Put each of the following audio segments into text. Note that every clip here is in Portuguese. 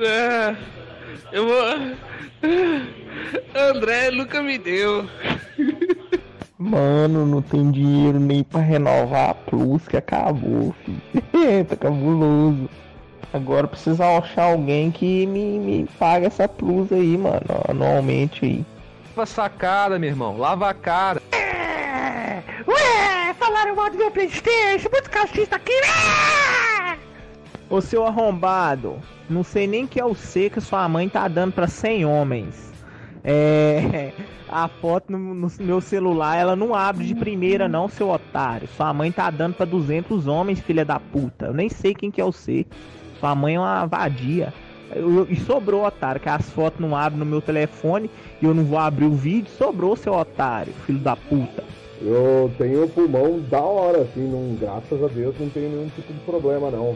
É, eu vou. André nunca me deu. Mano, não tem dinheiro nem pra renovar a Plus que acabou, filho. tá cabuloso. Agora precisa achar alguém que me, me paga essa Plus aí, mano, anualmente aí. Lava sacada, meu irmão. Lava a cara. Mal do meu Playstation, muito calcista aqui. Ué! Ô seu arrombado, não sei nem que é o C que sua mãe tá dando pra 100 homens. É. A foto no, no meu celular, ela não abre de primeira, não, seu otário. Sua mãe tá dando pra 200 homens, filha da puta. Eu nem sei quem que é o C. Sua mãe é uma vadia. E sobrou, otário, que as fotos não abrem no meu telefone e eu não vou abrir o vídeo. Sobrou, seu otário, filho da puta. Eu tenho pulmão da hora, assim, não, graças a Deus não tenho nenhum tipo de problema não.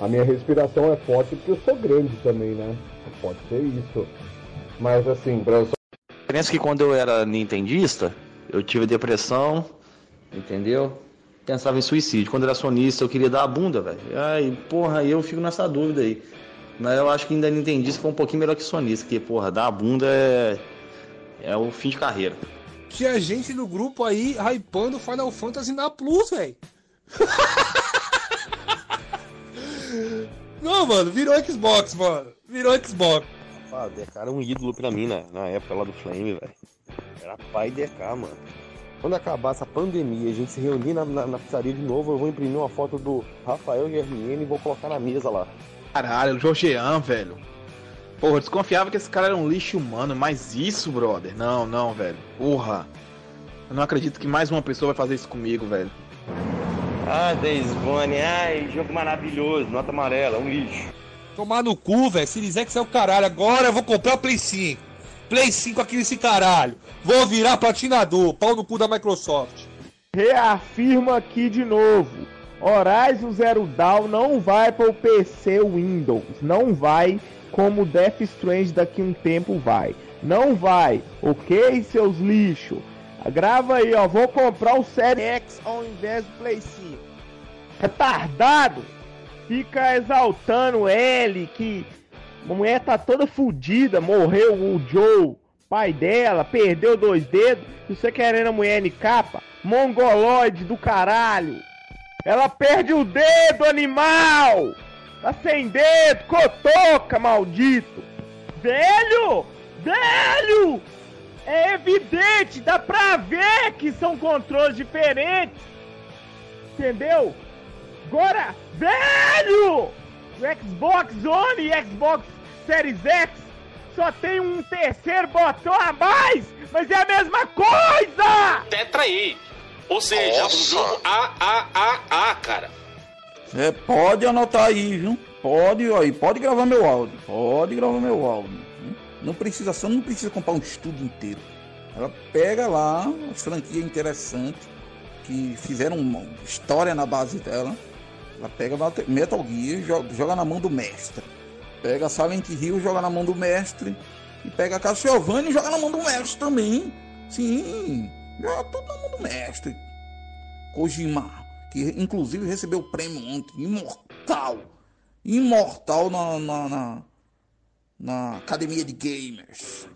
A minha respiração é forte porque eu sou grande também, né? Pode ser isso. Mas assim, pra eu só é que quando eu era nintendista, eu tive depressão, entendeu? Pensava em suicídio. Quando eu era sonista, eu queria dar a bunda, velho. Aí, porra, eu fico nessa dúvida aí. Mas eu acho que ainda nintendista foi um pouquinho melhor que sonista, porque, porra, dar a bunda é. É o fim de carreira. Tinha gente no grupo aí hypando Final Fantasy na Plus, velho. Não, mano, virou Xbox, mano. Virou Xbox. Ah, DK era um ídolo pra mim na, na época lá do Flame, velho. Era pai DK, mano. Quando acabar essa pandemia, a gente se reunir na, na, na pizzaria de novo, eu vou imprimir uma foto do Rafael Germiene e vou colocar na mesa lá. Caralho, o Jorgean, velho. Porra, eu desconfiava que esse cara era um lixo humano, mas isso, brother. Não, não, velho. Porra. Eu não acredito que mais uma pessoa vai fazer isso comigo, velho. Ah, Days Gone, ai, jogo maravilhoso, nota amarela, um lixo. Tomar no cu, velho. Series X é o caralho. Agora eu vou comprar o Play 5. Play 5 aqui nesse caralho. Vou virar platinador. Pau no cu da Microsoft. Reafirma aqui de novo. Horizon Zero Dawn não vai para o PC Windows. Não vai como Death Strange daqui a um tempo vai. Não vai, ok, seus lixos? Grava aí, ó. Vou comprar o Série X ao invés do Play 5. Retardado! Fica exaltando ele que a mulher tá toda fudida, morreu o Joe, pai dela, perdeu dois dedos, e você querendo a mulher em capa? Mongoloide do caralho! Ela perde o dedo, animal! Tá sem dedo, cotoca, maldito! Velho! Velho! É evidente, dá pra ver que são controles diferentes! Entendeu? Agora, velho! O Xbox One e Xbox Series X só tem um terceiro botão a mais, mas é a mesma coisa! Tetra aí. Ou seja, um jogo AAAA, cara. É, pode anotar aí, viu? Pode, aí, pode gravar meu áudio. Pode gravar meu áudio. viu? Não precisa, só não precisa comprar um estúdio inteiro. Ela pega lá as franquias interessantes que fizeram uma história na base dela. Ela pega Metal Gear joga, joga na mão do mestre. Pega Silent Hill, joga na mão do mestre. E pega Castlevania e joga na mão do mestre também. Sim, joga tudo na mão do mestre. Kojima, que inclusive recebeu o prêmio ontem, imortal. Imortal na, na, na, na Academia de Gamers.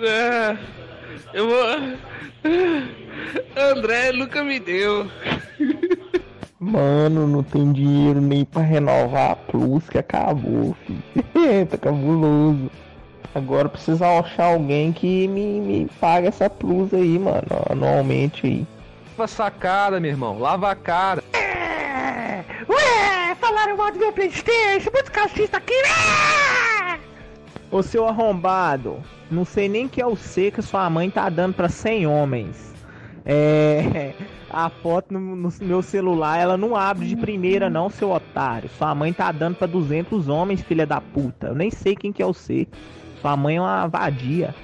É, eu vou. André nunca me deu. Mano, não tem dinheiro nem pra renovar a Plus que acabou, filho. tá cabuloso. Agora precisa achar alguém que me, me paga essa Plus aí, mano, anualmente aí. Lava sacada, meu irmão. Lava a cara. Ué, falaram mal do meu Playstation, muito calcista aqui. Ué! Ô seu arrombado, não sei nem que é o C que sua mãe tá dando pra 100 homens. É. A foto no, no meu celular, ela não abre de primeira, não, seu otário. Sua mãe tá dando pra 200 homens, filha da puta. Eu nem sei quem que é o C. Sua mãe é uma vadia.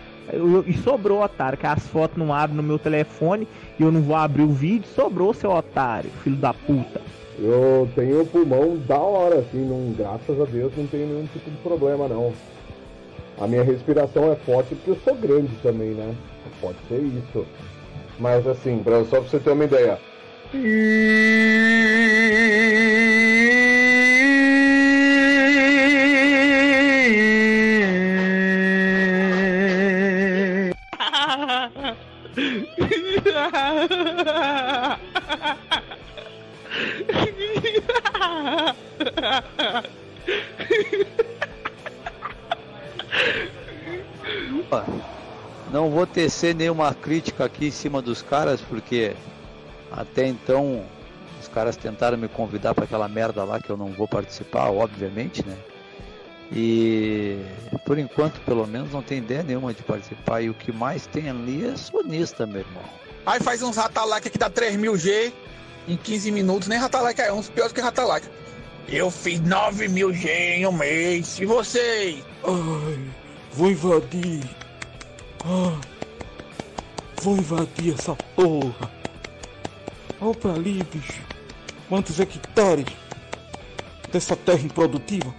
E sobrou, otário, que as fotos não abrem no meu telefone e eu não vou abrir o vídeo. Sobrou, seu otário, filho da puta. Eu tenho pulmão da hora, assim, não, graças a Deus não tenho nenhum tipo de problema não. A minha respiração é forte porque eu sou grande também, né? Pode ser isso. Mas assim, pra, só pra você ter uma ideia. Não vou tecer nenhuma crítica aqui em cima dos caras, porque até então os caras tentaram me convidar para aquela merda lá que eu não vou participar, obviamente, né? E por enquanto, pelo menos, não tem ideia nenhuma de participar. E o que mais tem ali é sonista, meu irmão. Aí faz uns ratalike que dá 3 mil G em 15 minutos, nem ratalike é uns piores que ratalike. Eu fiz 9 mil G em um mês, e vocês? Ai, vou invadir. Ah, vou invadir essa porra. Olha pra ali, bicho. Quantos hectares dessa terra improdutiva?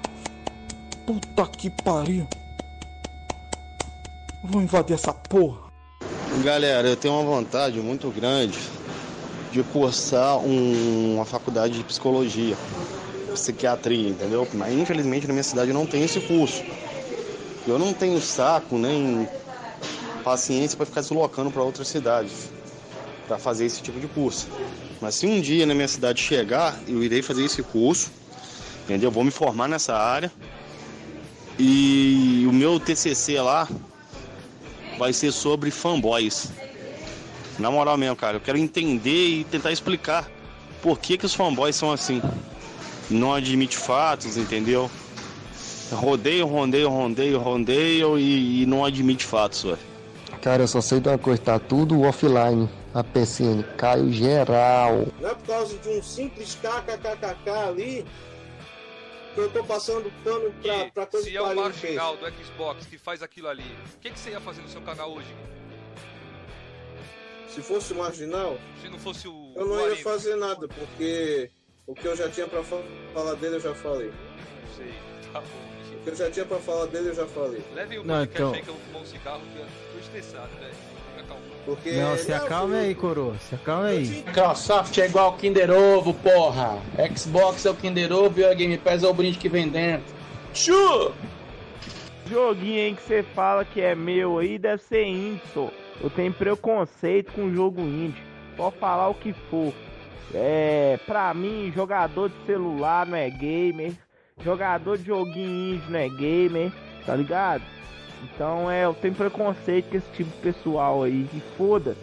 Puta que pariu. Vou invadir essa porra. Galera, eu tenho uma vontade muito grande de cursar um- uma faculdade de psicologia, psiquiatria, entendeu? Mas infelizmente na minha cidade não tem esse curso. Eu não tenho saco nem paciência para ficar deslocando para outras cidades para fazer esse tipo de curso. Mas se um dia na minha cidade chegar, eu irei fazer esse curso, entendeu? Vou me formar nessa área. E o meu TCC lá vai ser sobre fanboys. Na moral mesmo, cara, eu quero entender e tentar explicar por que, que os fanboys são assim. Não admite fatos, entendeu? Rodeio, rodeio, rodeio, rodeio e, e não admite fatos, velho. Cara, eu só sei de uma coisa, tá tudo offline. A PCN caiu geral. Não é por causa de um simples kkkk ali que eu tô passando pano pra, pra coisa Se que é o fez. marginal do Xbox que faz aquilo ali, o que, que você ia fazer no seu canal hoje? Se fosse marginal, Se não fosse o. eu não o ia Arim? fazer nada, porque o que eu já tinha pra fa- falar dele eu já falei. Não sei, tá bom. Que eu já tinha pra falar dele eu já falei. Levem o Não, podcast então- aí que eu vou fumar um cigarro que eu tô estressado, velho. Calmo. Porque Não, se acalme aí, coroa. Se acalme aí. Microsoft é igual Kinder Ovo, porra. Xbox é o Kinder Ovo e a Game Pass é o brinde que vem dentro. Chu! Joguinho aí que você fala que é meu aí deve ser indie, só. Eu tenho preconceito com jogo indie. Pode falar o que for. É, pra mim, jogador de celular não é gamer. Jogador de joguinho indie não é gamer, tá ligado? Então é, eu tenho preconceito com esse tipo de pessoal aí. E foda-se.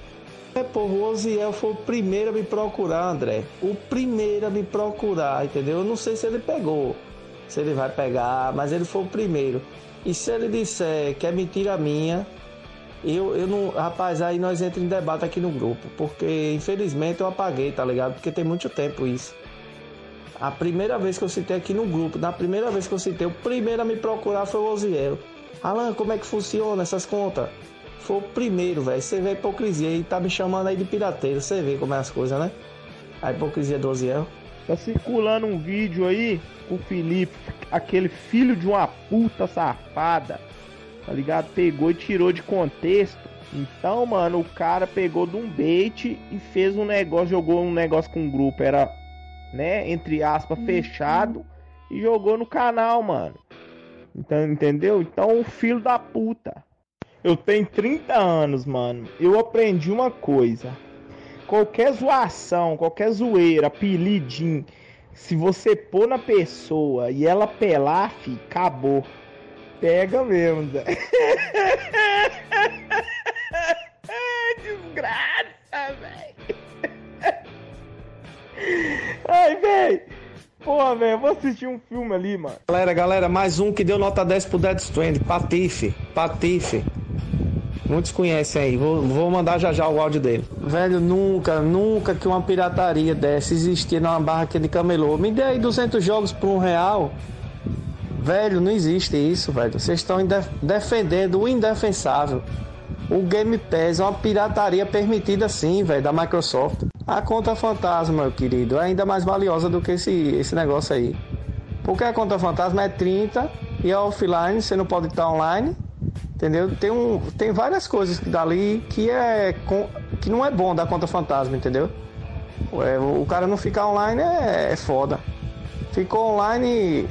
É, pô, o Oziel foi o primeiro a me procurar, André. O primeiro a me procurar, entendeu? Eu não sei se ele pegou, se ele vai pegar, mas ele foi o primeiro. E se ele disser que é mentira minha, eu, eu não. Rapaz, aí nós entramos em debate aqui no grupo, porque infelizmente eu apaguei, tá ligado? Porque tem muito tempo isso. A primeira vez que eu citei aqui no grupo, na primeira vez que eu citei, o primeiro a me procurar foi o Oziel. Alan, como é que funciona essas contas? Foi o primeiro, velho. Você vê a hipocrisia e tá me chamando aí de pirateiro. Você vê como é as coisas, né? A hipocrisia do Oziel. Tá circulando um vídeo aí com o Felipe, aquele filho de uma puta safada, tá ligado? Pegou e tirou de contexto. Então, mano, o cara pegou de um bait e fez um negócio, jogou um negócio com o grupo, era, né, entre aspas, fechado, e jogou no canal, mano. Então, entendeu? Então, o filho da puta. Eu tenho 30 anos, mano. Eu aprendi uma coisa. Qualquer zoação, qualquer zoeira, apelidinho, se você pôr na pessoa e ela pelar, fi, acabou. Pega mesmo, Zé. Desgraça, velho. Ai, velho. Pô, velho, eu vou assistir um filme ali, mano. Galera, galera, mais um que deu nota 10 pro Dead Strand. Patife, Patife. Muitos conhecem aí, vou, vou mandar já já o áudio dele. Velho, nunca, nunca que uma pirataria dessa existia numa barraquinha de camelô. Me dê aí 200 jogos por um real. Velho, não existe isso, velho. Vocês estão inde- defendendo o indefensável. O Game Pass é uma pirataria permitida sim, velho, da Microsoft. A conta fantasma, meu querido, é ainda mais valiosa do que esse, esse negócio aí. Porque a conta fantasma é 30 e é offline, você não pode estar online. Entendeu? Tem, um, tem várias coisas dali que, é, que não é bom da conta fantasma, entendeu? É, o cara não ficar online é, é foda. Ficou online,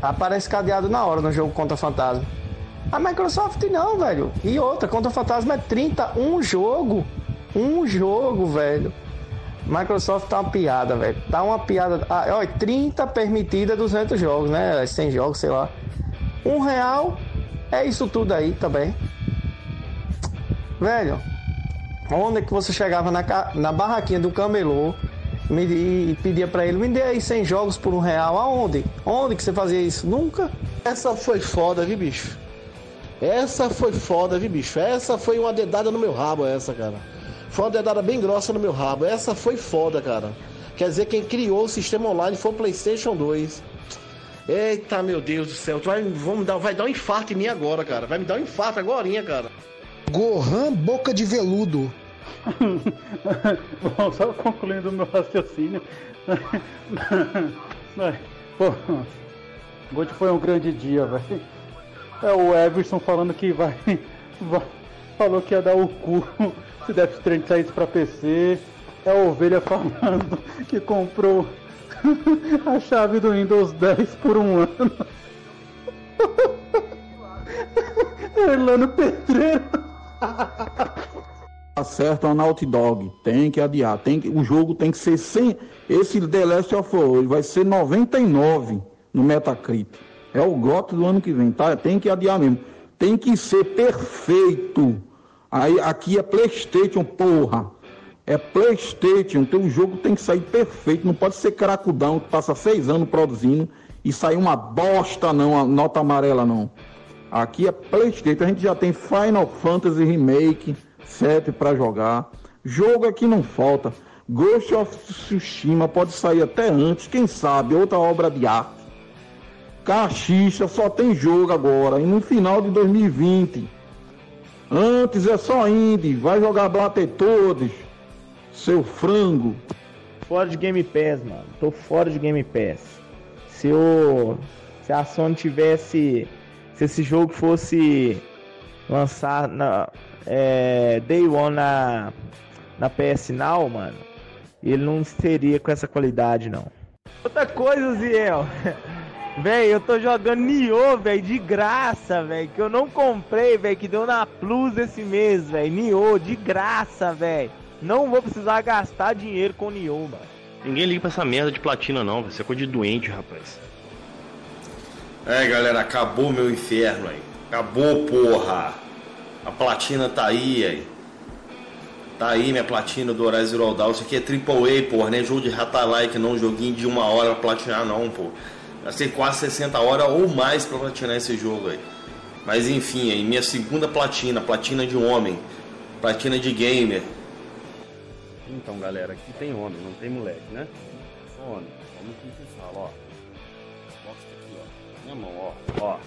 aparece cadeado na hora no jogo contra fantasma. A Microsoft não, velho. E outra, contra fantasma é 30, um jogo. Um jogo, velho. Microsoft tá uma piada, velho. Tá uma piada. Ah, olha, 30 permitida, 200 jogos, né? 100 jogos, sei lá. Um real é isso tudo aí também. Velho, onde é que você chegava na, na barraquinha do camelô me, e pedia pra ele, me dê aí 100 jogos por um real? Aonde? Onde que você fazia isso? Nunca? Essa foi foda, viu, bicho? Essa foi foda, viu, bicho? Essa foi uma dedada no meu rabo, essa, cara. Foi uma dedada bem grossa no meu rabo. Essa foi foda, cara. Quer dizer, quem criou o sistema online foi o PlayStation 2. Eita, meu Deus do céu. Tu vai, vamos dar, vai dar um infarto em mim agora, cara. Vai me dar um infarto agorinha, cara. Gohan Boca de Veludo. Bom, só concluindo o meu raciocínio. Pô, hoje foi um grande dia, velho. É o Everson falando que vai, vai- Falou que ia dar o cu se Death Stranding saísse pra PC. É a ovelha falando que comprou a chave do Windows 10 por um ano. Erlano Pedreiro. Acerta a Naughty Dog. Tem que adiar. Tem que, o jogo tem que ser sem. Esse The Last of Us vai ser 99 no Metacritic. É o GOT do ano que vem, tá? Tem que adiar mesmo. Tem que ser perfeito. Aí aqui é PlayStation, porra. É PlayStation. Teu jogo tem que sair perfeito. Não pode ser cracudão que passa seis anos produzindo e sair uma bosta, não. A nota amarela, não. Aqui é PlayStation. A gente já tem Final Fantasy Remake 7 para jogar. Jogo aqui não falta. Ghost of Tsushima pode sair até antes, quem sabe, outra obra de arte. Caxixa só tem jogo agora, e no final de 2020. Antes é só indie, vai jogar Battletoads, seu frango. Fora de Game Pass, mano. Tô fora de Game Pass. Se o. Se a Sony tivesse. Se esse jogo fosse lançar na. É, Day One na. Na PS Now, mano. Ele não seria com essa qualidade, não. Outra coisa, Ziel. Véi, eu tô jogando Nioh, velho, de graça, velho. Que eu não comprei, velho, que deu na Plus esse mês, velho. Nioh, de graça, velho. Não vou precisar gastar dinheiro com Nioh, mano. Ninguém liga pra essa merda de platina, não. Vai ser coisa de doente, rapaz. É, galera, acabou o meu inferno aí. Acabou, porra. A platina tá aí, aí. Tá aí minha platina do Horizon Zero Dawn. Isso aqui é AAA, porra, né? Jogo de rata-like, não joguinho de uma hora pra platinar, não, ser quase 60 horas ou mais pra platinar esse jogo aí. Mas enfim, aí, minha segunda platina, platina de homem, platina de gamer. Então, galera, aqui tem homem, não tem moleque, né? Só homem. Homem que se fala, ó. Xbox tá aqui, ó. Minha mão, ó. Ó.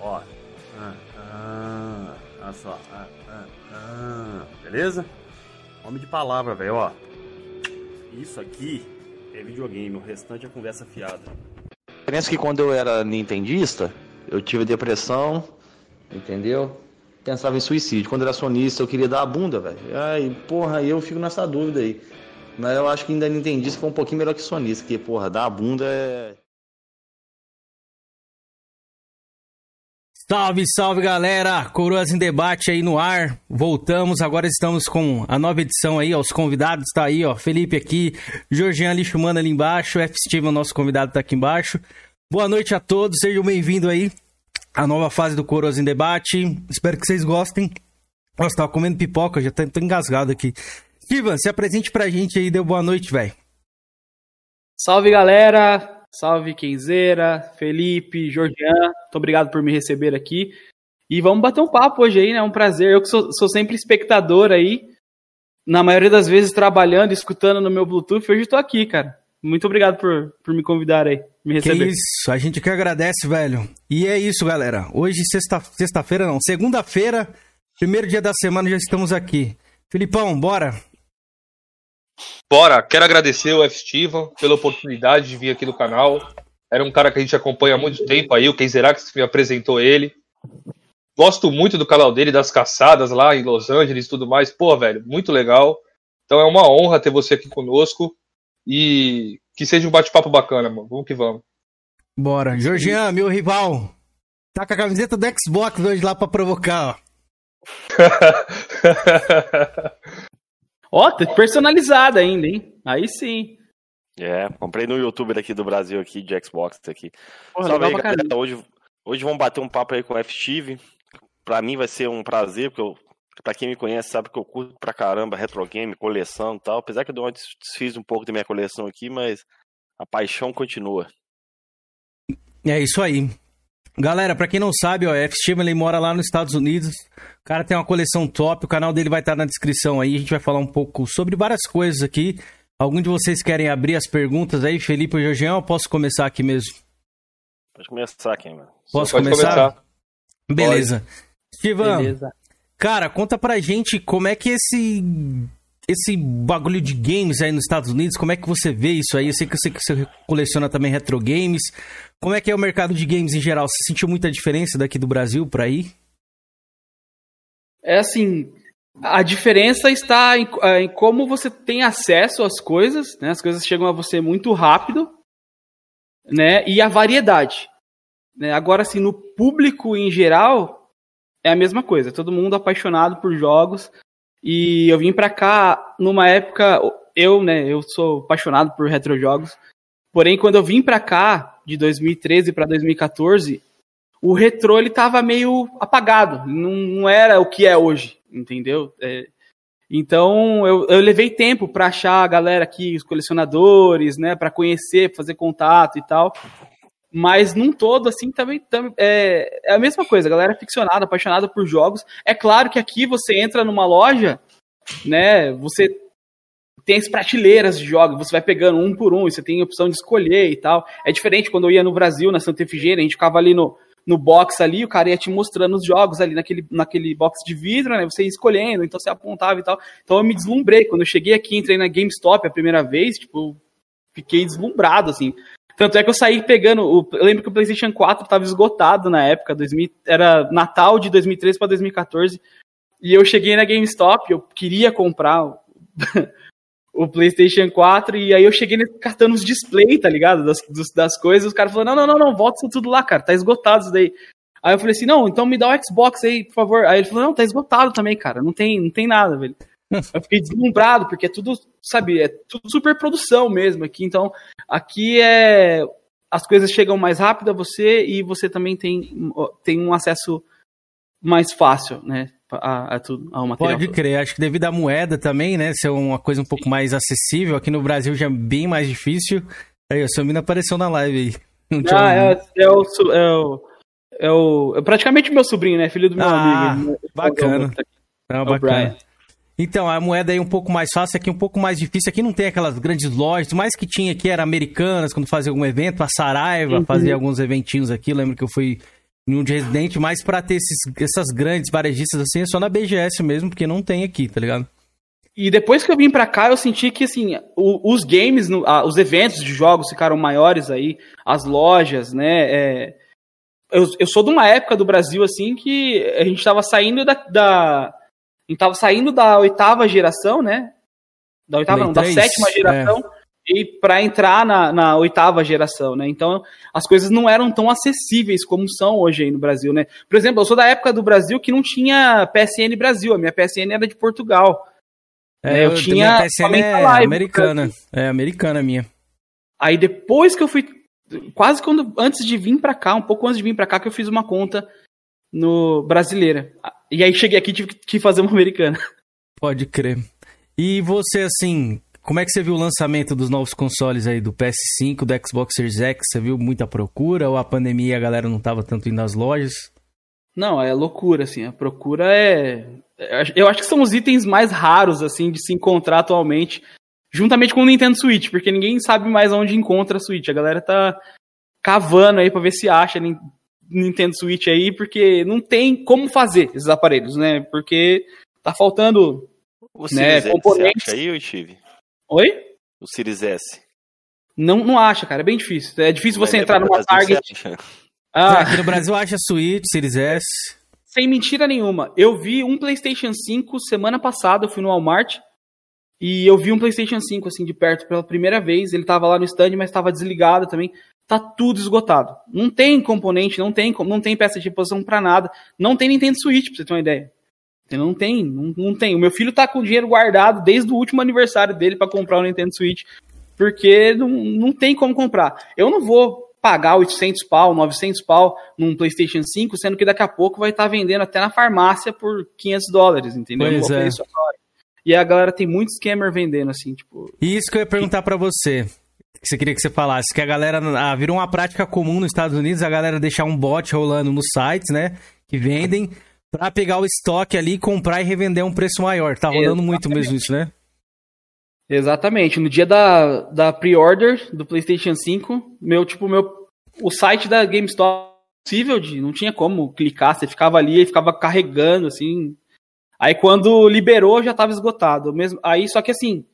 Ó. Ah, ah. Olha só. Ah, ah, ah. Beleza? Homem de palavra, velho, ó. Isso aqui é videogame, o restante é conversa fiada. Pensa que quando eu era nintendista, eu tive depressão, entendeu? Pensava em suicídio. Quando eu era sonista, eu queria dar a bunda, velho. Aí, porra, eu fico nessa dúvida aí. Mas eu acho que ainda nintendista foi um pouquinho melhor que sonista, porque, porra, dar a bunda é. Salve, salve galera! Coroas em debate aí no ar. Voltamos, agora estamos com a nova edição aí, ó. Os convidados tá aí, ó. Felipe aqui, Georgian Lixumano ali embaixo, F. Steven, nosso convidado, tá aqui embaixo. Boa noite a todos, sejam bem-vindos aí à nova fase do Coroas em Debate. Espero que vocês gostem. Nossa, tava comendo pipoca, já tô, tô engasgado aqui. Steven, se apresente pra gente aí, deu boa noite, velho. Salve galera! Salve Kenzeira, Felipe, Jordian, muito obrigado por me receber aqui. E vamos bater um papo hoje aí, né? É um prazer. Eu que sou, sou sempre espectador aí, na maioria das vezes trabalhando, escutando no meu Bluetooth, hoje eu tô aqui, cara. Muito obrigado por, por me convidar aí, me Que receber. isso, a gente que agradece, velho. E é isso, galera. Hoje, sexta- sexta-feira, não, segunda-feira, primeiro dia da semana, já estamos aqui. Filipão, bora? Bora, quero agradecer o F. Steven pela oportunidade de vir aqui no canal. Era um cara que a gente acompanha há muito tempo aí, o Keizerax me apresentou ele. Gosto muito do canal dele, das caçadas lá em Los Angeles e tudo mais. Pô, velho, muito legal. Então é uma honra ter você aqui conosco. E que seja um bate-papo bacana, mano. Vamos que vamos. Bora. Georgian, meu rival. Tá com a camiseta do Xbox hoje lá pra provocar, ó. Ó, tá personalizada ainda, hein? Aí sim. É, comprei no YouTube daqui do Brasil aqui, de Xbox aqui. Porra, Salve aí, galera. Hoje, hoje vamos bater um papo aí com o F-Steve. Pra mim vai ser um prazer, porque eu, pra quem me conhece sabe que eu curto pra caramba retro game, coleção e tal. Apesar que eu desfiz um pouco da minha coleção aqui, mas a paixão continua. É isso aí. Galera, pra quem não sabe, ó, F. Steven ele mora lá nos Estados Unidos. O cara tem uma coleção top, o canal dele vai estar na descrição aí. A gente vai falar um pouco sobre várias coisas aqui. Algum de vocês querem abrir as perguntas aí, Felipe ou Georgian? Eu posso começar aqui mesmo? Pode começar aqui, mano. Posso Pode começar? começar. Beleza. Steven, Beleza. cara, conta pra gente como é que esse esse bagulho de games aí nos Estados Unidos, como é que você vê isso aí? Eu sei que você, que você coleciona também retro games. Como é que é o mercado de games em geral? Você sentiu muita diferença daqui do Brasil pra aí? É assim, a diferença está em, eh, em como você tem acesso às coisas, né? As coisas chegam a você muito rápido, né? E a variedade. Né? Agora, assim, no público em geral, é a mesma coisa. Todo mundo apaixonado por jogos. E eu vim pra cá numa época, eu, né? Eu sou apaixonado por retrojogos. Porém, quando eu vim pra cá, de 2013 pra 2014, o retrô ele tava meio apagado, não, não era o que é hoje, entendeu? É, então eu, eu levei tempo pra achar a galera aqui, os colecionadores, né, Pra conhecer, fazer contato e tal. Mas num todo, assim, também, também é, é a mesma coisa, a galera é ficcionada, apaixonada por jogos. É claro que aqui você entra numa loja, né? Você tem as prateleiras de jogos, você vai pegando um por um, e você tem a opção de escolher e tal. É diferente quando eu ia no Brasil, na Santa Efigênia, a gente ficava ali no, no box ali, o cara ia te mostrando os jogos ali naquele, naquele box de vidro, né? Você ia escolhendo, então você apontava e tal. Então eu me deslumbrei. Quando eu cheguei aqui, entrei na GameStop a primeira vez, tipo, fiquei deslumbrado, assim. Tanto é que eu saí pegando. O, eu lembro que o PlayStation 4 estava esgotado na época, 2000, era Natal de 2013 para 2014. E eu cheguei na GameStop, eu queria comprar o, o PlayStation 4, e aí eu cheguei catando os display, tá ligado? Das, dos- das coisas, os caras falaram: não, não, não, não, volta isso tudo lá, cara, tá esgotado isso daí. Aí eu falei assim: não, então me dá o Xbox aí, por favor. Aí ele falou: não, tá esgotado também, cara, não tem, não tem nada, velho. Eu fiquei deslumbrado, porque é tudo, sabe, é tudo super produção mesmo aqui. Então, aqui é. As coisas chegam mais rápido a você e você também tem, tem um acesso mais fácil, né? A, a tudo, ao material. Pode crer, acho que devido à moeda também, né? Ser uma coisa um pouco mais acessível. Aqui no Brasil já é bem mais difícil. Aí, o seu menino apareceu na live aí. Ah, é, é o, é, o, é o. É praticamente meu sobrinho, né? Filho do meu Ah, amigo. bacana. Não, É o bacana. Brian. Então, a moeda aí é um pouco mais fácil, aqui um pouco mais difícil. Aqui não tem aquelas grandes lojas, mais que tinha aqui era Americanas, quando fazia algum evento, a Saraiva Uhum. fazia alguns eventinhos aqui. Lembro que eu fui em um de residente, mas pra ter esses, essas grandes varejistas assim é só na BGS mesmo, porque não tem aqui, tá ligado? E depois que eu vim pra cá, eu senti que, assim, o- os games, no- os eventos de jogos ficaram maiores aí, as lojas, né? é, eu, eu sou de uma época do Brasil, assim, que a gente tava saindo da. da- a tava saindo da oitava geração, né? Da oitava, Play não, da 3, sétima geração. E pra entrar na, na oitava geração, né? Então, as coisas não eram tão acessíveis como são hoje aí no Brasil, né? Por exemplo, eu sou da época do Brasil que não tinha PSN Brasil, a minha PSN era de Portugal. É, eu, tinha minha PSN somente a é live, americana. É americana a minha. Aí depois que eu fui. Quase quando. Antes de vir pra cá, um pouco antes de vir pra cá, que eu fiz uma conta no brasileira. E aí cheguei aqui e tive que fazer uma americana. Pode crer. E você, assim, como é que você viu o lançamento dos novos consoles aí, do PS5, do Xbox Series X? Você viu muita procura ou a pandemia a galera não tava tanto indo nas lojas? Não, é loucura, assim. A procura é. Eu acho que são os itens mais raros, assim, de se encontrar atualmente. Juntamente com o Nintendo Switch, porque ninguém sabe mais onde encontra a Switch. A galera tá cavando aí pra ver se acha Nintendo Switch aí, porque não tem como fazer esses aparelhos, né? Porque tá faltando O né, Series X, você componentes. acha aí, Steve? Oi? O Series S. Não, não acha, cara. É bem difícil. É difícil você Mas entrar numa Target. acha. Ah, É, aqui no Brasil acha Switch, Series S. sem mentira nenhuma. Eu vi um PlayStation 5 semana passada, eu fui no Walmart e eu vi um PlayStation 5 assim de perto pela primeira vez. Ele tava lá no stand, mas tava desligado também. Tá tudo esgotado. Não tem componente, não tem, não tem peça de reposição pra nada. Não tem Nintendo Switch, pra você ter uma ideia. Não tem, não, não tem. O meu filho tá com dinheiro guardado desde o último aniversário dele pra comprar o Nintendo Switch, porque não, não tem como comprar. Eu não vou pagar 800 pau, 900 pau num PlayStation 5, sendo que daqui a pouco vai estar vendendo até na farmácia por 500 dólares, entendeu? Pois é. E a galera tem muito scammer vendendo assim, tipo, E isso que eu ia perguntar pra você. Que você queria que você falasse. Que a galera. Ah, virou uma prática comum nos Estados Unidos a galera deixar um bot rolando nos sites, né? Que vendem. Pra pegar o estoque ali, comprar e revender a um preço maior. Tá rolando muito mesmo isso, né? Exatamente. No dia da, da pre-order do PlayStation 5, meu, tipo, meu, o site da GameStop possível de, não tinha como clicar, você ficava ali e ficava carregando, assim. Aí quando liberou, já tava esgotado. Mesmo, aí, só que assim,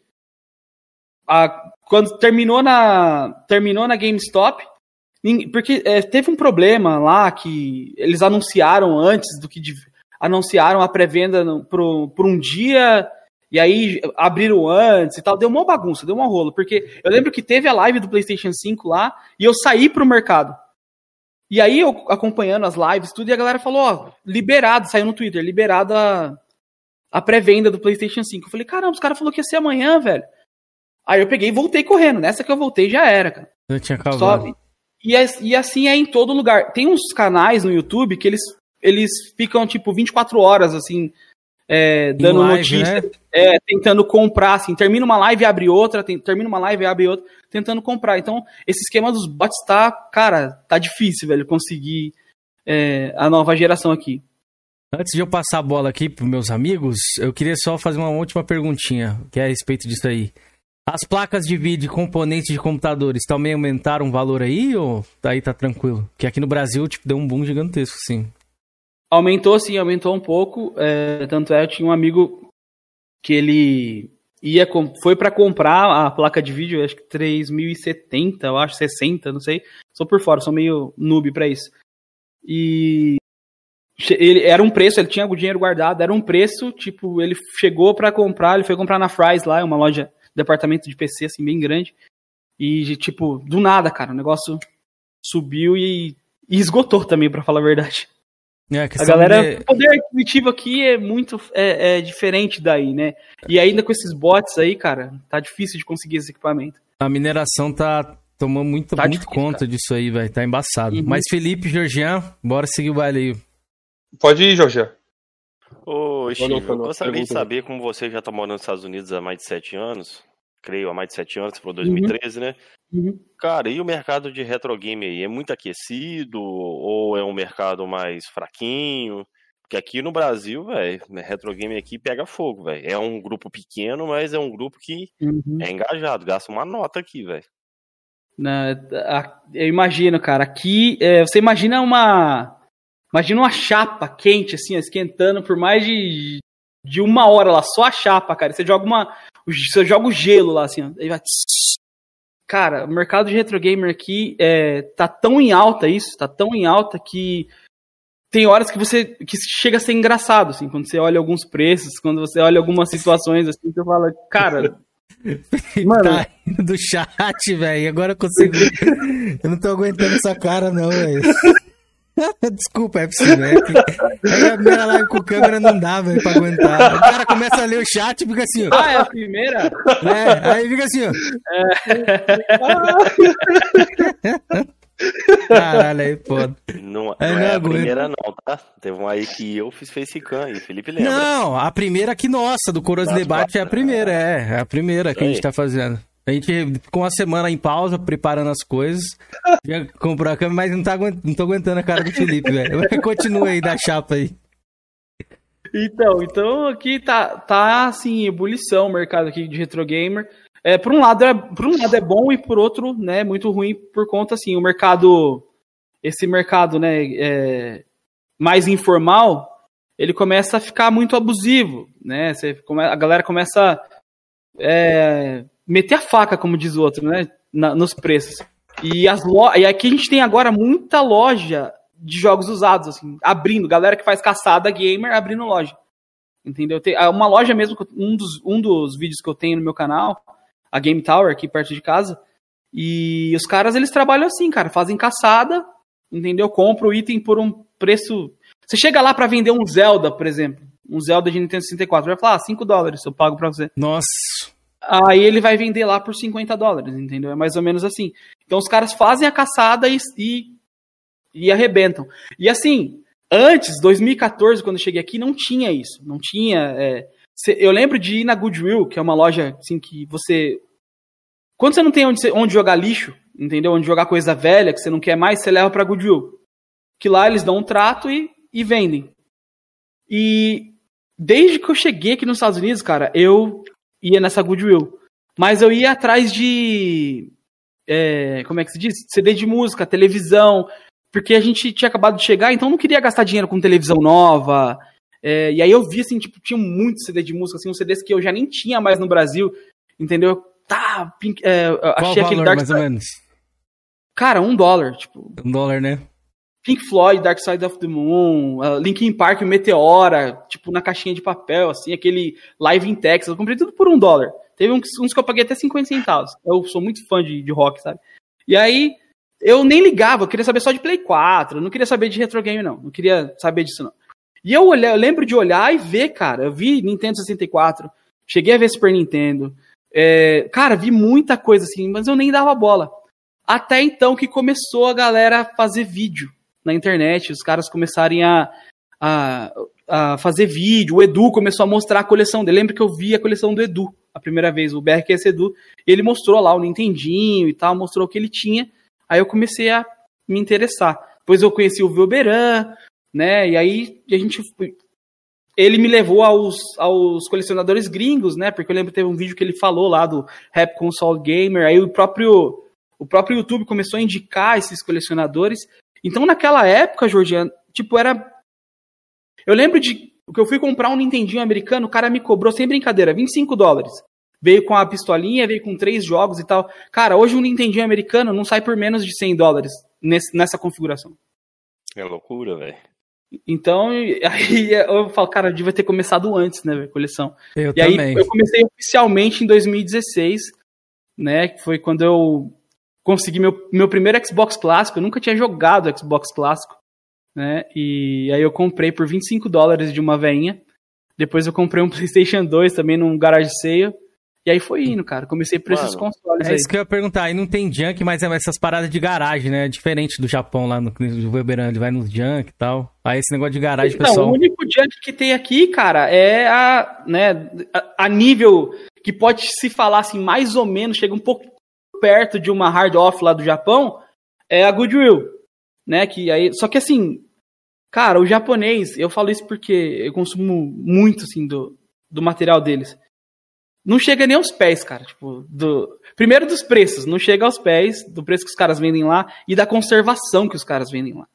a- quando terminou na, terminou na GameStop, porque é, teve um problema lá que eles anunciaram antes do que dev- anunciaram a pré-venda por um dia e aí abriram antes e tal. Deu uma bagunça, deu uma rolo. Porque eu lembro que teve a live do PlayStation 5 lá e eu saí pro mercado. E aí eu acompanhando as lives, tudo, e a galera falou, ó, liberado, saiu no Twitter, liberado a, a pré-venda do PlayStation 5. Eu falei, caramba, os caras falaram que ia ser amanhã, velho. Aí eu peguei e voltei correndo. Nessa que eu voltei já era, cara. Eu tinha acabado. Só- e, e assim é em todo lugar. Tem uns canais no YouTube que eles, eles ficam, tipo, 24 horas, assim, é, dando live, notícia, né? é, tentando comprar, assim. Termina uma live e abre outra, tem- termina uma live e abre outra, tentando comprar. Então, esse esquema dos bots tá, cara, tá difícil, velho, conseguir é, a nova geração aqui. Antes de eu passar a bola aqui pros meus amigos, eu queria só fazer uma última perguntinha, que é a respeito disso aí. As placas de vídeo e componentes de computadores também aumentaram o valor aí ou aí tá tranquilo? Porque aqui no Brasil, tipo, deu um boom gigantesco, sim. Aumentou sim, aumentou um pouco. é, tanto é, eu tinha um amigo que ele ia foi pra comprar a placa de vídeo, acho que 3070, eu acho 60, não sei. Sou por fora, sou meio noob pra isso. E ele era um preço, ele tinha o dinheiro guardado, era um preço, tipo, ele chegou pra comprar, ele foi comprar na Fry's lá, uma loja, departamento de PC assim bem grande. E tipo, do nada, cara, o negócio subiu e, e esgotou também, pra falar a verdade. É, A questão galera, de- o poder aquisitivo aqui é muito é, é diferente daí, né? E ainda com esses bots aí, cara, tá difícil de conseguir esse equipamento. A mineração tá tomando muito, Tá muito difícil, conta disso aí, velho. Tá embaçado. Uhum. Mas Felipe, Georgian, bora seguir o baile aí. Pode ir, Jorge. Ô, Steve, eu gostaria de saber como você já tá morando nos Estados Unidos há mais de sete anos. Creio, há mais de sete anos, você falou 2013, né? Uhum. Cara, e o mercado de retro game aí? É muito aquecido ou é um mercado mais fraquinho? Porque aqui no Brasil, velho, retro game aqui pega fogo, velho. É um grupo pequeno, mas é um grupo que Uhum. é engajado, gasta uma nota aqui, velho. A- eu imagino, cara, aqui é, você imagina uma. Imagina uma chapa quente, assim, ó, esquentando por mais de, de uma hora lá, só a chapa, cara. Você joga uma. Você joga o gelo lá, assim, ó. Aí vai. Cara, o mercado de retro gamer aqui é, tá tão em alta isso, tá tão em alta que tem horas que você que chega a ser engraçado, assim, quando você olha alguns preços, quando você olha algumas situações assim, você fala, cara, Mano. Tá indo do chat, velho. Agora eu consigo. eu não tô aguentando essa cara, não, velho. Desculpa, é possível. É que... é a primeira live com câmera não dá, velho, pra aguentar. O cara começa a ler o chat e fica assim, ó. ah, é a primeira? É, aí fica assim, ó. Caralho, aí, foda. Não, Aí não não é a primeira não, tá? Teve uma aí que eu fiz facecam aí, Felipe lembra. Não, a primeira aqui nossa, do Coroas Debate é a primeira, é. É a primeira que a gente tá fazendo. A gente ficou uma semana em pausa, preparando as coisas. Já comprou a câmera, mas não, tá, aguent- não tô aguentando a cara do Felipe, velho. Continua aí da chapa aí. Então, então aqui tá, tá assim, ebulição o mercado aqui de retro gamer. É, por um lado é, por um lado é bom e por outro, né, muito ruim por conta assim, o mercado esse mercado, né, é, mais informal, ele começa a ficar muito abusivo, né? Você a galera começa é, meter a faca, como diz o outro, né? na- nos preços. E, as lo... e aqui a gente tem agora muita loja de jogos usados, assim, abrindo. Galera que faz caçada gamer abrindo loja. Entendeu? Tem ah, uma loja mesmo, um dos, um dos vídeos que eu tenho no meu canal, a Game Tower, aqui perto de casa. E os caras, eles trabalham assim, cara. Fazem caçada, entendeu? Compra o item por um preço. Você chega lá pra vender um Zelda, por exemplo. Um Zelda de Nintendo 64. Vai falar, ah, 5 dólares eu pago pra você. Nossa. Aí ele vai vender lá por 50 dólares, entendeu? É mais ou menos assim. Então os caras fazem a caçada e, e, e arrebentam. E assim, antes, 2014, quando eu cheguei aqui, não tinha isso. Não tinha. é, eu lembro de ir na Goodwill, que é uma loja assim que você. Quando você não tem onde, onde jogar lixo, entendeu? Onde jogar coisa velha que você não quer mais, você leva pra Goodwill. Que lá eles dão um trato e, e vendem. E desde que eu cheguei aqui nos Estados Unidos, cara, eu ia nessa Goodwill. Mas eu ia atrás de. é, como é que se diz? CD de música, televisão. Porque a gente tinha acabado de chegar, então eu não queria gastar dinheiro com televisão nova. É, e aí eu vi, assim, tipo, tinha muito CD de música, assim, uns CDs que eu já nem tinha mais no Brasil. Entendeu? Tá, Pink- é, achei o aquele valor, Dark mais ou menos? Cara, um dólar, tipo. Um dólar, né? Pink Floyd, Dark Side of the Moon, uh, Linkin Park, Meteora, tipo, na caixinha de papel, assim, aquele Live in Texas. Eu comprei tudo por um dólar. Teve uns, uns que eu paguei até 50 centavos. Eu sou muito fã de, de rock, sabe? E aí, eu nem ligava, eu queria saber só de Play 4, eu não queria saber de retro game, não. Não queria saber disso, não. E eu, olhei, eu lembro de olhar e ver, cara. Eu vi Nintendo 64, cheguei a ver Super Nintendo. É, cara, vi muita coisa assim, mas eu nem dava bola. Até então que começou a galera fazer vídeo na internet, os caras começarem a, a, a fazer vídeo, o Edu começou a mostrar a coleção dele. Lembra que eu vi a coleção do Edu a primeira vez, o BRQS Edu, ele mostrou lá o Nintendinho e tal, mostrou o que ele tinha. Aí eu comecei a me interessar. Depois eu conheci o Vilberan, né? E aí a gente ele me levou aos, aos colecionadores gringos, né? Porque eu lembro que teve um vídeo que ele falou lá do Rap Console Gamer, aí o próprio o próprio YouTube começou a indicar esses colecionadores. Então naquela época, Georgiano, tipo era eu lembro de que eu fui comprar um Nintendinho americano, o cara me cobrou sem brincadeira, 25 dólares. Veio com a pistolinha, veio com três jogos e tal. Cara, hoje um Nintendinho americano não sai por menos de 100 dólares nesse- nessa configuração. É loucura, velho. Então, aí eu falo, cara, eu devia ter começado antes, né, velho, coleção. Eu e aí também. eu comecei oficialmente em 2016, né, que foi quando eu consegui meu, meu primeiro Xbox clássico. Eu nunca tinha jogado Xbox clássico, né, e aí eu comprei por 25 dólares de uma veinha. Depois eu comprei um PlayStation 2 também num garage sale. E aí foi indo, cara. Comecei por esses Mano, consoles É aí. isso que eu ia perguntar. Aí não tem junk, mas é essas paradas de garagem, né? Diferente do Japão lá no no Weberan, ele vai nos junk e tal. Aí esse negócio de garagem, Então, pessoal. o único junk que tem aqui, cara, é a, né, a, a nível que pode se falar assim, mais ou menos, chega um pouco perto de uma hard off lá do Japão, é a Goodwill, né, que aí, só que assim, cara, o japonês, eu falo isso porque eu consumo muito, assim, do, do material deles. Não chega nem aos pés, cara, tipo, do... Primeiro dos preços, não chega aos pés do preço que os caras vendem lá e da conservação que os caras vendem lá.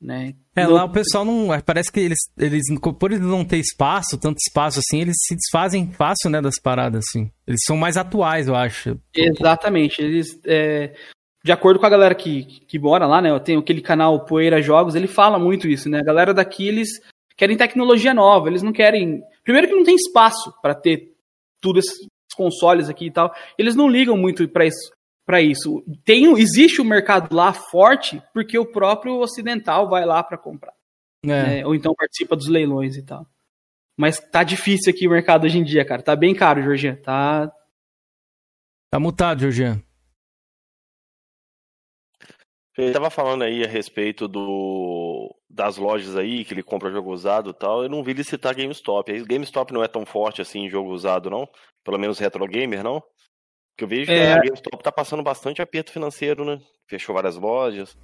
Né? É, lá o pessoal não. Parece que eles, eles. Por eles não ter espaço, tanto espaço assim, eles se desfazem fácil, né, das paradas, assim. Eles são mais atuais, eu acho. Exatamente. Eles, é, de acordo com a galera que, que mora lá, né? Eu tenho aquele canal Poeira Jogos, ele fala muito isso, né? A galera daqui, eles querem tecnologia nova, eles não querem. Primeiro que não tem espaço para ter tudo esses consoles aqui e tal. Eles não ligam muito para isso. Para isso, tem, existe um mercado lá forte porque o próprio ocidental vai lá para comprar, É. né? ou então participa dos leilões e tal. Mas tá difícil aqui o mercado hoje em dia, cara. Tá bem caro, Jorginho. Tá, Tá mutado, Georgian. Ele tava falando aí a respeito do das lojas aí, que ele compra jogo usado e tal. Eu não vi ele citar GameStop. Aí GameStop não é tão forte assim em jogo usado, não? Pelo menos retro gamer, não? Que eu vejo que É. a GameStop tá passando bastante aperto financeiro, né? Fechou várias lojas.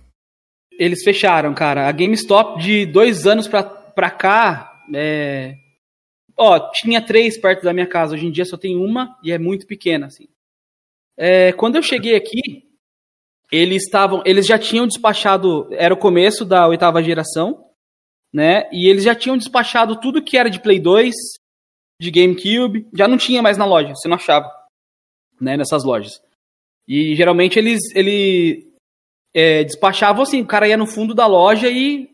Eles fecharam, cara. A GameStop de dois anos pra, pra cá. É... Ó, tinha três perto da minha casa. Hoje em dia só tem uma e é muito pequena, assim. É, quando eu cheguei aqui, eles estavam. Eles já tinham despachado. Era o começo da oitava geração, né? E eles já tinham despachado tudo que era de Play 2, de GameCube. Já não tinha mais na loja, você não achava. Né, nessas lojas. E geralmente eles ele é, despachavam assim, o cara ia no fundo da loja e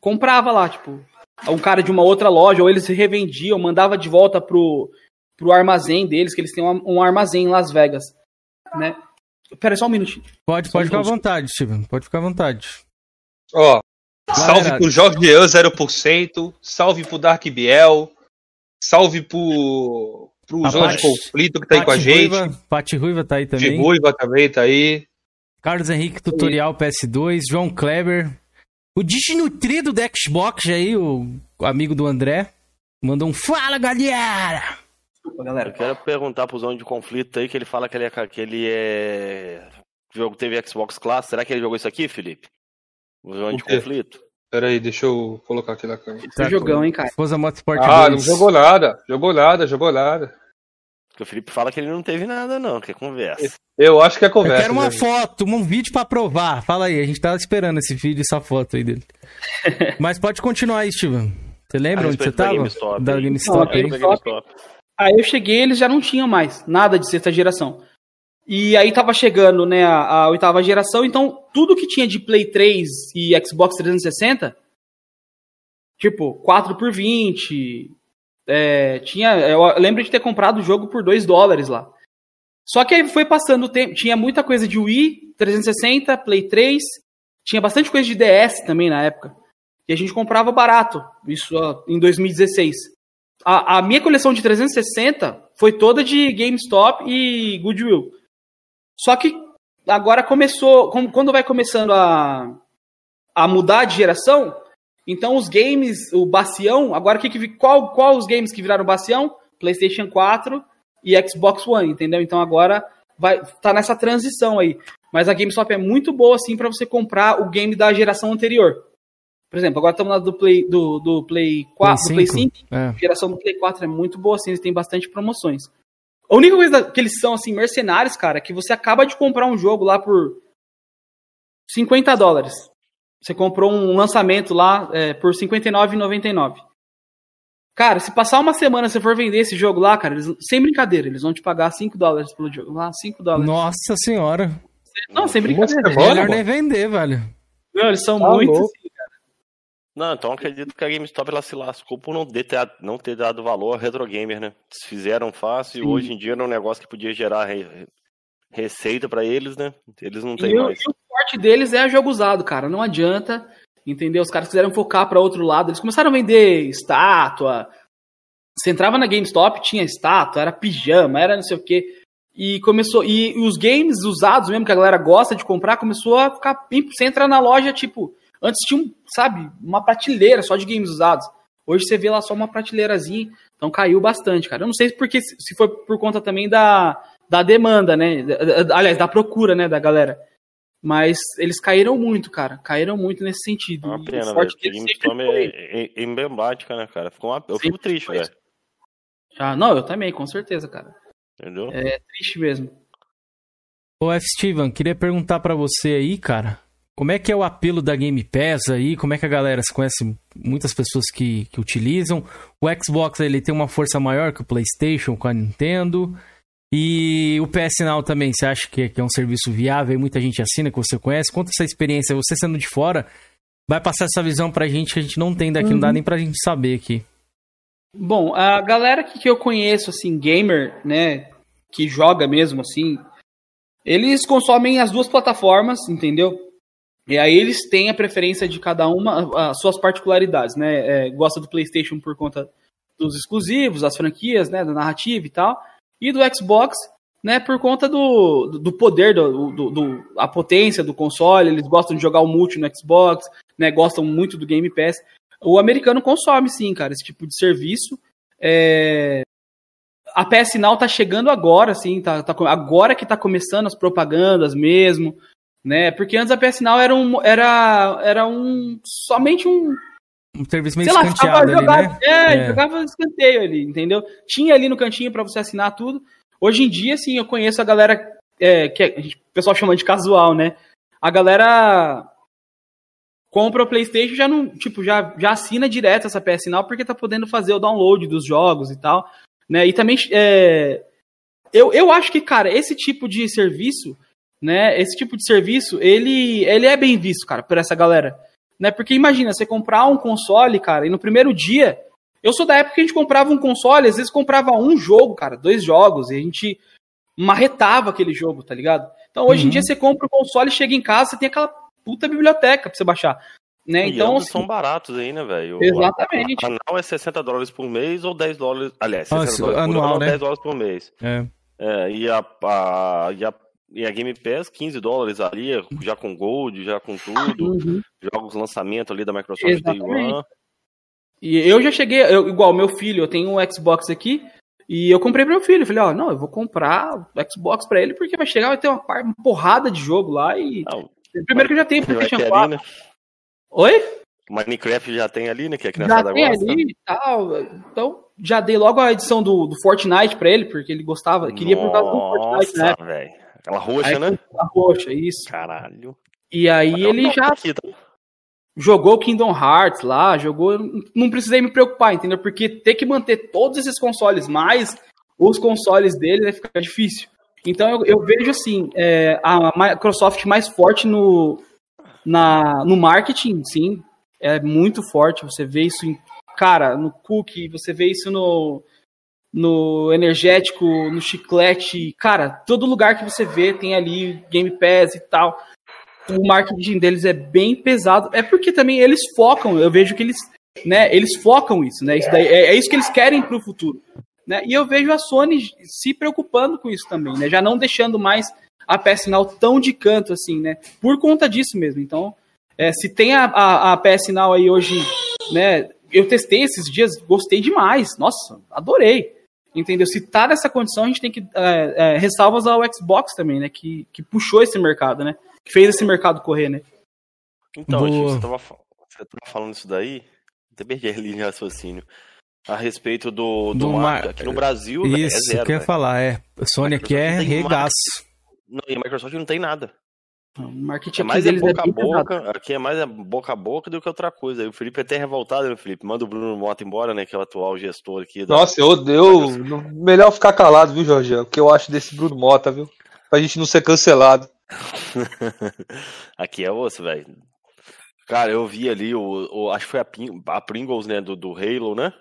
comprava lá, tipo, um cara de uma outra loja, ou eles revendiam, mandava de volta pro, pro armazém deles, que eles têm um, um armazém em Las Vegas, né? Pera aí, só um minutinho. Pode, pode ficar à vontade, Steven. Pode ficar à vontade. Ó, salve Galera- pro Jorge Jean 0%, salve pro Dark Biel, salve pro, pro A Zona de Paty- Conflito que tá aí com a gente. Ruiva, Paty Ruiva tá aí De também. Ruiva também tá aí. Carlos Henrique Tutorial PS2, João Kleber. O desnutrido do Xbox aí, o amigo do André, mandou um fala, galera! galera. Eu quero perguntar pro Zona de Conflito aí, que ele fala que ele é. Que ele é... O jogo teve Xbox Class. Será que ele jogou isso aqui, Felipe? O Zona de? Conflito? Pera aí, deixa eu colocar aqui na câmera. É jogão, hein, cara. Forza Motorsport Ah, 2. não jogou nada, jogou nada, jogou nada. Porque o Felipe fala que ele não teve nada, não, que é conversa. Eu acho que é Eu conversa. quero uma né? foto, um vídeo pra provar. Fala aí, a gente tava esperando esse vídeo e essa foto aí dele. Mas pode continuar aí, Steven. Você lembra A onde você da tava? GameStop Da. GameStop Não, aí. GameStop- Aí eu cheguei, eles já não tinham mais nada de sexta geração. E aí tava chegando, né, a, a oitava geração, então tudo que tinha de Play 3 e Xbox 360, tipo, 4 por 20, é, tinha, eu lembro de ter comprado o jogo por 2 dólares lá. Só que aí foi passando o tempo, tinha muita coisa de Wii, 360, Play 3, tinha bastante coisa de DS também na época. E a gente comprava barato, isso em 2016. A, a minha coleção de 360 foi toda de GameStop e Goodwill. Só que agora começou, quando vai começando a, a mudar de geração, então os games, o bacião, agora que, que qual, qual os games que viraram bacião? PlayStation 4 e Xbox One, entendeu? Então agora vai tá nessa transição aí. Mas a GameStop é muito boa assim para você comprar o game da geração anterior. Por exemplo, agora estamos na do Play do, do Play 4, do Play 5. É. A geração do Play 4 é muito boa assim, eles têm bastante promoções. A única coisa que eles são assim mercenários, cara, é que você acaba de comprar um jogo lá por 50 dólares. Você comprou um lançamento lá é, por R$ 59,99. Cara, se passar uma semana você for vender esse jogo lá, cara, eles- sem brincadeira, eles vão te pagar 5 dólares pelo jogo lá, 5 dólares. Nossa senhora. Não, sem brincadeira. Melhor nem vender, velho. Não, eles são Tá muito louco. Não, então acredito que a GameStop ela se lascou por não ter, não ter dado valor ao retro gamer, né? Eles fizeram fácil e Sim. hoje em dia era um negócio que podia gerar re- receita pra eles, né? Eles não têm E o, mais. e o forte deles é jogo usado, cara. Não adianta, entendeu? Os caras quiseram focar pra outro lado. Eles começaram a vender estátua. Você entrava na GameStop, tinha estátua, era pijama, era não sei o quê. E começou. E os games usados mesmo, que a galera gosta de comprar, começou a ficar. Você entra na loja, tipo. Antes tinha, um, sabe, uma prateleira só de games usados. Hoje você vê lá só uma prateleirazinha. Então caiu bastante, cara. Eu não sei porque se foi por conta também da, da demanda, né? Aliás, da procura, né, da galera. Mas eles caíram muito, cara. Caíram muito nesse sentido. Uma E pena, velho. sempre GameStop foi- é, é, é emblemática, né, cara? Ficou uma... Eu fico triste, velho. Ah, não, eu também, com certeza, cara. Entendeu? É triste mesmo. Ô, F. Steven, queria perguntar pra você aí, cara. Como é que é o apelo da Game Pass aí? Como é que a galera se conhece? Muitas pessoas que, que utilizam. O Xbox ele tem uma força maior que o PlayStation com a Nintendo. E o PS Now também, você acha que, que é um serviço viável e muita gente assina, que você conhece? Conta essa experiência, você sendo de fora, vai passar essa visão pra gente que a gente não tem daqui, não dá Uhum. nem pra gente saber aqui. Bom, a galera que, que eu conheço, assim, gamer, né, que joga mesmo, assim, eles consomem as duas plataformas, entendeu? E aí eles têm a preferência de cada uma, as suas particularidades, né? É, gosta do PlayStation por conta dos exclusivos, das franquias, né, da narrativa e tal, e do Xbox, né, por conta do, do poder, do, do, do- a potência do console, eles gostam de jogar o multi no Xbox, né, gostam muito do Game Pass. O americano consome sim, cara, esse tipo de serviço. É, A PS Now tá chegando agora, assim, tá, tá agora que tá começando as propagandas mesmo, né? Porque antes a PS Now era um, era, era um somente um Um serviço meio sei lá, escanteado ficava ali, jogado, né? é, É. jogava escanteio ali, entendeu? Tinha ali no cantinho pra você assinar tudo. Hoje em dia, assim, eu conheço a galera é, que a gente- o pessoal chama de casual, né? A galera compra o PlayStation e já não, tipo, já, já assina direto essa PS Now porque tá podendo fazer o download dos jogos e tal, né? E também é, eu, eu acho que, cara, esse tipo de serviço, né? Esse tipo de serviço, ele, ele é bem visto, cara, por essa galera. Né? Porque imagina, você comprar um console, cara, e no primeiro dia. Eu sou da época que a gente comprava um console, às vezes comprava um jogo, cara, dois jogos, e a gente marretava aquele jogo, tá ligado? Então hoje em Uhum. dia você compra o console, chega em casa, você tem aquela puta biblioteca pra você baixar. Né? E Então, assim, são baratos aí, né, velho? Exatamente. O anual é 60 dólares por mês ou 10 dólares. Aliás, 60 Nossa, dólares por anual, ano ou né? 10 dólares por mês. É. É, e a, a, e a, e a Game Pass, 15 dólares ali, já com Gold, já com tudo. Uhum. Jogos lançamento ali da Microsoft Day Exatamente. One. E eu já cheguei, eu- igual meu filho, eu tenho um Xbox aqui, e eu comprei pro meu filho. Falei, ó, não, eu vou comprar o Xbox pra ele, porque vai chegar, vai ter uma, porrada de jogo lá e. Primeiro que eu já tenho PlayStation ter 4. ali, né? Oi? Minecraft já tem ali, né? Que Já criançada tem gosta. ali e tal. Então, já dei logo a edição do, do Fortnite pra ele, porque ele gostava, queria por causa do Fortnite, né? Nossa, velho. Aquela roxa, Aí, né? A roxa, isso. Caralho. E aí Eu ele tô já aqui, tá? jogou Kingdom Hearts lá, jogou. Não precisei me preocupar, entendeu? Porque ter que manter todos esses consoles mais os consoles dele vai ficar difícil. Então eu, eu vejo assim, é, a Microsoft mais forte no, na, no marketing, sim, é muito forte. Você vê isso em, cara, no cookie, você vê isso no, no energético, no chiclete, cara, todo lugar que você vê tem ali Game Pass e tal. O marketing deles é bem pesado. É porque também eles focam, eu vejo que eles, né, eles focam isso, né? Isso daí, é, é isso que eles querem pro futuro. Né? E eu vejo a Sony se preocupando com isso também, né? Já não deixando mais a PS Now tão de canto assim, né? Por conta disso mesmo. Então, é, se tem a, a, a PS Now aí hoje, né? Eu testei esses dias, gostei demais. Nossa, adorei. Entendeu? Se tá nessa condição, a gente tem que é, é, ressalvas ao Xbox também, né? Que, que puxou esse mercado, né? Que fez esse mercado correr, né? Então, Boa. Chico, você tava, fa- você tava falando isso daí, até perdi a linha de raciocínio. A respeito do, do, Do mar- Aqui no Brasil, velho, é Isso, zero. que eu ia velho. falar, é. Sony aqui é regaço. Não, e a Microsoft não tem nada. O marketing É aqui mais é deles boca a pesado. boca, aqui é mais é boca a boca do que outra coisa. Aí o Felipe é até revoltado, né, Felipe? Manda o Bruno Mota embora, né? Que é o atual gestor aqui. Da... Nossa, eu odeio. Melhor ficar calado, viu, Jorge? O que eu acho desse Bruno Mota, viu? Pra gente não ser cancelado. aqui é osso, velho. Cara, eu vi ali o, o- acho que foi a, Pin- a Pringles, né, do, do Halo, né?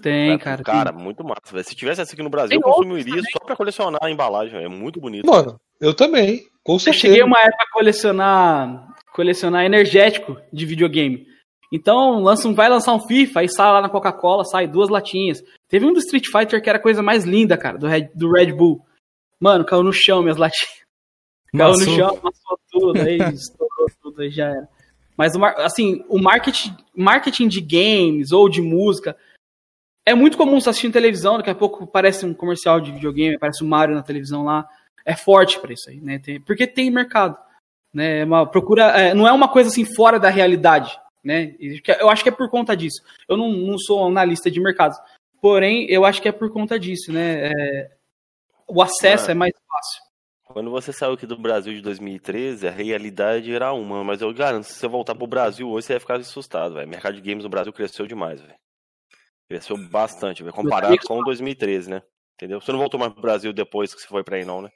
Tem, Vai- cara. Cara, tem. muito massa, velho. Se tivesse essa aqui no Brasil, Tem eu consumiria só pra colecionar a embalagem. É muito bonito. Mano, eu também. Com Eu certeza. cheguei uma época a colecionar, colecionar energético de videogame. Então, lança um, vai lançar um FIFA, aí sai lá na Coca-Cola, sai duas latinhas. Teve um do Street Fighter que era a coisa mais linda, cara, do Red, do Red Bull. Mano, caiu no chão minhas latinhas. Caiu no chão, amassou tudo, aí estourou tudo, aí já era. Mas, assim, o marketing, marketing de games ou de música é muito comum você assistir em televisão, daqui a pouco parece um comercial de videogame, aparece o Mario na televisão lá. É forte pra isso aí, né? Tem- porque tem mercado. Né? É uma procura, é, não é uma coisa assim fora da realidade. Né? Eu acho que é por conta disso. Eu não, não sou analista de mercados. Porém, eu acho que é por conta disso, né? É, o acesso Mano. é mais fácil. Quando você saiu aqui do Brasil de 2013, a realidade era uma, mas eu garanto, se você voltar pro Brasil hoje, você vai ficar assustado, velho. O mercado de games no Brasil cresceu demais, velho. Cresceu bastante, velho, comparado com 2013, né? Entendeu? Você não voltou mais pro Brasil depois que você foi pra aí, não, né?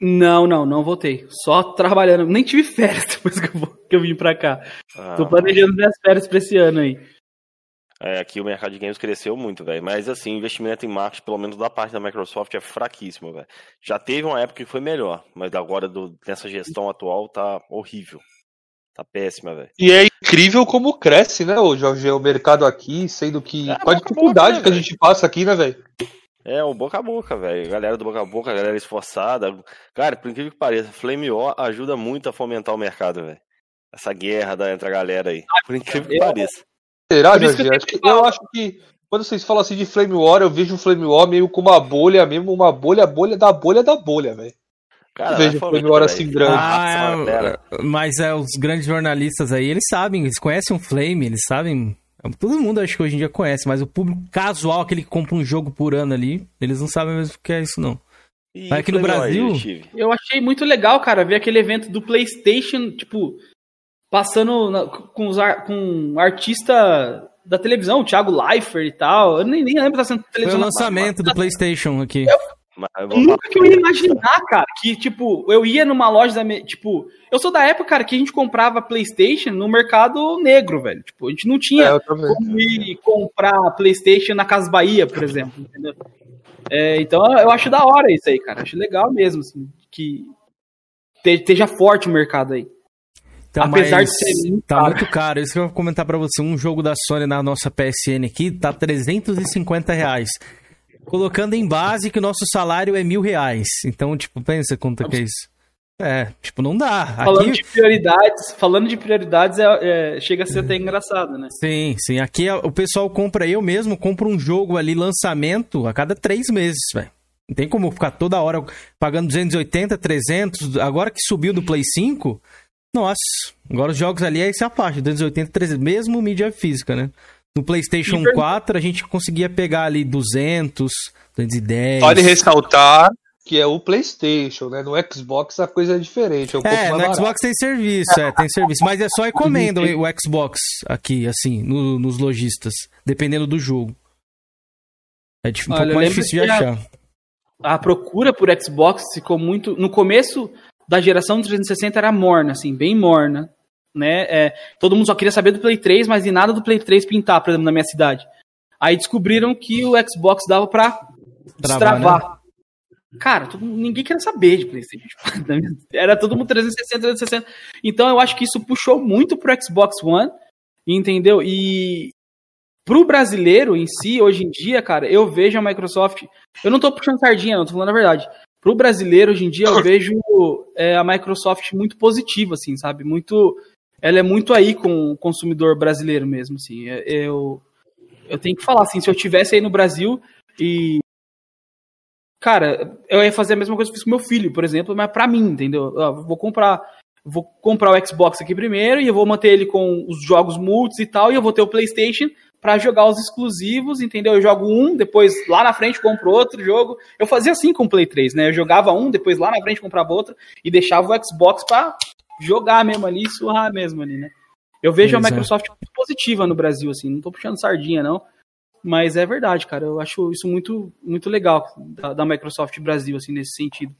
Não, não, não voltei. Só trabalhando. Nem tive férias depois que eu, que eu vim pra cá. Ah, Tô planejando minhas férias pra esse ano aí. É, aqui o mercado de games cresceu muito, velho. Mas assim, investimento em marketing, pelo menos da parte da Microsoft, é fraquíssimo, velho. Já teve uma época que foi melhor, mas agora do, nessa gestão atual tá horrível. Tá péssima, velho. E é incrível como cresce, né, o Jorge, o mercado aqui, sendo que. É, com a a dificuldade boca, que a né, gente passa aqui, né, velho? É, o boca a boca, velho. Galera do boca a boca, galera esforçada. Cara, por incrível que pareça, Flame O ajuda muito a fomentar o mercado, velho. Essa guerra da, entre a galera aí. Por incrível que pareça. Será, Por isso que Jorge? eu Acho que- eu acho que quando vocês falam assim de Flame War, eu vejo o Flame War meio com uma bolha mesmo, uma bolha, bolha da bolha da bolha, velho. Cara, Eu vejo o Flame War assim grande. Ah, matéria. é, mas é, os grandes jornalistas aí, eles sabem, eles conhecem o Flame, eles sabem. Todo mundo acho que hoje em dia conhece, mas o público casual, aquele que compra um jogo por ano ali, eles não sabem mesmo o que é isso, não. E Mas aqui no Brasil. Eu achei muito legal, cara, ver aquele evento do PlayStation, tipo, passando na- com, os ar- com um artista da televisão, o Thiago Leifert e tal. Eu nem, nem lembro da sendo Foi o televisão. lançamento do PlayStation aqui. Eu Nunca que eu ia imaginar, cara, que, tipo, eu ia numa loja da. Tipo, eu sou da época, cara, que a gente comprava PlayStation no mercado negro, velho. Tipo, a gente não tinha É, também. como ir comprar PlayStation na Casa Bahia, por exemplo, entendeu? É, então eu acho da hora isso aí, cara. Acho legal mesmo, assim, que te- esteja forte o mercado aí. Então, Apesar de ser muito tá caro. muito caro. Isso que eu vou comentar pra você. Um jogo da Sony na nossa PSN aqui tá 350 reais. Colocando em base que o nosso salário é mil reais. Então, tipo, pensa quanto que é isso. É, tipo, não dá. Falando Aqui, de prioridades, falando de prioridades, é, é, chega a ser até engraçado, né? sim, sim. Aqui é- o pessoal compra, eu mesmo compro um jogo ali, lançamento, a cada três meses, velho. Não tem como ficar toda hora pagando 280, 300. Agora que subiu do Play 5, nossa, agora os jogos ali aí se afastam, 280, 300, mesmo mídia física, né? No PlayStation E per- 4 a gente conseguia pegar ali 200, 210. Vale ressaltar que é o PlayStation, né? No Xbox a coisa é diferente. É, um É, no barato. Xbox tem serviço, é, tem serviço. Mas é só encomenda o Xbox aqui, assim, no- nos lojistas, dependendo do jogo. É um Olha, pouco mais difícil de que a- achar. a procura por Xbox ficou muito. No começo da geração 360 era morna, assim, bem morna. Né? É, todo mundo só queria saber do Play 3, mas e nada do Play 3 pintar, por exemplo, na minha cidade. Aí descobriram que o Xbox dava pra destravar. Cara, todo- ninguém queria saber de PlayStation. Era todo mundo 360, 360. Então eu acho que isso puxou muito pro Xbox One, entendeu? E pro brasileiro em si, hoje em dia, cara, eu vejo a Microsoft. Eu não tô puxando sardinha, não, tô falando a verdade. Pro brasileiro, hoje em dia, eu vejo é, a Microsoft muito positiva, assim, sabe? Muito. Ela é muito aí com o consumidor brasileiro mesmo, assim. É, Eu, eu tenho que falar, assim, se eu tivesse aí no Brasil e. Cara, eu ia fazer a mesma coisa que fiz com meu filho, por exemplo, mas pra mim, entendeu? Eu vou comprar. Vou comprar o Xbox aqui primeiro e eu vou manter ele com os jogos multis e tal, e eu vou ter o PlayStation pra jogar os exclusivos, entendeu? Eu jogo um, depois lá na frente compro outro jogo. Eu fazia assim com o Play 3, né? Eu jogava um, depois lá na frente comprava outro e deixava o Xbox pra jogar mesmo ali, e surrar mesmo ali, né? Eu vejo Pois a é. Microsoft muito positiva no Brasil, assim, não tô puxando sardinha, não. Mas é verdade, cara. Eu acho isso muito, muito legal da, da Microsoft Brasil, assim, nesse sentido.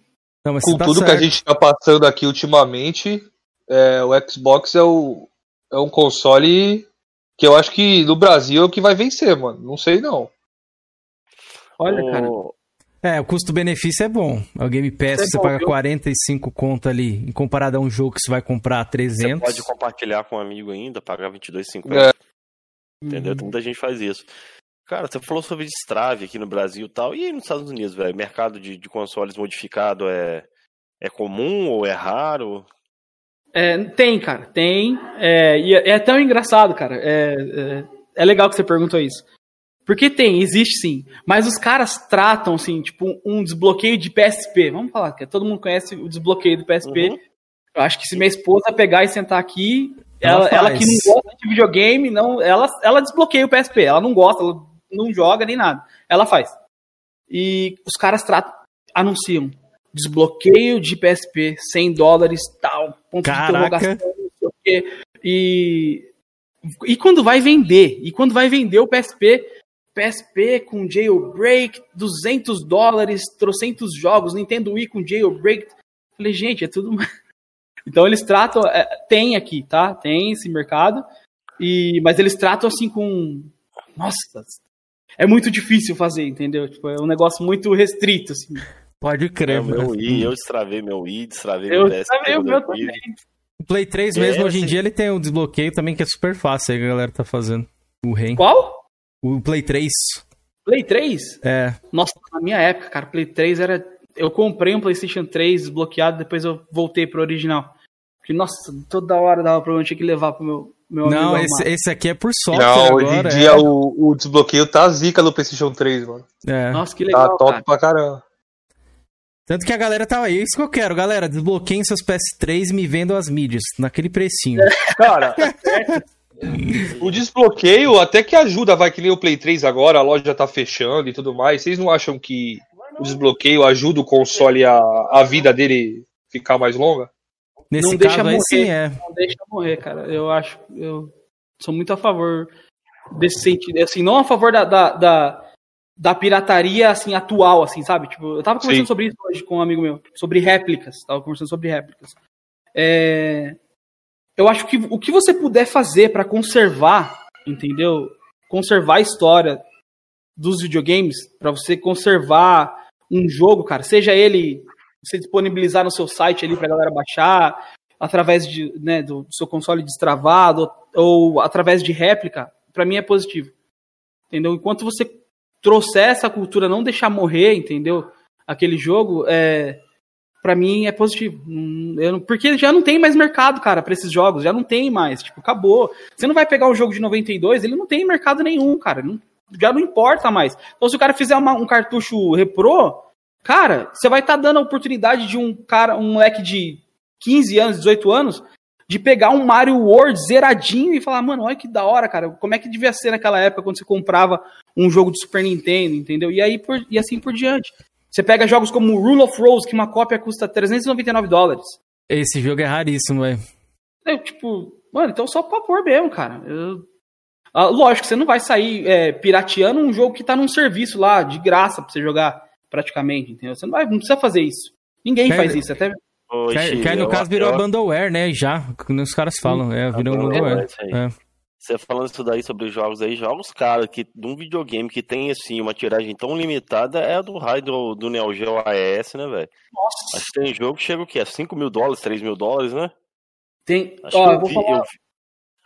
Não, mas Com tá tudo que a certo. gente tá passando aqui ultimamente, é, o Xbox é, o, é um console que eu acho que no Brasil é o que vai vencer, mano. Não sei não. Olha, cara. É, o custo-benefício é bom. É o Game Pass, é você bom, paga viu? 45 conto ali, em comparado a um jogo que você vai comprar Você 300. pode compartilhar com um amigo ainda, pagar R$22,50. É. Entendeu? Tem muita gente faz isso. Cara, você falou sobre destrave aqui no Brasil e tal. E aí nos Estados Unidos, velho? Mercado de, de consoles modificado é, é comum ou é raro? É, tem, cara, tem. É, e é, é tão engraçado, cara. É, é, é legal que você perguntou isso. Porque tem, existe sim. Mas os caras tratam, assim, tipo, um desbloqueio de PSP. Vamos falar, que todo mundo conhece o desbloqueio do PSP. Eu acho que se minha esposa pegar e sentar aqui, Ela ela, ela que não gosta de videogame, não, ela, ela desbloqueia o PSP. Ela não gosta, ela não joga nem nada. Ela faz. E os caras tratam, anunciam desbloqueio de PSP, 100 dólares, tal, ponto Caraca. de interrogação, não sei o quê. E, e quando vai vender? E quando vai vender o PSP, PSP com jailbreak, 200 dólares, trocentos jogos, Nintendo Wii com jailbreak. Falei, gente, é tudo. Então eles tratam, é, tem aqui, tá? Tem esse mercado, e mas eles tratam assim com, nossa, é muito difícil fazer, entendeu? Tipo, é um negócio muito restrito, assim. Pode crer, É, meu mano. Wii, eu destravei meu Wii, destravei Eu meu destravei o meu também. O Play 3 É, mesmo, hoje em assim- dia, ele tem um desbloqueio também que é super fácil aí que a galera tá fazendo. O REM. Qual? O Play 3. Play 3? É. Nossa, na minha época, cara, Play 3 era. Eu comprei um PlayStation 3 desbloqueado, depois eu voltei pro original. Porque, nossa, toda hora dava problema, eu tinha que levar pro meu, meu Não, amigo esse, esse aqui é por software Não, hoje agora. em dia é. o, o desbloqueio tá zica no PlayStation 3, mano. É. Nossa, que Tá legal, top cara. pra caramba. Tanto que a galera tava aí. Isso que eu quero, galera. Desbloqueiem seus PS3 e me vendam as mídias. Naquele precinho. Cara, o desbloqueio até que ajuda, vai que nem o Play 3 agora, a loja já tá fechando e tudo mais. Vocês não acham que o desbloqueio ajuda o console a, a vida dele ficar mais longa? Nesse não deixa morrer, sim é. Não deixa morrer, cara. Eu acho. Eu sou muito a favor desse sentido. Assim, não a favor da, da, da, da pirataria assim atual, assim, sabe? Tipo, eu tava conversando Sim. sobre isso hoje com um amigo meu, sobre réplicas. Tava conversando sobre réplicas. É, eu acho que o que você puder fazer pra conservar, entendeu? Conservar a história dos videogames, pra você conservar um jogo, cara, seja ele você disponibilizar no seu site ali pra galera baixar, através de, né, do, seu console destravado ou através de réplica, pra mim é positivo. Entendeu? Enquanto você trouxer essa cultura, não deixar morrer, entendeu? Aquele jogo, é, para mim é positivo. Hum, porque já não tem mais mercado, cara, pra esses jogos. Já não tem mais. Tipo, acabou. Você não vai pegar um jogo de 92, ele não tem mercado nenhum, cara. Não- já não importa mais. Então, se o cara fizer uma- um cartucho repro, cara, você vai estar dando a oportunidade de um cara, um moleque de 15 anos, 18 anos, de pegar um Mario World zeradinho e falar, mano, olha que da hora, cara. Como é que devia ser naquela época quando você comprava um jogo de Super Nintendo, entendeu? E aí por- e assim por diante. Você pega jogos como Rule of Rose, que uma cópia custa 399 dólares. Esse jogo é raríssimo, velho. É, tipo, mano, então só pra pôr mesmo, cara. Eu- Ah, lógico, você não vai sair é, pirateando um jogo que tá num serviço lá, de graça, pra você jogar praticamente, entendeu? Você não, vai, não precisa fazer isso. Ninguém Quer- faz isso, até. Ô, Que, que aí, no eu- caso virou eu- abandonware, né? Já, como os caras falam. É, virou aí. É. Você falando isso daí sobre jogos aí, jogos, cara, que de um videogame que tem assim uma tiragem tão limitada é a do raio do, do Neo Geo AES, né, velho? Nossa. Acho que tem jogo que chega o quê? 5 mil dólares, 3 mil dólares, né? Tem. Acho Ó, que eu vi, falar- eu vi,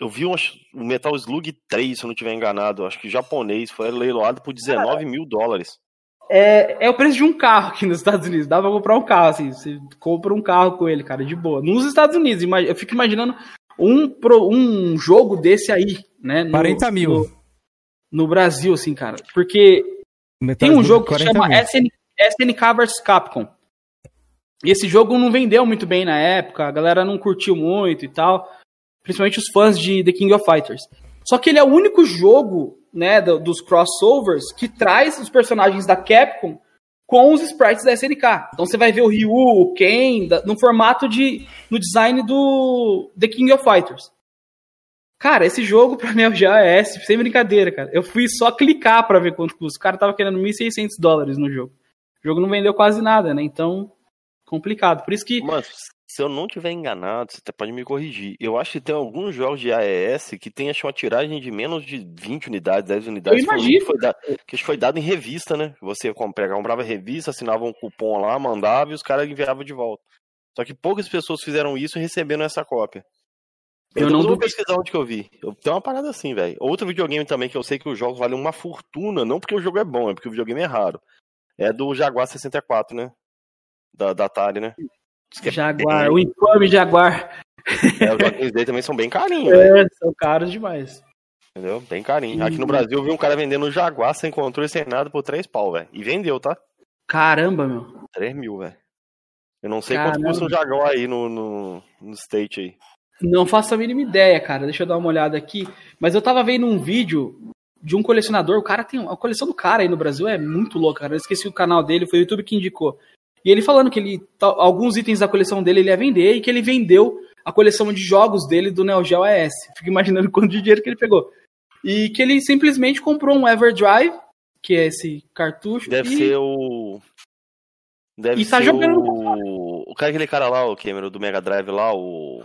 eu vi um, um Metal Slug 3, se eu não estiver enganado. Acho que japonês, foi leiloado por 19 mil dólares. É, é o preço de um carro aqui nos Estados Unidos. Dá pra comprar um carro, assim. Você compra um carro com ele, cara, de boa. Nos Estados Unidos, eu fico imaginando um, pro- um jogo desse aí, né? no- 40 mil. No, no Brasil, assim, cara. Porque Metal tem um jogo que 40 chama mil. SN, SNK vs Capcom. E esse jogo não vendeu muito bem na época, a galera não curtiu muito e tal. Principalmente os fãs de The King of Fighters. Só que ele é o único jogo, né, do- dos crossovers que traz os personagens da Capcom com os sprites da SNK. Então você vai ver o Ryu, o Ken, no formato de. no design do The King of Fighters. Cara, esse jogo pra mim já é sem brincadeira, cara. Eu fui só clicar pra ver quanto custa. O cara tava querendo 1.600 dólares no jogo. O jogo não vendeu quase nada, né? Então, complicado. Por isso que. Mano, se eu não tiver enganado, você até pode me corrigir. Eu acho que tem alguns jogos de AES que tem acho, uma tiragem de menos de 20 unidades, 10 unidades. Eu imagino. Que, foi da- que foi dado em revista, né? Você comprava, revista, assinava um cupom lá, mandava e os caras enviavam de volta. Só que poucas pessoas fizeram isso e receberam essa cópia. Eu Eu, não vou pesquisar onde que eu vi. Eu, tem uma parada assim, velho. Outro videogame também que eu sei que os jogos valem uma fortuna, não porque o jogo é bom, é porque o videogame é raro. É do Jaguar 64, né? Da, da Atari, né? É Jaguar, o infame Jaguar. é, os joguinhos dele também são bem carinhos. É, são caros demais. Entendeu? Bem carinho. Aqui no Uhum. Brasil eu vi um cara vendendo um Jaguar sem controle, sem nada, por 3 pau, velho. E vendeu, tá? Caramba, meu. 3 mil, velho. Eu não sei Caramba. quanto custa um Jaguar aí no, no, no State aí. Não faço a mínima ideia, cara. Deixa eu dar uma olhada aqui. Mas eu tava vendo um vídeo de um colecionador. O cara tem. A coleção do cara aí no Brasil é muito louca, cara. Eu esqueci o canal dele, foi o YouTube que indicou. E ele falando que ele. Alguns itens da coleção dele ele ia vender e que ele vendeu a coleção de jogos dele do Neo Geo AES. Fico imaginando quanto de dinheiro que ele pegou. E que ele simplesmente comprou um Everdrive, que é esse cartucho. Deve e... ser o. Deve E tá ser jogando o. O cara, aquele cara lá, o Cameron, do Mega Drive lá, o.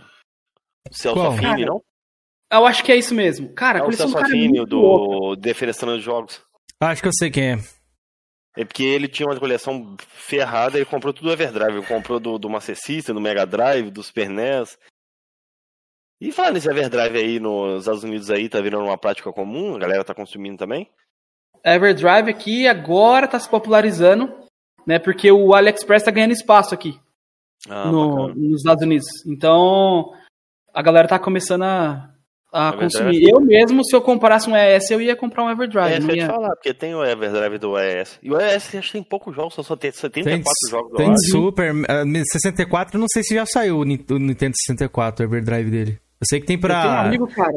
Celso? Affini, não? Eu acho que é isso mesmo. Cara, a É o coleção do Celso é Affini, muito louca. do Defenestrando os Jogos. Acho que eu sei quem é. É porque ele tinha uma coleção ferrada, ele comprou tudo do Everdrive. Ele comprou do, do Master System, do Mega Drive, do Super NES. E falando nesse Everdrive aí nos Estados Unidos aí, tá virando uma prática comum, a galera tá consumindo também. Everdrive aqui agora tá se popularizando, né? Porque o AliExpress tá ganhando espaço aqui Ah, no- nos Estados Unidos. Então a galera tá começando a, a Everdrive. consumir. Eu mesmo, se eu comprasse um ES, eu ia comprar um Everdrive. É, não eu ia falar, porque tem o Everdrive do ES. E o ES acho que tem poucos jogos, só, só tem 74 Tem, jogos. eu tem. Super. ah, 64, não sei se já saiu o Nin- o Nintendo 64, o Everdrive dele. Eu sei que tem Eu tenho um pra amigo, cara.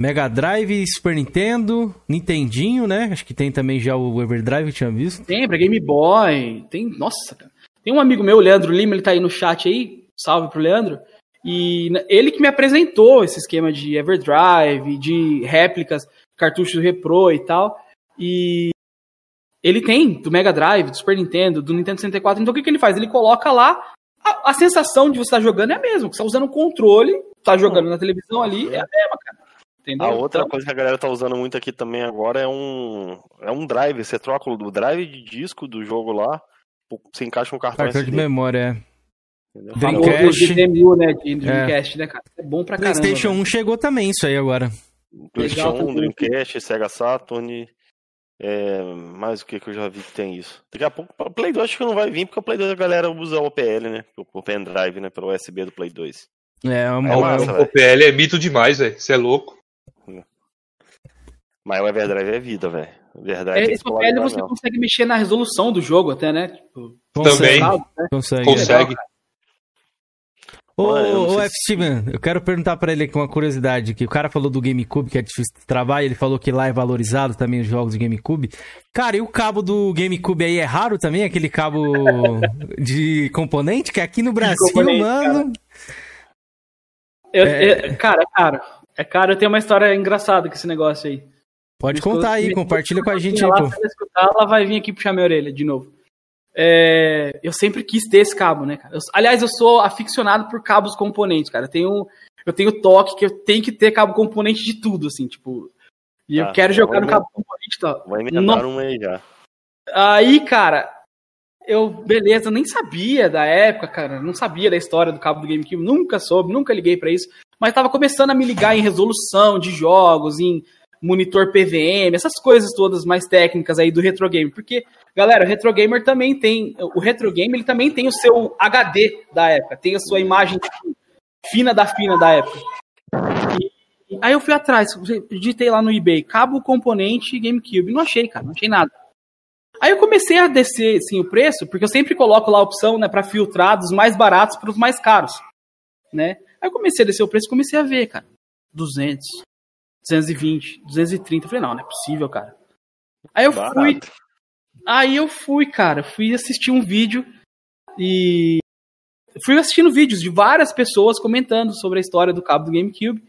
Mega Drive, Super Nintendo, Nintendinho, né? Acho que tem também já o Everdrive, eu tinha visto. Tem pra Game Boy. Tem. Nossa, cara. Tem um amigo meu, o Leandro Lima, ele tá aí no chat aí. Salve pro Leandro. E ele que me apresentou esse esquema de Everdrive, de réplicas, cartuchos repro e tal. E ele tem do Mega Drive, do Super Nintendo, do Nintendo 64. Então o que, que ele faz? Ele coloca lá. A, a sensação de você estar jogando é a mesma. Você está usando o controle, tá jogando na televisão ali, é a mesma, cara. Entendeu? A outra Então, coisa que a galera tá usando muito aqui também agora é um é um drive. Você troca o drive de disco do jogo lá, você encaixa um cartão Cartão de SD. memória, é. Entendeu? Dreamcast. DMU, né? De É. Dreamcast, né, cara? É bom pra caramba. PlayStation velho. 1 chegou também isso aí agora. PlayStation Legal 1, também. Dreamcast, Sega Saturn. É, mais o que que eu já vi que tem isso. Daqui a pouco, o Play 2 acho que não vai vir, porque o Play 2 a galera usa o OPL, né? O pendrive, né? Pelo USB do Play 2. É, um, É massa, o velho. PL é mito demais, velho. Você é louco. Mas o Everdrive é vida, velho. O É, que esse polarizar você mesmo. consegue mexer na resolução do jogo até, né? Tipo, Consegue. né? Consegue. Consegue. Mano, ô, sei F. Steven, eu quero perguntar pra ele aqui uma curiosidade, que o cara falou do GameCube, que é difícil de e ele falou que lá é valorizado também os jogos de GameCube. Cara, e o cabo do GameCube aí é raro também, aquele cabo de componente, que aqui no Brasil, mano... Eu- É. eu- cara, é caro. É caro, eu tenho uma história engraçada com esse negócio aí. Pode contar aí, compartilha com a gente aí, ela, pô. ela vai vir aqui puxar minha orelha de novo. É, eu sempre quis ter esse cabo, né, cara? Eu- aliás, eu sou aficionado por cabos componentes, cara. Eu tenho, eu tenho toque que eu tenho que ter cabo componente de tudo, assim, tipo. E eu Ah, quero jogar no cabo componente, tá? Vai emendar Não- um aí já. Aí, cara, eu, beleza, eu nem sabia da época, cara, não sabia da história do cabo do GameCube, nunca soube, nunca liguei pra isso, mas tava começando a me ligar em resolução de jogos, em monitor PVM, essas coisas todas mais técnicas aí do retro game, porque, galera, o retro gamer também tem, o retro game ele também tem o seu HD da época, tem a sua imagem fina da fina da época. E- aí eu fui atrás, digitei lá no eBay, cabo componente GameCube, não achei, cara, não achei nada. Aí eu comecei a descer assim, o preço, porque eu sempre coloco lá a opção né, para filtrar dos mais baratos para os mais caros. Né? Aí eu comecei a descer o preço comecei a ver, cara. 200, 220, 230. Eu falei, não, não é possível, cara. Aí eu fui. Barato. Aí eu fui, cara, fui assistir um vídeo e fui assistindo vídeos de várias pessoas comentando sobre a história do cabo do GameCube.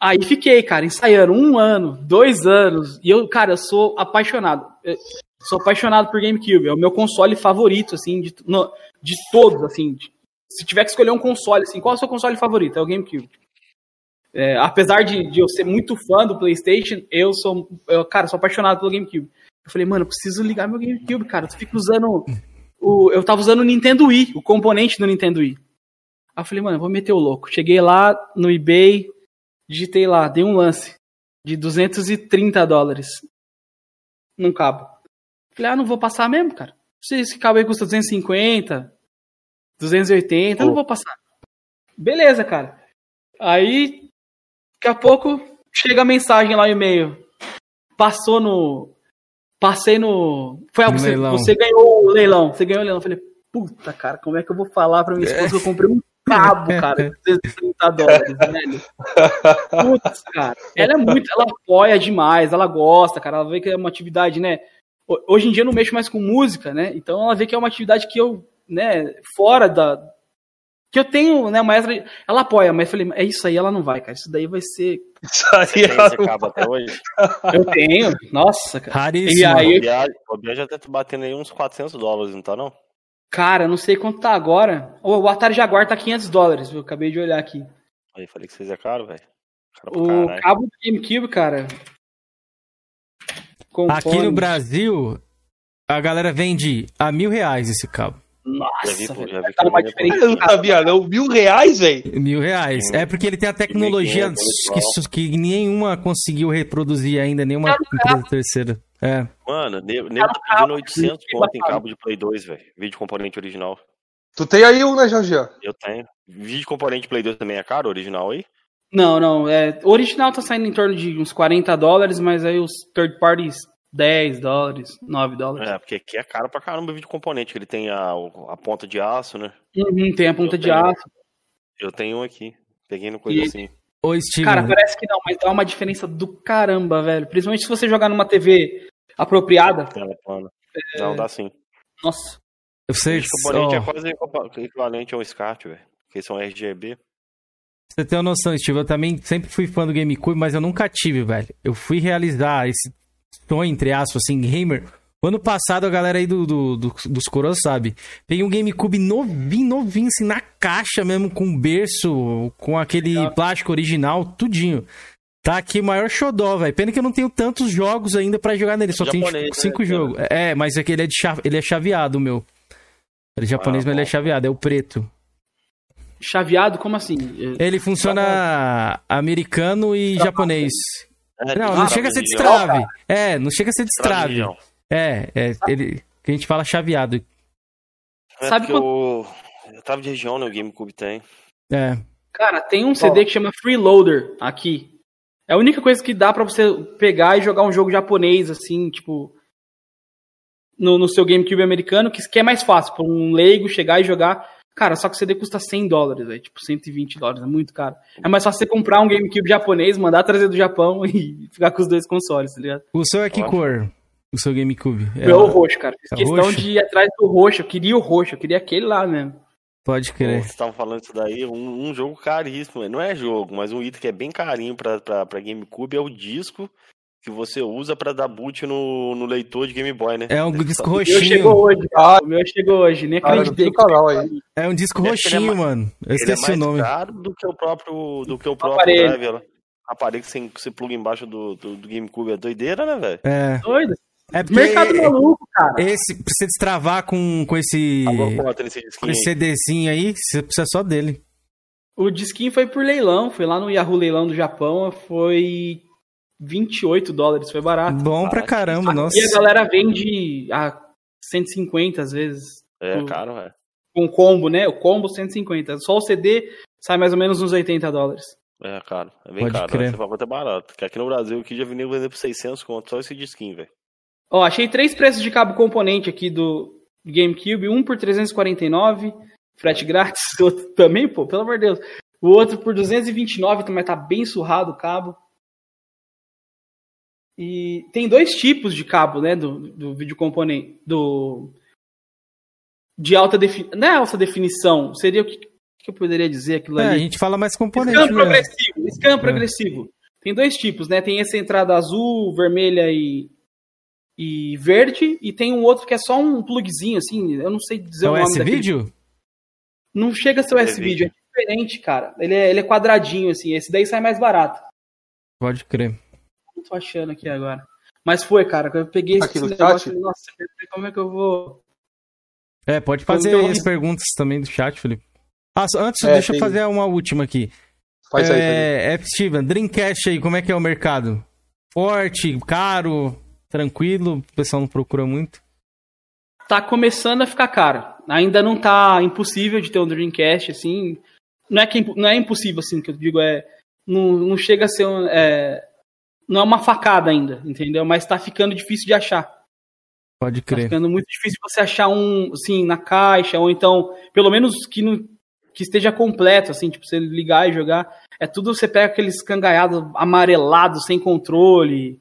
Aí fiquei, cara, ensaiando um ano, dois anos. E eu, cara, eu sou apaixonado. Eu sou apaixonado por GameCube. É o meu console favorito, assim, de, no- de todos, assim. de- se tiver que escolher um console, assim, qual é o seu console favorito? É o GameCube. É, apesar de, de eu ser muito fã do PlayStation, eu sou, eu, cara, sou apaixonado pelo GameCube. Eu falei, mano, eu preciso ligar meu GameCube, cara. Eu fico usando. O, eu tava usando o Nintendo Wii, o componente do Nintendo Wii. Aí eu falei, mano, eu vou meter o louco. Cheguei lá no eBay, digitei lá, dei um lance de 230 dólares num cabo. Falei, ah, não vou passar mesmo, cara. Se esse cabo aí custa 250, 280, eu não vou passar. Beleza, cara. Aí, daqui a pouco, chega a mensagem lá no e-mail. Passou no. Passei no. Foi algo você, você ganhou o leilão. Você ganhou o leilão. Eu falei, puta, cara, como é que eu vou falar pra minha esposa que eu comprei um cabo, cara, de 230 dólares, velho? Putz, cara. Ela é muito. Ela apoia demais, ela gosta, cara. Ela vê que é uma atividade, né? ho- Hoje em dia eu não mexo mais com música, né? Então ela vê que é uma atividade que eu, né, fora da. Que eu tenho, né, uma extra. Ela apoia, mas eu falei, é isso aí, ela não vai, cara. Isso daí vai ser. Isso aí tem esse cabo até hoje? Eu tenho, nossa, cara. Raríssimo. E aí, O eu- Biagio já tá batendo aí uns 400 dólares, não tá não? cara, eu não sei quanto tá agora. O Atari Jaguar tá 500 dólares, viu? Acabei de olhar aqui. Aí falei que vocês é caro, velho. O cabo do GameCube, cara. Aqui no Compone- Brasil, a galera vende a mil reais esse cabo. Nossa, Já vi, já vi tá uma diferença. Eu não sabia, não. Mil reais, velho. Mil reais. É porque ele tem a tecnologia 1.500, que, que nenhuma conseguiu reproduzir ainda, nenhuma empresa terceira. É. Mano, nego nego tá pedindo 800 conto em cabo de Play 2, velho. Vídeo componente original. Tu tem aí um, né, Jorge? Eu tenho. Vídeo componente Play 2 também é caro, original aí? Não, não. É, o original tá saindo em torno de uns 40 dólares, mas aí os third parties 10 dólares, 9 dólares. É, porque aqui é caro pra caramba o vídeo componente, que ele tem a, a ponta de aço, né? Uhum, tem a ponta Eu de tenho. aço. Eu tenho um aqui. Peguei no coisa E- assim. Ô, Steven, Cara, parece que não, mas dá uma diferença do caramba, velho. Principalmente se você jogar numa TV apropriada. Tela plana. Não, dá sim. Nossa. vocês, Vídeo componente ó, é quase equivalente a um SCART, velho. Porque são RGB. você tem uma noção, Steve, eu também sempre fui fã do GameCube, mas eu nunca tive, velho. Eu fui realizar esse sonho, entre aspas, assim, gamer, O ano passado, a galera aí do, do- do- dos coroas sabe. Peguei um GameCube novinho, novinho, assim, na caixa mesmo, com berço, com aquele plástico original, tudinho. Tá aqui o maior xodó, velho. Pena que eu não tenho tantos jogos ainda pra jogar nele. Só Japonês, tipo, né, cinco cara? jogos. É, mas é que ele é, de cha- ele é chaveado, meu. Ele é japonês, Ah, mas ele é chaveado, é o preto. Chaveado, como assim? Ele funciona americano e japonês. É, Não, não que chega a ser destrave. É, não chega a ser destrave. É, é, ele. Que a gente fala chaveado. É Sabe porque eu, eu tava de região, né? O GameCube tem. É. Cara, tem um CD que chama Freeloader aqui. É a única coisa que dá pra você pegar e jogar um jogo japonês, assim, tipo. No, no seu GameCube americano, que, que é mais fácil pra um leigo chegar e jogar. Cara, só que o CD custa 100 dólares, velho. Tipo, 120 dólares, é muito caro. É mais fácil você comprar um GameCube japonês, mandar trazer do Japão e ficar com os dois consoles, tá ligado? O seu é que cor? O seu GameCube? É o roxo, cara. Fiz é questão roxo? de ir atrás do roxo. Eu queria o roxo, eu queria aquele lá mesmo. Pode crer. Você tava falando isso daí, um, um jogo caríssimo, velho. não é jogo, mas um item que é bem carinho pra, pra, pra GameCube é o disco que você usa pra dar boot no, no leitor de Game Boy, né? É um disco O meu roxinho. chegou hoje, cara. O meu chegou hoje, nem Cara, acreditei. do canal aí. É um disco que é roxinho, ma- mano. Eu Ele é esqueci mais o nome. caro do que o próprio, do que o próprio Aparelho. drive, lá. Aparelho que você, que você pluga embaixo do, do, do GameCube é doideira, né, velho? É. Doido. É porque Mercado maluco, cara. Esse, pra você destravar com, com esse. Nesse Com esse. CDzinho aí, você precisa só dele. O disquinho foi por leilão, foi lá no Yahoo Leilão do Japão, foi 28 dólares, foi barato. Bom pra caramba, nossa. E a galera vende a 150 às vezes. É, com- caro, velho. Com combo, né? O combo 150. Só o CD sai mais ou menos uns 80 dólares. É caro, é bem Pode caro. crer. Você fala quanto é barato. Porque aqui no Brasil, aqui já vi nego vender por 600 conto, só esse disquinho, velho. Ó, achei três preços de cabo componente aqui do GameCube, um por 349, frete grátis, o outro também, pô, pelo amor de Deus. O outro por 229, também tá bem surrado o cabo. E tem dois tipos de cabo, né, do, do vídeo componente, do de alta definição, não é alta definição, seria o que, que eu poderia dizer aquilo É, a ali? gente fala mais componente. Scan mesmo. progressivo, scan É. progressivo. Tem dois tipos, né? Tem essa entrada azul, vermelha e, e verde, e tem um outro que é só um plugzinho, assim, eu não sei dizer É o nome daquele. S-Vídeo? Não chega a ser o S-Vídeo, é diferente, cara. Ele é, ele é quadradinho, assim, esse daí sai mais barato. Pode crer. Não tô achando aqui agora. Mas foi, cara, eu peguei Aqui esse no negócio e falei, nossa, como é que eu vou... É, pode fazer as perguntas também do chat, Felipe. Ah, antes, É, deixa eu tem- fazer uma última aqui. Faz aí, é, F. Steven, Dreamcast aí, como é que é o mercado? Forte, caro, tranquilo? O pessoal não procura muito? tá começando a ficar caro. Ainda não tá impossível de ter um Dreamcast, assim. Não é, que, é não é impossível, assim, que eu digo, é. Não, não chega a ser. um- é, não é uma facada ainda, entendeu? Mas tá ficando difícil de achar. Pode Tá crer. ficando muito difícil você achar um, assim, na caixa, ou então, pelo menos que, não, que esteja completo, assim, tipo, você ligar e jogar. É tudo, você pega aqueles cangaiados amarelados, sem controle.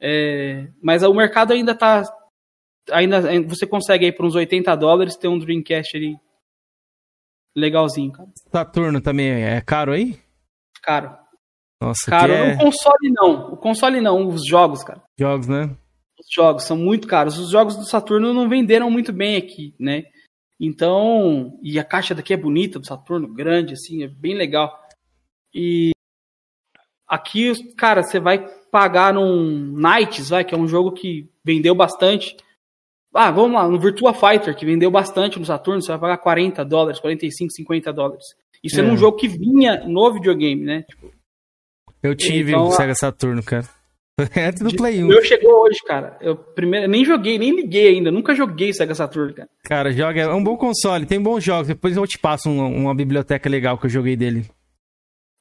É, mas o mercado ainda tá. Ainda você consegue aí por uns 80 dólares ter um Dreamcast ali legalzinho, cara. Saturno também é caro aí? Caro. Nossa, Caro, é o console não. O console não, os jogos, cara. jogos, né? Os jogos são muito caros. Os jogos do Saturno não venderam muito bem aqui, né? Então, e a caixa daqui é bonita do Saturno, grande, assim, é bem legal. E aqui, cara, você vai pagar num Knights, vai, que é um jogo que vendeu bastante. Ah, vamos lá, no Virtua Fighter, que vendeu bastante no Saturno, você vai pagar 40 dólares, 45, 50 dólares. Isso é, É. num jogo que vinha no videogame, né? Tipo, Eu tive Então, o Sega Saturno, cara. Antes do Play 1. o meu chegou hoje, cara. Eu primeiro, nem joguei, nem liguei ainda. Nunca joguei Sega Saturno, cara. Cara, joga, é um bom console, tem bons jogos. Depois eu te passo uma, uma biblioteca legal que eu joguei dele.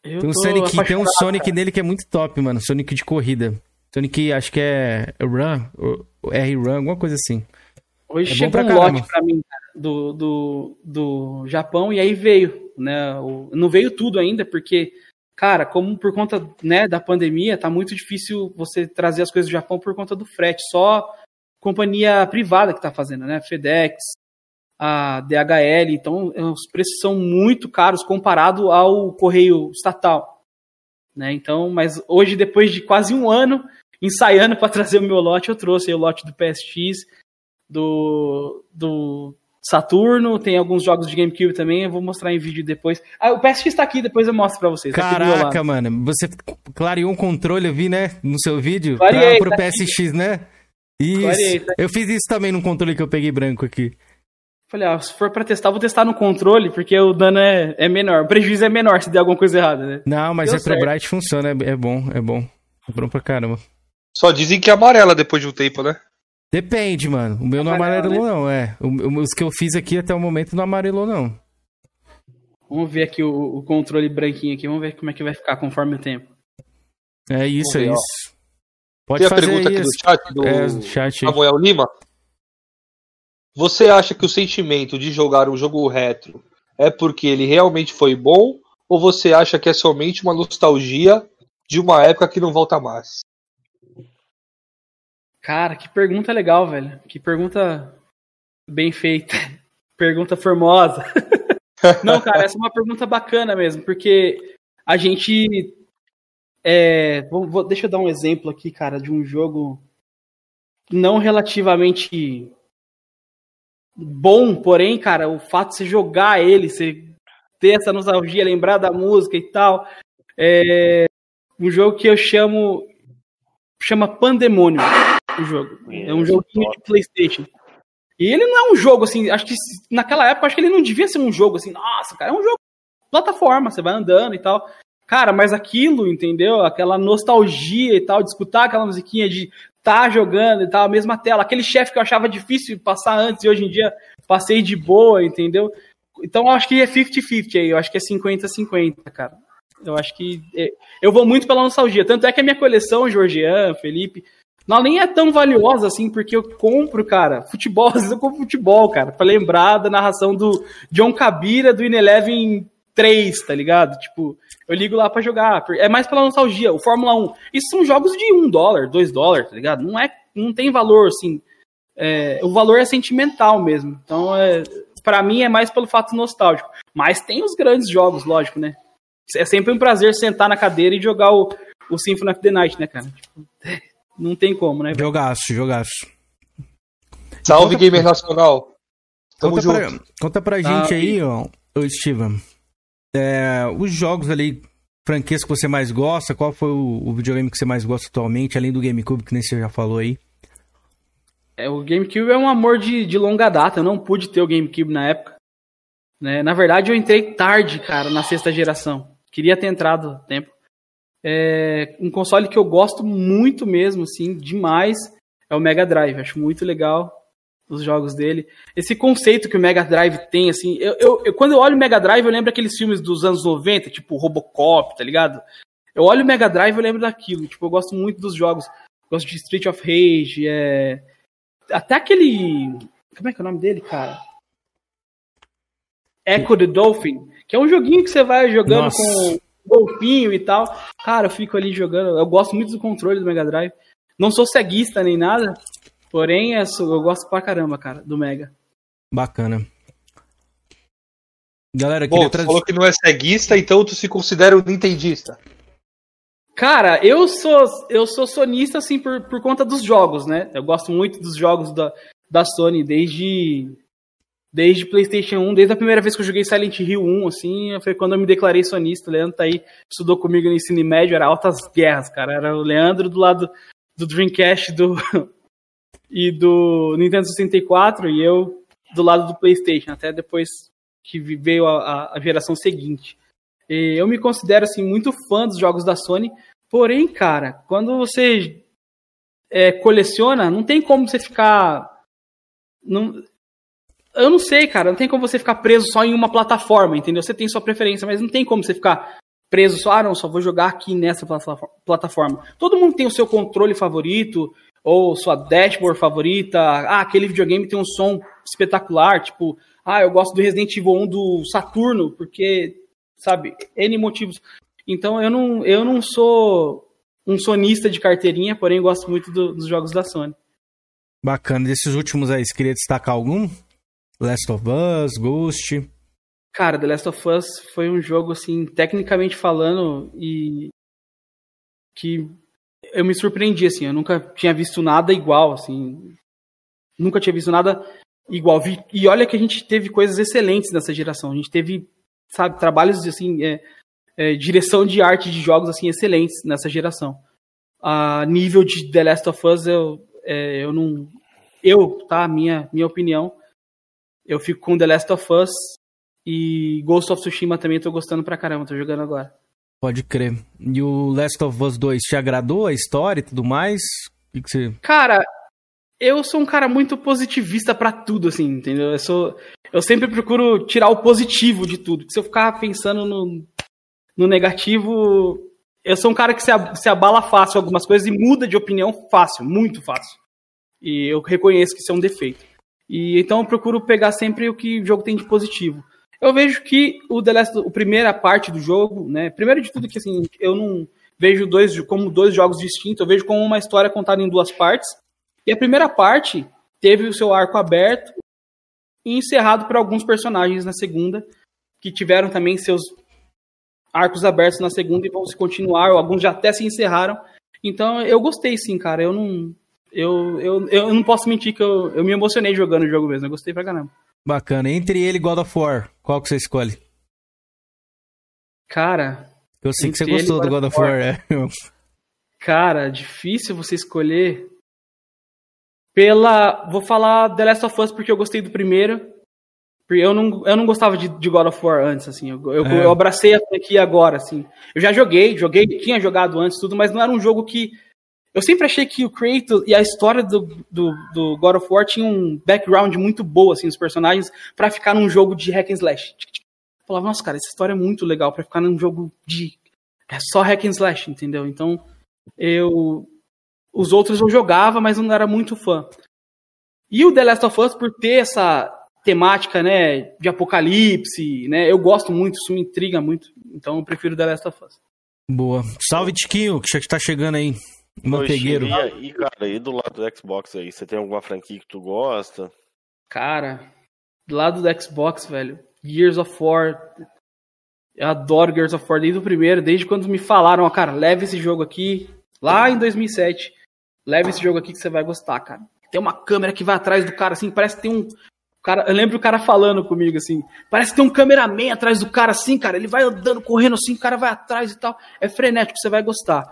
Eu Tem um Sonic, tem um Sonic cara. nele que é muito top, mano. Sonic de corrida. Sonic, acho que é Run, R-Run, alguma coisa assim. Hoje É chegou um caramba. lote pra mim cara, do, do, do Japão e aí veio, né? O, não veio tudo ainda, porque, cara, como por conta né, da pandemia, tá muito difícil você trazer as coisas do Japão por conta do frete. Só companhia privada que tá fazendo, né? FedEx, a DHL, então eh, os preços são muito caros comparado ao correio estatal. Né? Então, mas hoje, depois de quase um ano, ensaiando pra trazer o meu lote, eu trouxe o lote do PSX, do, do Saturno, tem alguns jogos de GameCube também, eu vou mostrar em vídeo depois. Ah, o PSX tá aqui, depois eu mostro pra vocês. tá aqui Caraca, mano, você clareou um controle, eu vi, né, no seu vídeo, Clareei, pra, pro tá aqui. PSX, né? Isso. Clareei, tá aqui. Eu fiz isso também num controle que eu peguei branco aqui. Falei, ah, se for pra testar, eu vou testar no controle, porque o dano é, é menor, o prejuízo é menor se der alguma coisa errada, né? Não, mas Deu é. Bright funciona, é, é bom, é bom. É bom pra caramba. Só dizem que é amarela depois de um tempo, né? Depende, mano. O meu não Amarelo, amarelou, né? não, é. O- Os que eu fiz aqui até o momento não amarelou, não. Vamos ver aqui o, o controle branquinho aqui, vamos ver como é que vai ficar conforme o tempo. É isso, é ver, ó. isso. Pode Tem a fazer pergunta aí aqui do esse- chat, do É, chat aí. Samuel Lima. Você acha que o sentimento de jogar um jogo retro é porque ele realmente foi bom? Ou você acha que é somente uma nostalgia de uma época que não volta mais? Cara, que pergunta legal, velho. Que pergunta bem feita. Pergunta formosa. Não, cara, essa é uma pergunta bacana mesmo, porque a gente. É, vou- vou- deixa eu dar um exemplo aqui, cara, de um jogo não relativamente bom, porém, cara, o fato de você jogar ele, você ter essa nostalgia, lembrar da música e tal. É um jogo que eu chamo. chama Pandemônio. O jogo. É um joguinho de PlayStation. E ele não é um jogo assim, acho que naquela época acho que ele não devia ser um jogo assim, nossa, cara, é um jogo plataforma, você vai andando e tal. Cara, mas aquilo, entendeu? Aquela nostalgia e tal, de escutar aquela musiquinha de tá jogando e tal, a mesma tela, aquele chefe que eu achava difícil passar antes e hoje em dia passei de boa, entendeu? Então eu acho que é 50-50 aí, eu acho que é 50-50, cara. Eu acho que. é, eu vou muito pela nostalgia. Tanto é que a minha coleção, Georgian, Felipe, não nem é tão valiosa assim, porque eu compro, cara, futebol, às vezes eu compro futebol, cara, pra lembrar da narração do John Cabira do Ineleven 3, tá ligado? Tipo, eu ligo lá pra jogar. É mais pela nostalgia. O Fórmula 1. Isso são jogos de 1 dólar, 2 dólares, tá ligado? Não, é, não tem valor, assim. é, o valor é sentimental mesmo. Então, é, para mim, é mais pelo fato nostálgico. Mas tem os grandes jogos, lógico, né? É sempre um prazer sentar na cadeira e jogar o, o Symphony of the Night, né, cara? Tipo, não tem como, né? Jogaço, jogaço. Salve, Gamer Nacional. Tamo Conta junto. pra, conta pra gente aí, ó, ô Steven. é, os jogos ali, franquias que você mais gosta, qual foi o, o videogame que você mais gosta atualmente, além do GameCube, que nem você já falou aí? É, o GameCube é um amor de, de longa data. Eu não pude ter o GameCube na época. Né? Na verdade, eu entrei tarde, cara, na sexta geração. Queria ter entrado tempo. É, um console que eu gosto muito mesmo, assim, demais, é o Mega Drive. Acho muito legal os jogos dele. Esse conceito que o Mega Drive tem, assim, eu, eu- eu- quando eu olho o Mega Drive, eu lembro aqueles filmes dos anos 90, tipo Robocop, tá ligado? Eu olho o Mega Drive, eu lembro daquilo. Tipo, eu gosto muito dos jogos. Gosto de Street of Rage, é... até aquele. Como é que é o nome dele, cara? Echo the Dolphin, que é um joguinho que você vai jogando Nossa. com golfinho e tal. Cara, eu fico ali jogando. Eu gosto muito do controle do Mega Drive. Não sou ceguista nem nada, porém é su- eu gosto pra caramba, cara, do Mega. Bacana. Galera, eu Bom, trazer. falou que não é ceguista, então tu se considera um nintendista. Cara, eu sou eu sou sonista assim por, por conta dos jogos, né? Eu gosto muito dos jogos da, da Sony desde desde PlayStation 1, desde a primeira vez que eu joguei Silent Hill 1, assim, foi quando eu me declarei sonista. O Leandro tá aí, estudou comigo no ensino médio, era altas guerras, cara. Era o Leandro do lado do Dreamcast do e do Nintendo 64 e eu do lado do PlayStation, até depois que veio a, a- geração seguinte. E eu me considero assim muito fã dos jogos da Sony, porém, cara, quando você é, coleciona, não tem como você ficar. Não, eu não sei, cara, não tem como você ficar preso só em uma plataforma, entendeu? Você tem sua preferência, mas não tem como você ficar preso só, ah, não, só vou jogar aqui nessa plata- plataforma. Todo mundo tem o seu controle favorito, ou sua dashboard favorita. Ah, aquele videogame tem um som espetacular, tipo, ah, eu gosto do Resident Evil 1 do Saturno, porque, sabe, N motivos. Então eu não, eu não sou um sonista de carteirinha, porém gosto muito do- dos jogos da Sony. Bacana. Desses últimos aí, você queria destacar algum? Last of Us, Ghost. Cara, The Last of Us foi um jogo, assim, tecnicamente falando, e que eu me surpreendi, assim, eu nunca tinha visto nada igual, assim, nunca tinha visto nada igual. E olha que a gente teve coisas excelentes nessa geração, a gente teve, sabe, trabalhos, assim, é, é, direção de arte de jogos, assim, excelentes nessa geração. A nível de The Last of Us, eu, é, eu não... Eu, tá, minha, minha opinião, eu fico com The Last of Us e Ghost of Tsushima também tô gostando pra caramba, tô jogando agora. Pode crer. E o Last of Us 2 te agradou a história e tudo mais? O que, que você. Cara, eu sou um cara muito positivista pra tudo, assim, entendeu? Eu sou. Eu sempre procuro tirar o positivo de tudo. Se eu ficar pensando no, no negativo. Eu sou um cara que se, se abala fácil algumas coisas e muda de opinião fácil, muito fácil. E eu reconheço que isso é um defeito. E então eu procuro pegar sempre o que o jogo tem de positivo. Eu vejo que o The Last, a primeira parte do jogo, né? Primeiro de tudo que assim, eu não vejo dois como dois jogos distintos, eu vejo como uma história contada em duas partes. E a primeira parte teve o seu arco aberto e encerrado por alguns personagens na segunda, que tiveram também seus arcos abertos na segunda e vão se continuar, ou alguns já até se encerraram. Então eu gostei sim, cara. Eu não eu, eu, eu não posso mentir que eu, eu me emocionei jogando o jogo mesmo. Eu gostei pra caramba. Bacana. Entre ele e God of War, qual que você escolhe? Cara, Eu sei que você gostou do God of War, é. Cara, difícil você escolher. Pela. Vou falar The Last of Us porque eu gostei do primeiro. Porque Eu não, eu não gostava de, de God of War antes, assim. Eu, eu, É. eu abracei a franquia agora, assim. Eu já joguei, joguei, tinha jogado antes tudo, mas não era um jogo que. Eu sempre achei que o Kratos e a história do, do, do God of War tinha um background muito boa, assim, os personagens, pra ficar num jogo de hack and slash. Eu falava, nossa, cara, essa história é muito legal pra ficar num jogo de. É só hack and slash, entendeu? Então, eu. Os outros eu jogava, mas não era muito fã. E o The Last of Us, por ter essa temática, né, de apocalipse, né, eu gosto muito, isso me intriga muito. Então eu prefiro The Last of Us. Boa. Salve, Tiquinho, que já tá chegando aí. Mantegueiro. E, e, cara, e do lado do Xbox aí, você tem alguma franquia que tu gosta? Cara, do lado do Xbox, velho, Gears of War. Eu adoro Gears of War desde o primeiro, desde quando me falaram, ó, cara, leve esse jogo aqui, lá em 2007. Leve esse jogo aqui que você vai gostar, cara. Tem uma câmera que vai atrás do cara, assim, parece que tem um. Cara, eu lembro o cara falando comigo assim, parece que tem um cameraman atrás do cara, assim, cara. Ele vai andando, correndo assim, o cara vai atrás e tal. É frenético, você vai gostar.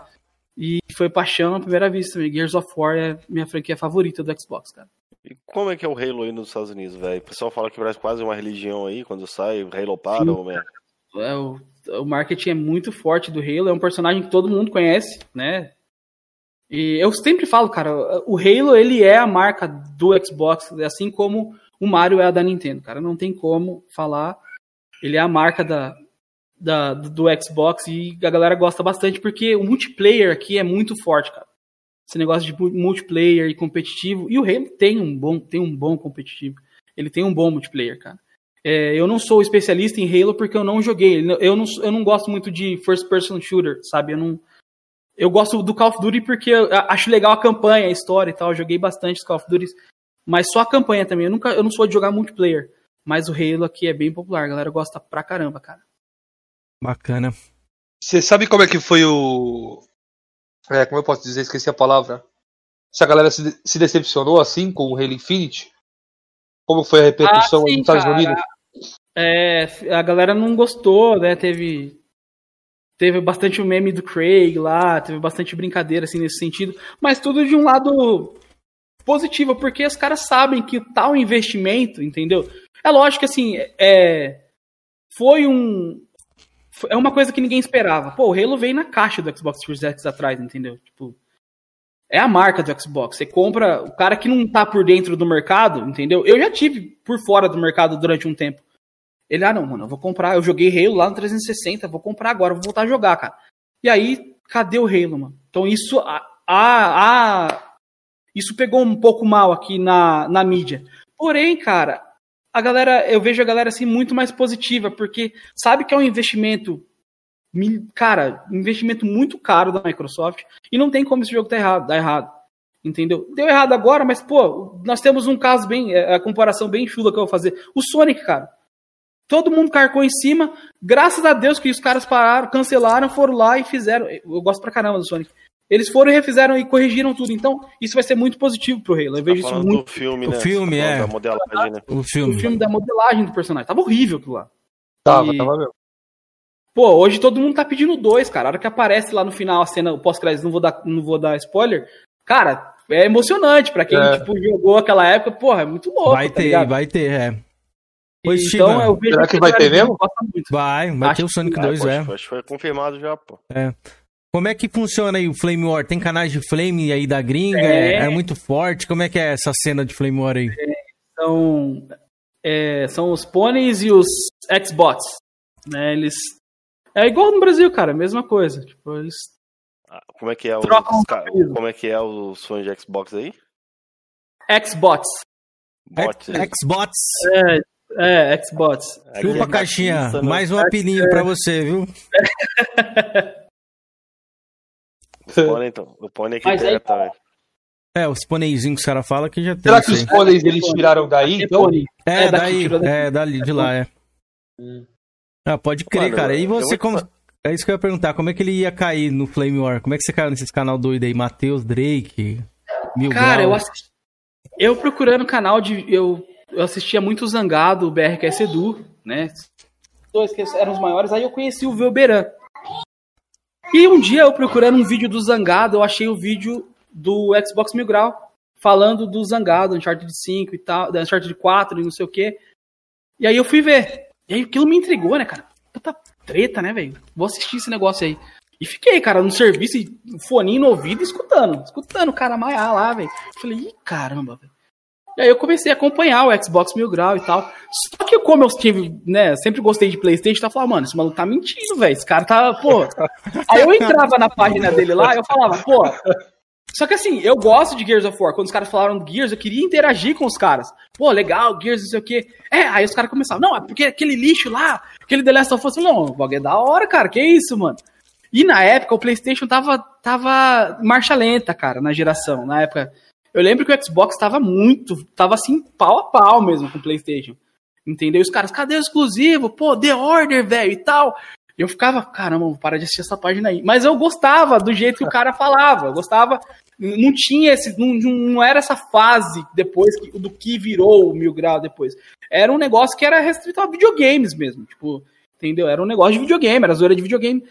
E foi paixão à primeira vista. Gears of War é minha franquia favorita do Xbox, cara. E como é que é o Halo aí nos Estados Unidos, velho? O pessoal fala que parece quase uma religião aí, quando sai, o Halo para, ou mesmo. É, o, o marketing é muito forte do Halo, é um personagem que todo mundo conhece, né? E eu sempre falo, cara, o Halo ele é a marca do Xbox, assim como o Mario é a da Nintendo, cara. Não tem como falar. Ele é a marca da, da, do Xbox e a galera gosta bastante porque o multiplayer aqui é muito forte, cara. Esse negócio de mu- multiplayer e competitivo. E o Halo tem um bom, tem um bom competitivo. Ele tem um bom multiplayer, cara. É, eu não sou especialista em Halo porque eu não joguei. Eu não, eu não gosto muito de first person shooter, sabe? Eu não. Eu gosto do Call of Duty porque eu acho legal a campanha, a história e tal. Eu joguei bastante Call of Duty, mas só a campanha também. Eu nunca, eu não sou de jogar multiplayer, mas o Halo aqui é bem popular. A galera gosta pra caramba, cara. Bacana. Você sabe como é que foi o. É, como eu posso dizer? Esqueci a palavra. Se a galera se, de- se decepcionou assim com o Halo Infinite? Como foi a repercussão Ah, sim, nos Estados cara. Unidos? É, a galera não gostou, né? Teve teve bastante o meme do Craig lá, teve bastante brincadeira assim nesse sentido, mas tudo de um lado positivo, porque os caras sabem que tal investimento, entendeu? É lógico que assim, é foi um é uma coisa que ninguém esperava. Pô, o Halo veio na caixa do Xbox Series X atrás, entendeu? Tipo, é a marca do Xbox. Você compra. O cara que não tá por dentro do mercado, entendeu? Eu já tive por fora do mercado durante um tempo. Ele, ah, não, mano, eu vou comprar. Eu joguei Halo lá no 360, vou comprar agora, vou voltar a jogar, cara. E aí, cadê o Halo, mano? Então isso. A, a, a- isso pegou um pouco mal aqui na, na mídia. Porém, cara, a galera, eu vejo a galera assim muito mais positiva, porque sabe que é um investimento cara, investimento muito caro da Microsoft e não tem como esse jogo tá errado, dar errado. Entendeu? Deu errado agora, mas pô, nós temos um caso bem, é, a comparação bem chula que eu vou fazer. O Sonic, cara. Todo mundo carcou em cima, graças a Deus que os caras pararam, cancelaram, foram lá e fizeram. Eu gosto pra caramba do Sonic. Eles foram e refizeram e corrigiram tudo. Então, isso vai ser muito positivo pro Halo. Eu vejo isso Tá falando muito. do filme, O né? filme, Você tá é. Da modelagem, né? O O filme. filme da modelagem do personagem. Tava horrível aquilo lá. Tava, E- tava mesmo. Pô, hoje todo mundo tá pedindo dois, cara. A hora que aparece lá no final a cena, o pós-crédito, não vou dar, não vou dar spoiler. Cara, é emocionante pra quem, É. tipo, jogou aquela época. Porra, é muito louco. Vai tá ter, ligado? vai ter, é. Pois, Então, eu vejo Será que vai ter mesmo? Vai, vai Acho ter o Sonic que- 2, Acho, é. acho que foi confirmado já, pô. é. Como é que funciona aí o Flame War? Tem canais de Flame aí da gringa? É. É, é muito forte? Como é que é essa cena de Flame War aí? São, é, são os pôneis e os Xbots. Né? Eles. É igual no Brasil, cara, mesma coisa. Tipo, eles Como é que é, os, ca- como é que é os fãs de Xbox aí? Xbots. Bots? Xbots. É, é Xbots. Chupa é caixinha. Mais um apelido pra você, viu? O pônei, então. O pônei que pega também. É, os poneizinhos que os caras falam que já tem. Será que os pôneis eles tiraram daí? Então, Pônei. É, É, daí, é, dali, de lá, é. Ah, pode crer, Mano, cara. E eu você, como... É isso que eu ia perguntar, como é que ele ia cair no Flame War? Como é que você caiu nesses canal doido aí? Matheus, Drake, Mil Cara, eu Grau? assisti. Eu procurando canal de. Eu, eu assistia muito Zangado, o BRQS Edu, né? Dois que eram os maiores, aí eu conheci o Velberan. E um dia eu procurando um vídeo do Zangado, eu achei o vídeo do Xbox Mil Grau, falando do Zangado, Uncharted 5 e tal, Uncharted 4 e não sei o quê. E aí eu fui ver. E aí aquilo me intrigou, né, cara? Puta treta, né, velho? Vou assistir esse negócio aí. E fiquei, cara, no serviço, foninho no ouvido, escutando. Escutando o cara maiar lá, velho. Falei, ih, caramba, velho. E aí eu comecei a acompanhar o Xbox Mil Grau e tal. Só que como eu tive, né, sempre gostei de Playstation, eu falava, mano, esse maluco tá mentindo, velho. Esse cara tá, pô... Aí eu entrava na página dele lá e eu falava, pô... Só que assim, eu gosto de Gears of War. Quando os caras falaram do Gears, eu queria interagir com os caras. Pô, legal, Gears, não sei o quê. É, aí os caras começavam, não, é porque aquele lixo lá, aquele The Last of Us, não, o bagulho é da hora, cara, que isso, mano. E na época o PlayStation tava, tava marcha lenta, cara, na geração. Na época, eu lembro que o Xbox tava muito, tava assim, pau a pau mesmo com o PlayStation. Entendeu? E os caras, cadê o exclusivo? Pô, The Order, velho, e tal. E eu ficava, caramba, vou parar de assistir essa página aí. Mas eu gostava do jeito que o cara falava. Eu gostava. Não tinha esse. Não, não era essa fase depois que- do que virou o Mil Grau depois. Era um negócio que era restrito a videogames mesmo. Tipo, entendeu? Era um negócio de videogame, era zoeira de videogame.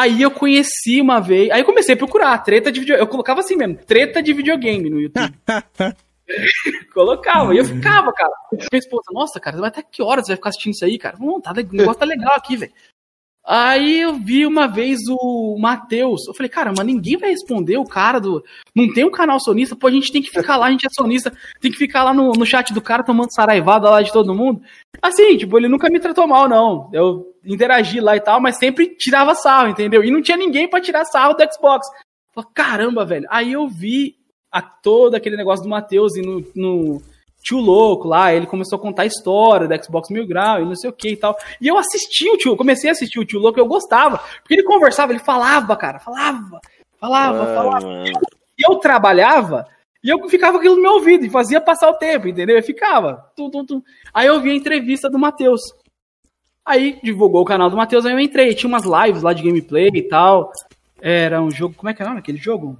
Aí eu conheci uma vez. Aí eu comecei a procurar treta de videogame. Eu colocava assim mesmo, treta de videogame no YouTube. colocava. E eu ficava, cara. Minha esposa, nossa, cara, até que horas você vai ficar assistindo isso aí, cara? Não, tá, o negócio tá legal aqui, velho. Aí eu vi uma vez o Matheus. Eu falei, cara, mas ninguém vai responder o cara do. Não tem um canal sonista, pô, a gente tem que ficar lá, a gente é sonista, tem que ficar lá no, no chat do cara tomando saraivada lá de todo mundo. Assim, tipo, ele nunca me tratou mal, não. Eu interagi lá e tal, mas sempre tirava sarro, entendeu? E não tinha ninguém pra tirar sarro do Xbox. Falei, caramba, velho. Aí eu vi a, todo aquele negócio do Matheus e no, no Tio Louco lá, ele começou a contar a história do Xbox Mil Grau e não sei o que e tal. E eu assisti o Tio, comecei a assistir o Tio Louco, eu gostava. Porque ele conversava, ele falava, cara, falava, falava, Ah, falava. E eu trabalhava e eu ficava aquilo no meu ouvido e fazia passar o tempo, entendeu? Eu ficava. Tum, tum, tum. Aí eu vi a entrevista do Matheus. Aí divulgou o canal do Matheus, aí eu entrei. Tinha umas lives lá de gameplay e tal. Era um jogo. Como é que é o nome daquele jogo?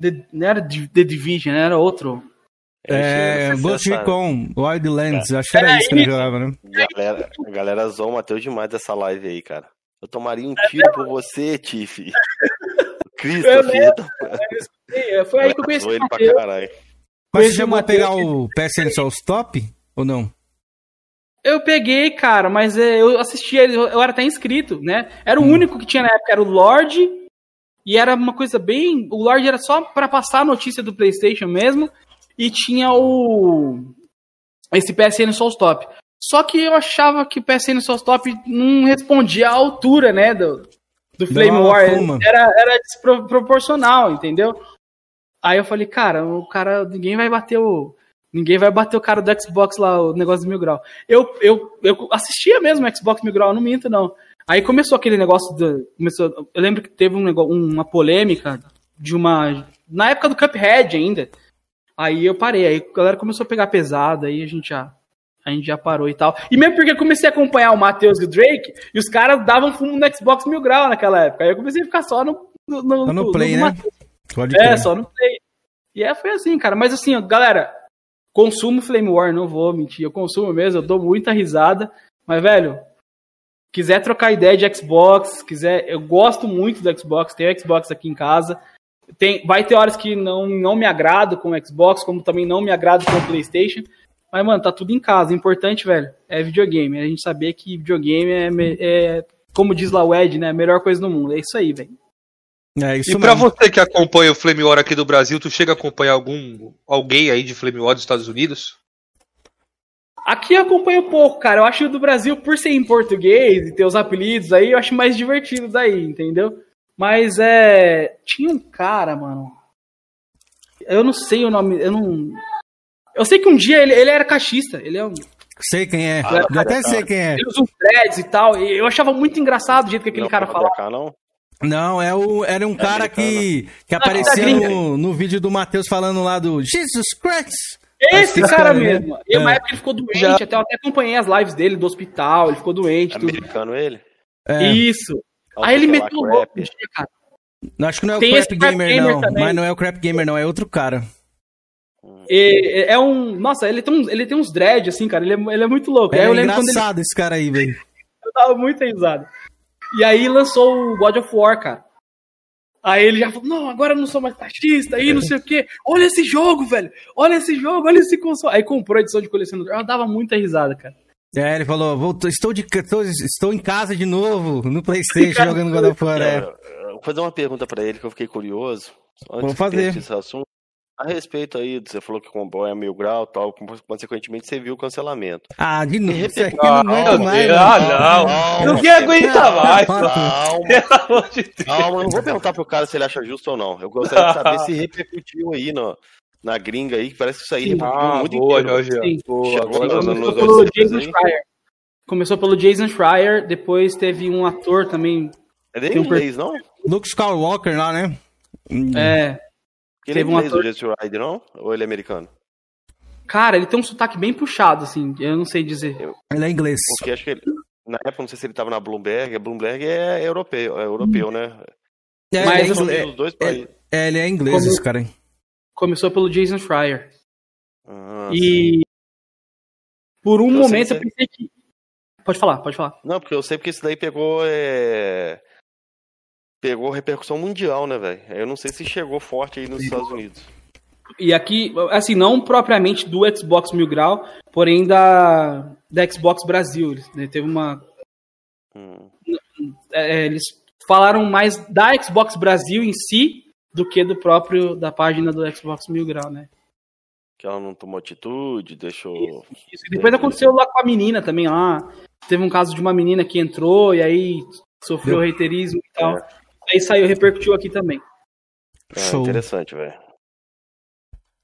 The- não era The Division, era outro. É, Esse- Ghost Recon, Wildlands, acho que era isso que ele jogava, né? Galera, a galera zoou o Matheus demais dessa live aí, cara. Eu tomaria um tiro por você, Tiff. Cristo, Eu filho. É, Foi aí que eu conheci ele pra Matheus. caralho. Mas você chegou o a pegar o PSN Soul Stop? Ou não? Eu peguei, cara, mas é, eu assistia, ele, eu, eu era até inscrito, né? Era o único que tinha na época, era o Lorde. E era uma coisa bem. O Lorde era só pra passar a notícia do PlayStation mesmo. E tinha o. Esse PSN Soul Stop. Só que eu achava que o PSN Soul Stop não respondia à altura, né? Do, do Flame War. fuma. Era, era desproporcional, entendeu? Aí eu falei, cara, o cara. Ninguém vai bater o. Ninguém vai bater o cara do Xbox lá, o negócio do Mil Grau. Eu, eu, eu assistia mesmo o Xbox Mil Grau, não minto, não. Aí começou aquele negócio do. Começou, eu lembro que teve um negócio, uma polêmica de uma. Na época do Cuphead ainda. Aí eu parei, aí a galera começou a pegar pesado, aí a gente já. A gente já parou e tal. E mesmo porque eu comecei a acompanhar o Matheus e o Drake, e os caras davam fumo no Xbox Mil Grau naquela época. Aí eu comecei a ficar só no, no, no, Só no Play, no né? Pode É, só no Play. E é, foi assim, cara. Mas assim, galera, consumo Flame War, não vou mentir. Eu consumo mesmo, eu dou muita risada. Mas, velho, quiser trocar ideia de Xbox, quiser. Eu gosto muito do Xbox, tenho Xbox aqui em casa. Tem, vai ter horas que não, não me agrado com o Xbox, como também não me agrado com o PlayStation. Mas, mano, tá tudo em casa. O importante, velho, é videogame. É a gente saber que videogame é, é como diz lá o Ed, né? A melhor coisa do mundo. É isso aí, velho. É isso E pra você que acompanha o Flame War aqui do Brasil, tu chega a acompanhar algum alguém aí de Flame War dos Estados Unidos? Aqui eu acompanho pouco, cara. Eu acho do Brasil, por ser em português e ter os apelidos aí, eu acho mais divertido daí, entendeu? Mas é. Tinha um cara, mano. Eu não sei o nome. Eu não. Eu sei que um dia ele, ele era caixista. Ele é um. Sei quem é. Ah, Eu até sei quem é. Ele usa uns dreads e tal. E eu achava muito engraçado o jeito que aquele cara falava. não? Não, é o, era um cara que, que Não, aparecia gringa. no, no vídeo do Matheus falando lá do Jesus Christ. Esse cara né? mesmo. E uma É. época ele ficou doente, até, eu até acompanhei as lives dele do hospital, ele ficou doente. tudo. Americano ele? É. Isso. Aí ele meteu o louco um dia, cara. Não, Acho que não é o Tem Crap Gamer, Gamer não. também. Mas não é o Crap Gamer, não. É outro cara. E- é um. Nossa, ele tem, uns, ele tem uns dread, assim, cara. Ele é, ele é muito louco. É lembro quando ele. engraçado esse cara aí, velho. Eu tava muito risado. E aí lançou o God of War, cara. Aí ele já falou: Não, agora eu não sou mais taxista, aí não sei o quê. Olha esse jogo, velho. Olha esse jogo, olha esse console. Aí comprou a edição de colecionador. Eu dava muita risada, cara. É, ele falou, "Voltou- estou, de, estou, estou em casa de novo, no Playstation, jogando God of War. É. Eu Vou fazer uma pergunta pra ele que eu fiquei curioso. Antes que fazer. esse assunto. A respeito aí, você falou que o comboio é mil grau e tal, consequentemente você viu o cancelamento. Ah, de novo, isso aqui Ah, não aguento meu mais. Deus. mano. Ah, não. Ninguém aguenta mais. Calma. Calma, eu não vou perguntar pro cara se ele acha justo ou não. Eu gostaria de saber se repercutiu aí no, na gringa aí, que parece que isso aí Ah, muito boa, inteiro. Jorge. Sim. Boa, Começou pelo dois Jason. Schreier. Começou pelo Jason Schreier, depois teve um ator também. É dele um per- inglês, não? Luke Skywalker lá, né? É. Ele é Teve um inglês, ator- o Jesse Rider, não? Ou ele é americano? Cara, ele tem um sotaque bem puxado, assim. Eu não sei dizer. Ele é inglês. Porque acho que ele, na época, não sei se ele tava na Bloomberg, a Bloomberg é europeu, é europeu né? É, Mas, ele é assim, inglês. Dos dois países. É, ele é inglês, Como- esse cara aí. Começou pelo Jason Schreier. Ah, E por um Eu sei momento que eu pensei que. Pode falar, pode falar. Não, porque eu sei porque isso daí pegou. É... Pegou repercussão mundial, né, velho? Eu não sei se chegou forte aí nos Estados Unidos. E aqui, assim, não propriamente do Xbox Mil Grau, porém da, da Xbox Brasil. né? Teve uma. Hum. é, eles falaram mais da Xbox Brasil em si do que do próprio da página do Xbox Mil Grau, né? Que ela não tomou atitude, deixou. Isso. E depois aconteceu lá com a menina também lá. Teve um caso de uma menina que entrou e aí sofreu Deu. reiterismo e tal. Aí saiu, repercutiu aqui também. Ah, Show. interessante, velho.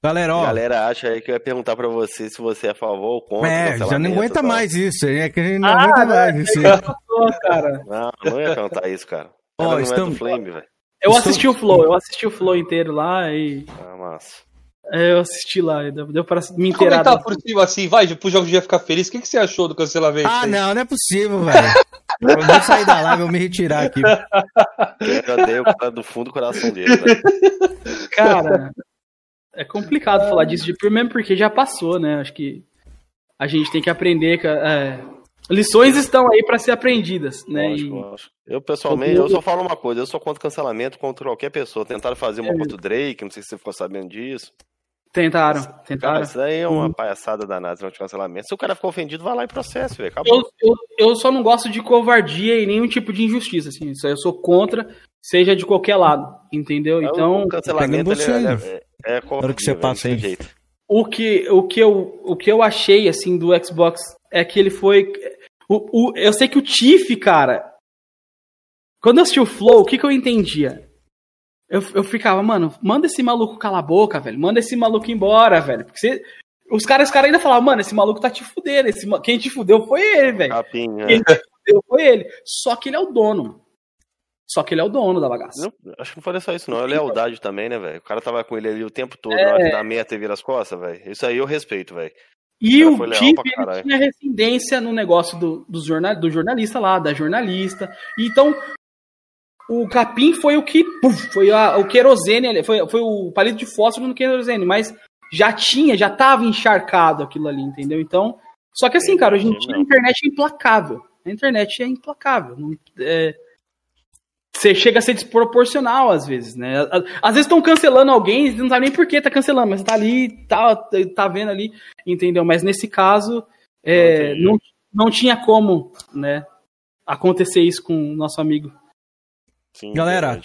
Galera, ó. A galera acha aí que eu ia perguntar pra você se você é a favor ou contra. É, já não aguenta tal. mais isso. É que a gente não Ah, aguenta não, mais isso. Não, não ia perguntar isso, cara. Ó, é estamos- do Flame, velho. Eu assisti o Flow, eu assisti o Flow inteiro lá e. Ah, massa. é, Eu assisti lá, deu, deu pra me Comentar inteirar. tá por cima assim, vai, pro jogo já ficar feliz. O que, que você achou do cancelamento? Ah, aí? não, não é possível, velho. Eu vou sair da live, eu vou me retirar aqui. Eu odeio o cara do fundo do coração dele, velho. Cara, é complicado falar disso, de- primeiro porque já passou, né? Acho que a gente tem que aprender. é, lições estão aí pra ser aprendidas, né? Lógico, E- lógico. Eu, pessoalmente, eu só falo uma coisa, eu sou contra cancelamento contra qualquer pessoa. Tentaram fazer uma É. contra o Drake, não sei se você ficou sabendo disso. Tentaram, Cara, tentaram. isso daí é uma Uhum. palhaçada danada de cancelamento. Se o cara ficou ofendido, vai lá e processo, velho. Acabou. Eu, eu, eu só não gosto de covardia e nenhum tipo de injustiça, assim. Isso aí Eu sou contra, seja de qualquer lado, entendeu? Então, o cancelamento ele, ele é, é, é Hora que você velho, passa aí. jeito. o que, o, que eu, o que eu achei, assim, do Xbox é que ele foi... O, o, eu sei que o Tiff, cara... Quando eu assisti o Flow, o que, que eu entendia? Eu, eu ficava, mano, manda esse maluco calar a boca, velho. Manda esse maluco embora, velho. Porque você... Os caras, os caras ainda falavam, mano, esse maluco tá te fudendo. Esse, quem te fudeu foi ele, velho. Né? Quem te fudeu foi ele. Só que ele é o dono. Só que ele é o dono da bagaça. Não, acho que não foi só isso, não. É lealdade também, né, velho? O cara tava com ele ali o tempo todo, É. na hora que dá meta e vira as costas, velho. Isso aí eu respeito, velho. E o caralho. tinha rescindência no negócio do, do, jornal, do jornalista lá, da jornalista. Então, o capim foi o que. puf, foi a- o querosene, ali, foi, foi o palito de fósforo no querosene, mas já tinha, já tava encharcado aquilo ali, entendeu? Então. Só que assim, cara, hoje em dia a internet é implacável. A internet é implacável. não- é, você chega a ser desproporcional às vezes, né? Às vezes estão cancelando alguém, você não sabe nem por que tá cancelando, mas tá ali, tá, tá vendo ali, entendeu? Mas nesse caso, é, não, não tinha como, né, acontecer isso com o nosso amigo. Galera,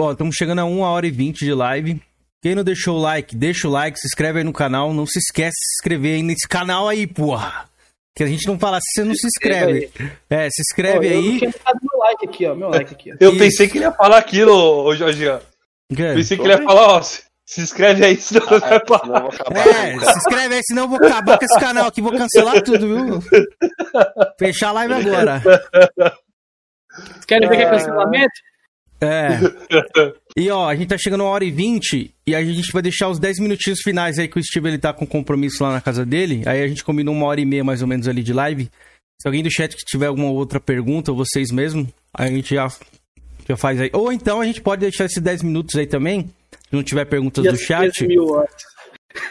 ó, estamos chegando a 1 hora e 20 de live. Quem não deixou o like, deixa o like, se inscreve aí no canal. Não se esquece de se inscrever aí nesse canal aí, porra. Que a gente não fala se você não se inscreve. É, se inscreve não aí. Like aqui, ó, meu like aqui. ó. Eu pensei que ele ia falar aquilo, ô Jorginho. Pensei que ele ia falar, ó, se, se inscreve aí, senão você vai falar. É, se inscreve aí, senão eu vou acabar com esse canal aqui, vou cancelar tudo, viu? Fechar a live agora. Vocês querem ver que é cancelamento? É. E ó, a gente tá chegando a uma hora e vinte e a gente vai deixar os 10 minutinhos finais aí que o Steve ele tá com compromisso lá na casa dele. Aí a gente combinou uma hora e meia mais ou menos ali de live. Se alguém do chat que tiver alguma outra pergunta, ou vocês mesmo, a gente já, já faz aí. Ou então a gente pode deixar esses 10 minutos aí também, se não tiver perguntas E do chat. 13 mil watts.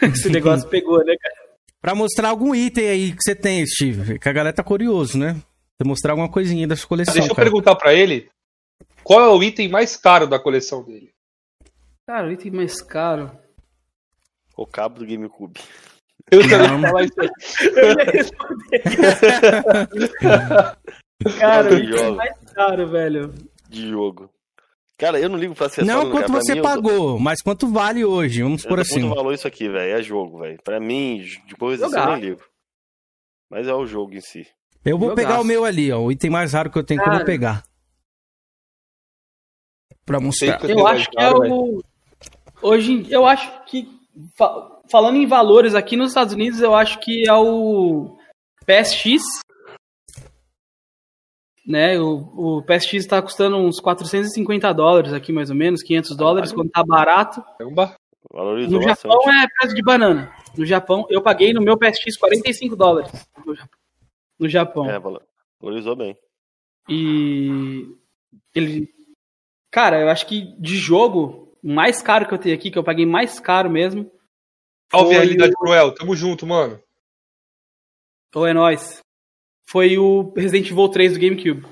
Esse negócio pegou, né, cara? Pra mostrar algum item aí que você tem, Steve. Que a galera tá curioso, né? Você mostrar alguma coisinha da sua coleção. Deixa eu cara. perguntar pra ele qual é o item mais caro da coleção dele. Cara, o item mais caro. O cabo do GameCube. Eu ia falar isso aí. Eu ia responder. Cara, jogo. mais caro, velho. De jogo. Cara, eu não ligo pra acessório. Não cara. quanto você mim, eu pagou, mas quanto vale hoje. Vamos Eu por assim. muito valor isso aqui, velho. É jogo, velho. Pra mim, de coisa assim, eu nem ligo. Mas é o jogo em si. Eu vou Jogaço. pegar o meu ali, ó. O item mais raro que eu tenho que eu vou Cara. pegar. Pra mostrar. Eu acho que é o. Hoje, em- eu acho que. Fa- Falando em valores, aqui nos Estados Unidos, eu acho que é o PSX. Né, o, o PSX tá custando uns 450 dólares aqui, mais ou menos, 500 dólares, quando tá barato. Valorizou No bastante. Japão é preço de banana. No Japão, eu paguei no meu PSX 45 dólares. no Japão. No Japão. É, valo- valorizou bem. E ele. Cara, eu acho que de jogo, o mais caro que eu tenho aqui, que eu paguei mais caro mesmo. Salve a foi realidade o- cruel, tamo junto, mano. Ou é nóis. Foi o Resident Evil 3 do GameCube.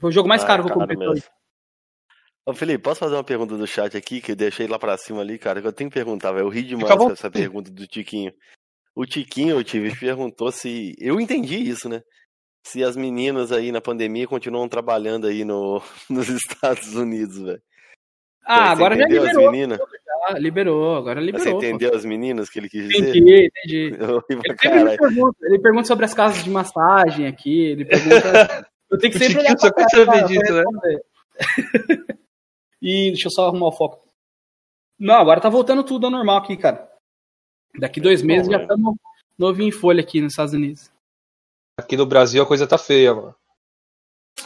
Foi o jogo mais Ah, caro que eu comprei. Ô, Felipe, posso fazer uma pergunta do chat aqui, que eu deixei lá pra cima ali, cara, que eu tenho que perguntar, velho. Eu ri demais Fica com essa pergunta do Tiquinho. O Tiquinho, eu tive, perguntou se. Eu entendi isso, né? Se as meninas aí na pandemia continuam trabalhando aí no, nos Estados Unidos, velho. Ah, Você agora já as liberou. meninas? Já liberou, agora Você liberou. pô. entendeu as meninas que ele quis dizer? Entendi, entendi. Ele me pergunta, ele pergunta sobre as casas de massagem aqui, ele pergunta. Eu tenho que sempre olhar só pra cara saber pra disso, né? e deixa eu só arrumar o foco. Não, agora tá voltando tudo ao normal aqui, cara. Daqui dois Bom, meses já velho. estamos novinho em folha aqui nos Estados Unidos. Aqui no Brasil a coisa tá feia, mano.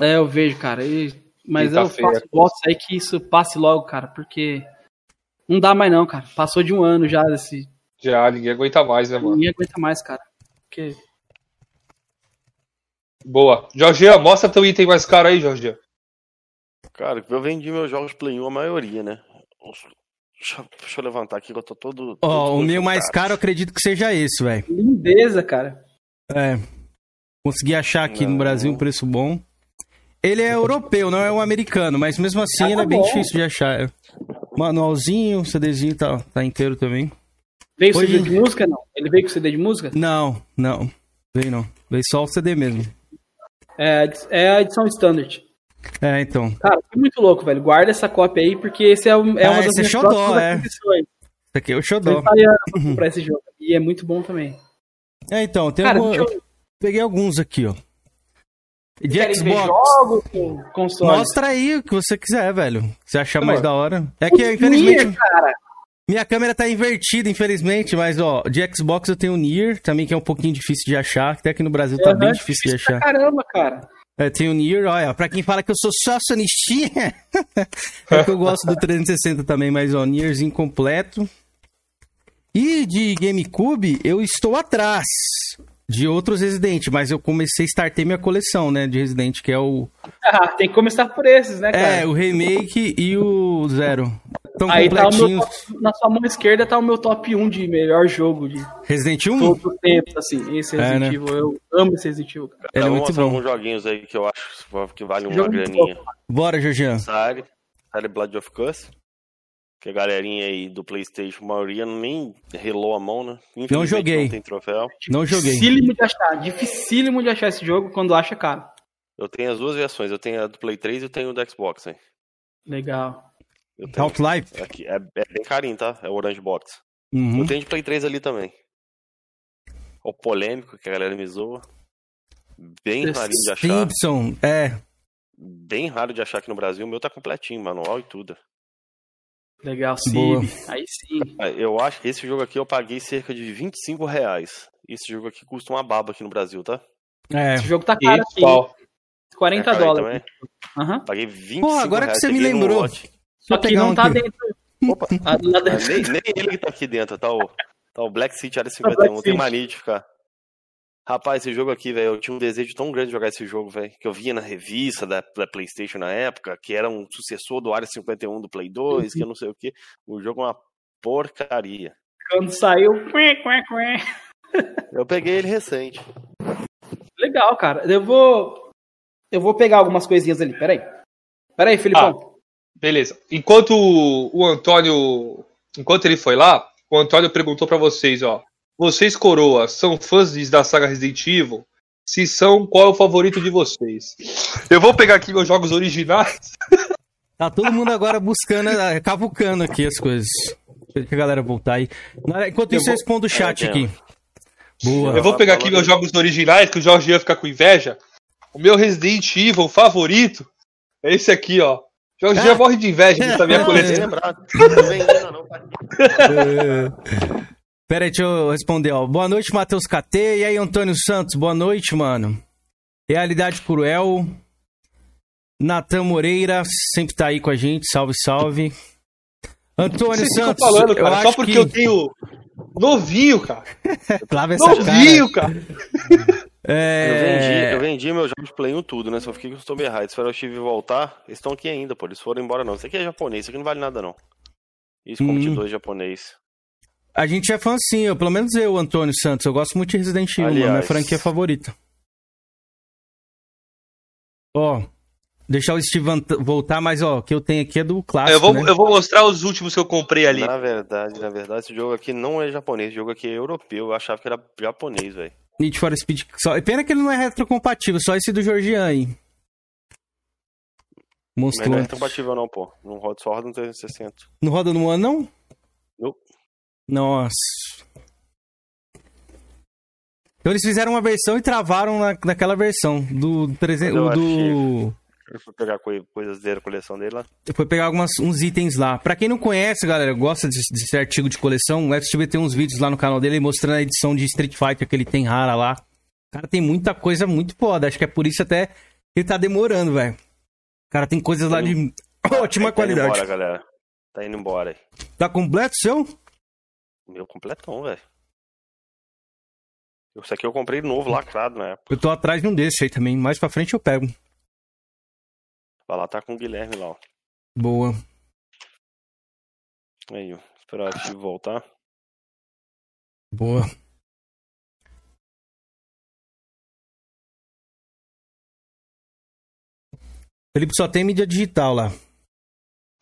É, eu vejo, cara. e- Mas Tá eu feia a faço votos aí que isso passe logo, cara, porque não dá mais não, cara. Passou de um ano já desse. Já, ninguém aguenta mais, né, mano? Ninguém aguenta mais, cara. Porque Boa. Jorginho, mostra teu item mais caro aí, Jorginho. Cara, eu vendi meus jogos Play 1 a maioria, né? Deixa, deixa eu levantar aqui que eu tô todo. Ó, todo o meu mais caro eu acredito que seja esse, velho. lindeza, cara. É. Consegui achar aqui no Brasil um preço bom. Ele é europeu, não é um americano, mas mesmo assim Ah, ele tá é bem bom. difícil de achar. é. Manualzinho, CDzinho tá, tá inteiro também. Veio Hoje- CD de música, não? Ele veio com CD de música? Não, não. Veio não. Veio só o CD mesmo. É, é a edição standard. É, então. Cara, muito louco, velho. Guarda essa cópia aí, porque esse é, um- é Ah, uma das esse é minhas xodó, é. aquisições. Isso aqui é o Xodó. pra esse jogo. E é muito bom também. É, então, tem Cara, algum... eu... Peguei alguns aqui, ó. De Querem Xbox. jogos com console? Mostra aí o que você quiser, velho. Se você achar mais da hora. É que, infelizmente. Nier, cara. Minha câmera tá invertida, infelizmente, mas ó, de Xbox eu tenho o Nier, também que é um pouquinho difícil de achar, até aqui no Brasil tá Aham, bem difícil de pra achar. Caramba, cara. É, tem o Nier, olha, pra quem fala que eu sou só sonistinha, é que eu gosto do 360 também, mas ó, Nierzinho completo. E de GameCube, eu estou atrás. De outros Resident, mas eu comecei a startei minha coleção, né, de Resident, que é o Ah, tem que começar por esses, né, cara? é, o remake e o zero. Tão Aí tá o meu completinhos. top- na sua mão esquerda tá o meu top 1 de melhor jogo de Resident 1? todos os tempos, assim. Esse É, Resident né? Evil, eu amo esse Resident Evil, cara. Ele é Vamos muito bom. alguns joguinhos aí que eu acho que vale uma Jogo graninha. Bora, Georgian. Sari, Sari Blood of Curse. Que a galerinha aí do Playstation, a maioria nem relou a mão, né? Infelizmente joguei. Não tem troféu. Não joguei. Dificílimo de achar, dificílimo de achar esse jogo quando acha caro. Eu tenho as duas versões. Eu tenho a do Play 3 e eu tenho o do Xbox, hein? Legal. Half-Life? Aqui, é, é bem carinho, tá? É o Orange Box. Uhum. Eu tenho de Play 3 ali também. O polêmico que a galera me zoa. Bem rarinho de achar. Simpson, é. Bem raro de achar aqui no Brasil. O meu tá completinho, manual e tudo. Legal. Cib. Aí sim. Ah, Eu acho que esse jogo aqui eu paguei cerca de 25 reais. Esse jogo aqui custa uma baba aqui no Brasil, tá? É. Esse jogo tá caro aqui. pau. 40 É dólares. Aham. Paguei 25 Pô, agora que reais, você me lembrou. Só que não um tá aqui. dentro. Opa, Ah, nem, nem ele que tá aqui dentro, tá o, tá o Black City Área Black 51, tem mania de ficar. Rapaz, esse jogo aqui, velho, eu tinha um desejo tão grande de jogar esse jogo, velho, que eu via na revista da, da PlayStation na época, que era um sucessor do Área 51 do Play 2, que eu não sei o que. O jogo é uma porcaria. Quando saiu. quê, quê, quê. Eu peguei ele recente. Legal, cara. Eu vou. Eu vou pegar algumas coisinhas ali. Peraí. Peraí, Filipão. Beleza. Enquanto o Antônio. Enquanto ele foi lá, o Antônio perguntou pra vocês, ó. Vocês, coroas, são fãs da saga Resident Evil? Se são, qual é o favorito de vocês? Eu vou pegar aqui meus jogos originais. Tá todo mundo agora buscando, eh, cavucando aqui as coisas. Deixa a galera voltar aí. Enquanto Eu isso, eu vou- respondo o chat É, aqui. Boa. Eu vou pegar aqui meus jogos originais, que o Jorge ia ficar com inveja. O meu Resident Evil favorito é esse aqui, ó. Jorge já morre de inveja dessa minha coleção. Lembrado. Não vem ainda não, pai. É. Pera aí, deixa eu responder, ó. Boa noite, Matheus KT. E aí, Antônio Santos, boa noite, mano. Realidade Cruel. Natan Moreira, sempre tá aí com a gente. Salve, salve. Antônio Vocês Santos, falando, eu cara, acho só porque que... eu tenho novinho, cara. Lava essa Novinho, cara. É... Eu vendi, eu vendi meus jogos de Play 1 tudo, né? Só fiquei com os Tomb Raider. Espero o Steve voltar. Eles estão aqui ainda, pô. Eles foram embora não. Isso aqui é japonês, isso aqui não vale nada não. Isso como Hum. de dois japonês. A gente é fã sim, eu, pelo menos eu, Antônio Santos. Eu gosto muito de Resident Evil, minha Aliás. franquia favorita. Ó, deixar o Steve ant- voltar, mas ó, o que eu tenho aqui é do clássico, Eu vou, né? eu vou mostrar os últimos que eu comprei ali. Na verdade, na verdade, esse jogo aqui não é japonês. Esse jogo aqui é europeu. Eu achava que era japonês, velho. Need for Speed. Só... Pena que ele não é retrocompatível, só esse do Georgian aí. Monstro. não é compatível não, pô. Não roda, só roda no 360. Não roda no ano, não? Não. Nossa. Então eles fizeram uma versão e travaram na, naquela versão do 300, Eu o do Ele foi pegar coi- coisas dele, coleção dele lá. foi pegar algumas, uns itens lá. Pra quem não conhece, galera, gosta desse, desse artigo de coleção, o FTV tem uns vídeos lá no canal dele mostrando a edição de Street Fighter que ele tem rara lá. Cara, tem muita coisa muito foda. Acho que é por isso até que ele tá demorando, velho. Cara, tem coisas lá de ótima Tá indo qualidade. embora, galera. Tá indo embora aí. Tá completo seu? Meu completão, velho. Isso aqui eu comprei novo, lacrado na época. Eu tô atrás de um desse aí também. Mais pra frente eu pego. Vai lá, tá com o Guilherme lá, ó. Boa. Aí, ó. Esperar Steve voltar. Boa. Felipe só tem mídia digital lá.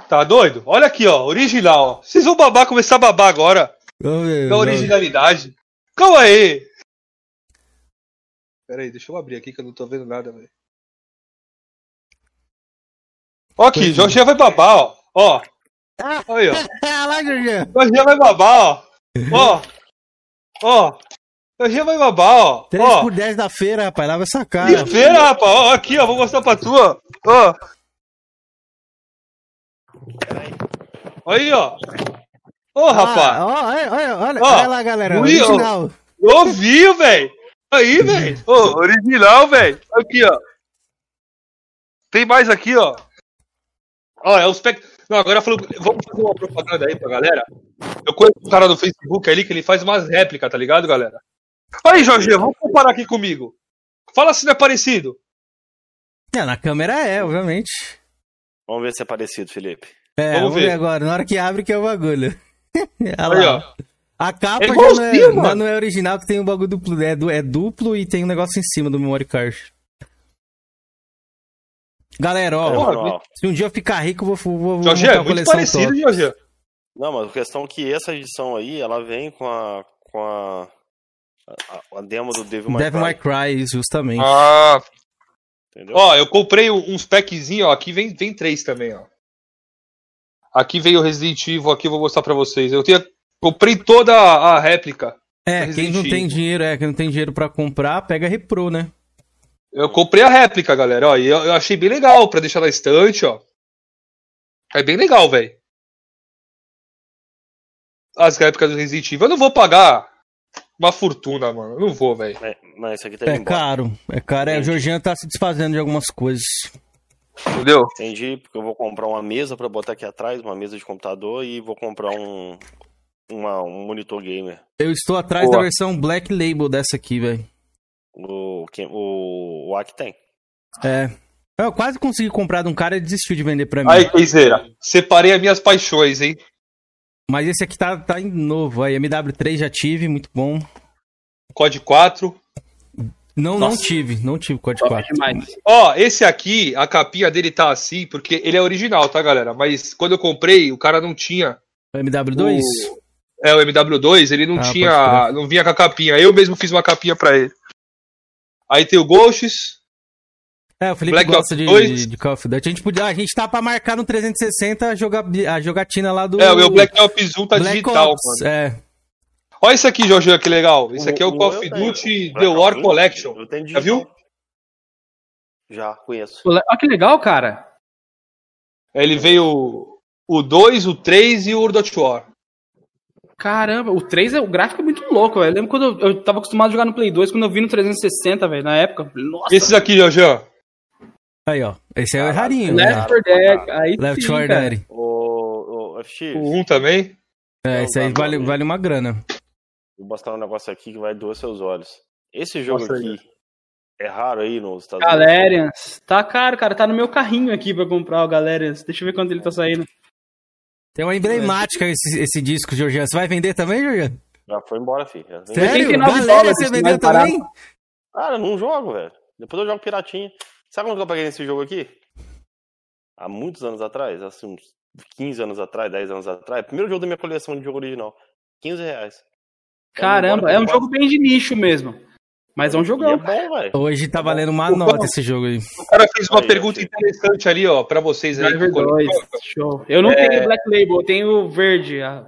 Tá doido? Olha aqui, ó. Original, ó. Vocês vão babar, começar a babar agora. Não, Da originalidade. Calma aí. Pera aí, deixa eu abrir aqui que eu não tô vendo nada, velho. Ó aqui, Jorge vai babar, ó. Ó. Aí, ó. lá, Jorge. Jorge vai babar, ó. Ó. Ó. Jorge vai babar, ó. 3 Ó. por 10 da feira, rapaz. Lava essa cara. Que feira, rapaz. Ó, aqui, ó. Vou mostrar pra tu, ó. Ó. Aí, ó. Ô, rapaz. Ah, ó, olha, olha, olha, olha lá, galera. Original. Novinho, velho. Aí, velho. Ô, original, velho. Aqui, ó. Tem mais aqui, ó. Ó, é o spec... Não, agora falou... vamos fazer uma propaganda aí pra galera. Eu conheço um cara no Facebook ali que ele faz umas réplicas, tá ligado, galera? Aí, Jorginho, vamos comparar aqui comigo. Fala se não é parecido. É, na câmera é, obviamente. Vamos ver se é parecido, Felipe. É, Vamos vamos, ver. ver. agora, na hora que abre que é o bagulho. Olha. A capa É já não é, já não é original, que tem um bagulho duplo. É, du- é duplo e tem um negócio em cima do memory card. Galera, ó, É, se um dia eu ficar rico, eu vou, vou, vou montar é muito coleção parecido. Jorginho. Não, mas a questão é que essa edição aí, ela vem com a. com a. a, a demo do Devil May Devil Cry. May Cry, justamente. Ah, Entendeu? ó, eu comprei um- uns packzinhos, ó. Aqui vem, vem três também, ó. Aqui veio o Resident Evil, aqui eu vou mostrar pra vocês. Eu tinha, comprei toda a a réplica. é, quem não tem dinheiro, é, quem não tem dinheiro pra comprar, pega repro, né? Eu comprei a réplica, galera, ó. E eu, eu achei bem legal pra deixar na estante, ó. É bem legal, velho. As réplicas do Resident Evil. Eu não vou pagar uma fortuna, mano. Eu não vou, velho. Mas, mas esse aqui tá É embora. caro, é caro. É, o Georgiano tá se desfazendo de algumas coisas. Entendeu? Entendi, porque eu vou comprar uma mesa pra botar aqui atrás, uma mesa de computador, e vou comprar um. uma- um monitor gamer. Eu estou atrás Boa. da versão Black Label dessa aqui, velho. O, o, o AC tem. É. Eu quase consegui comprar de um cara e desistiu de vender pra mim. Aí, Keizeira. Separei as minhas paixões, hein? Mas esse aqui tá, tá em novo. Aí, MW3 já tive, muito bom. COD 4. Não, Nossa. não tive, não tive Top 4. Ó, esse aqui, a capinha dele tá assim, porque ele é original, tá, galera? Mas quando eu comprei, o cara não tinha. O MW2? O... É, o MW2, ele não Ah, tinha. Não vinha com a capinha. Eu mesmo fiz uma capinha pra ele. Aí tem o Ghosts. É, o Felipe Black gosta de, 2. de, de Call of Duty. A gente, podia, a gente tá pra marcar no 360 a, joga, a jogatina lá do. É, o meu Black Ops 1 tá Black digital, Ops, mano. É. Olha esse aqui, Jorginho, que legal. Esse aqui é o O- Call of. Duty The War Ops 1, Collection. Eu tenho Já viu? Já, conheço. Olha que legal, cara. Ele veio o 2, o 3 e o World of War. Caramba, o 3 é o gráfico é muito louco, velho. Eu lembro quando eu, eu tava acostumado a jogar no Play 2, quando eu vi no 360, velho, na época. Nossa, Esses aqui, Jorginho. Aí, ó. Esse é o rarinho. Left 4 Dead. Aí Left sim, 4 cara. Dead. O, o FX, O 1 também. É, esse aí vale, vale uma grana. Vou mostrar um negócio aqui que vai doer seus olhos. Esse jogo Mostra aqui é raro aí nos Estados Unidos. Galerians. Tá caro, cara. Tá no meu carrinho aqui pra comprar o Galerians. Deixa eu ver quando ele tá saindo. Tem uma emblemática esse, esse disco, Georgiano. Você vai vender também, Georgiano? Já foi embora, filho. Já. Sério? 89 Galera, dólares, você vendeu também? Cara, não jogo, velho. Depois eu jogo piratinha. Sabe quando eu paguei nesse jogo aqui? Há muitos anos atrás, assim, uns 15 anos atrás, 10 anos atrás. Primeiro jogo da minha coleção de jogo original. 15 reais. Caramba, é um jogo bem de nicho mesmo. Mas é um é jogão. bom, velho. Hoje tá valendo uma Então, nota esse jogo aí. O cara fez uma Aí, pergunta interessante ali, ó, pra vocês aí. Driver que eu- 2. Show. Eu não É. tenho Black Label, eu tenho o verde. A...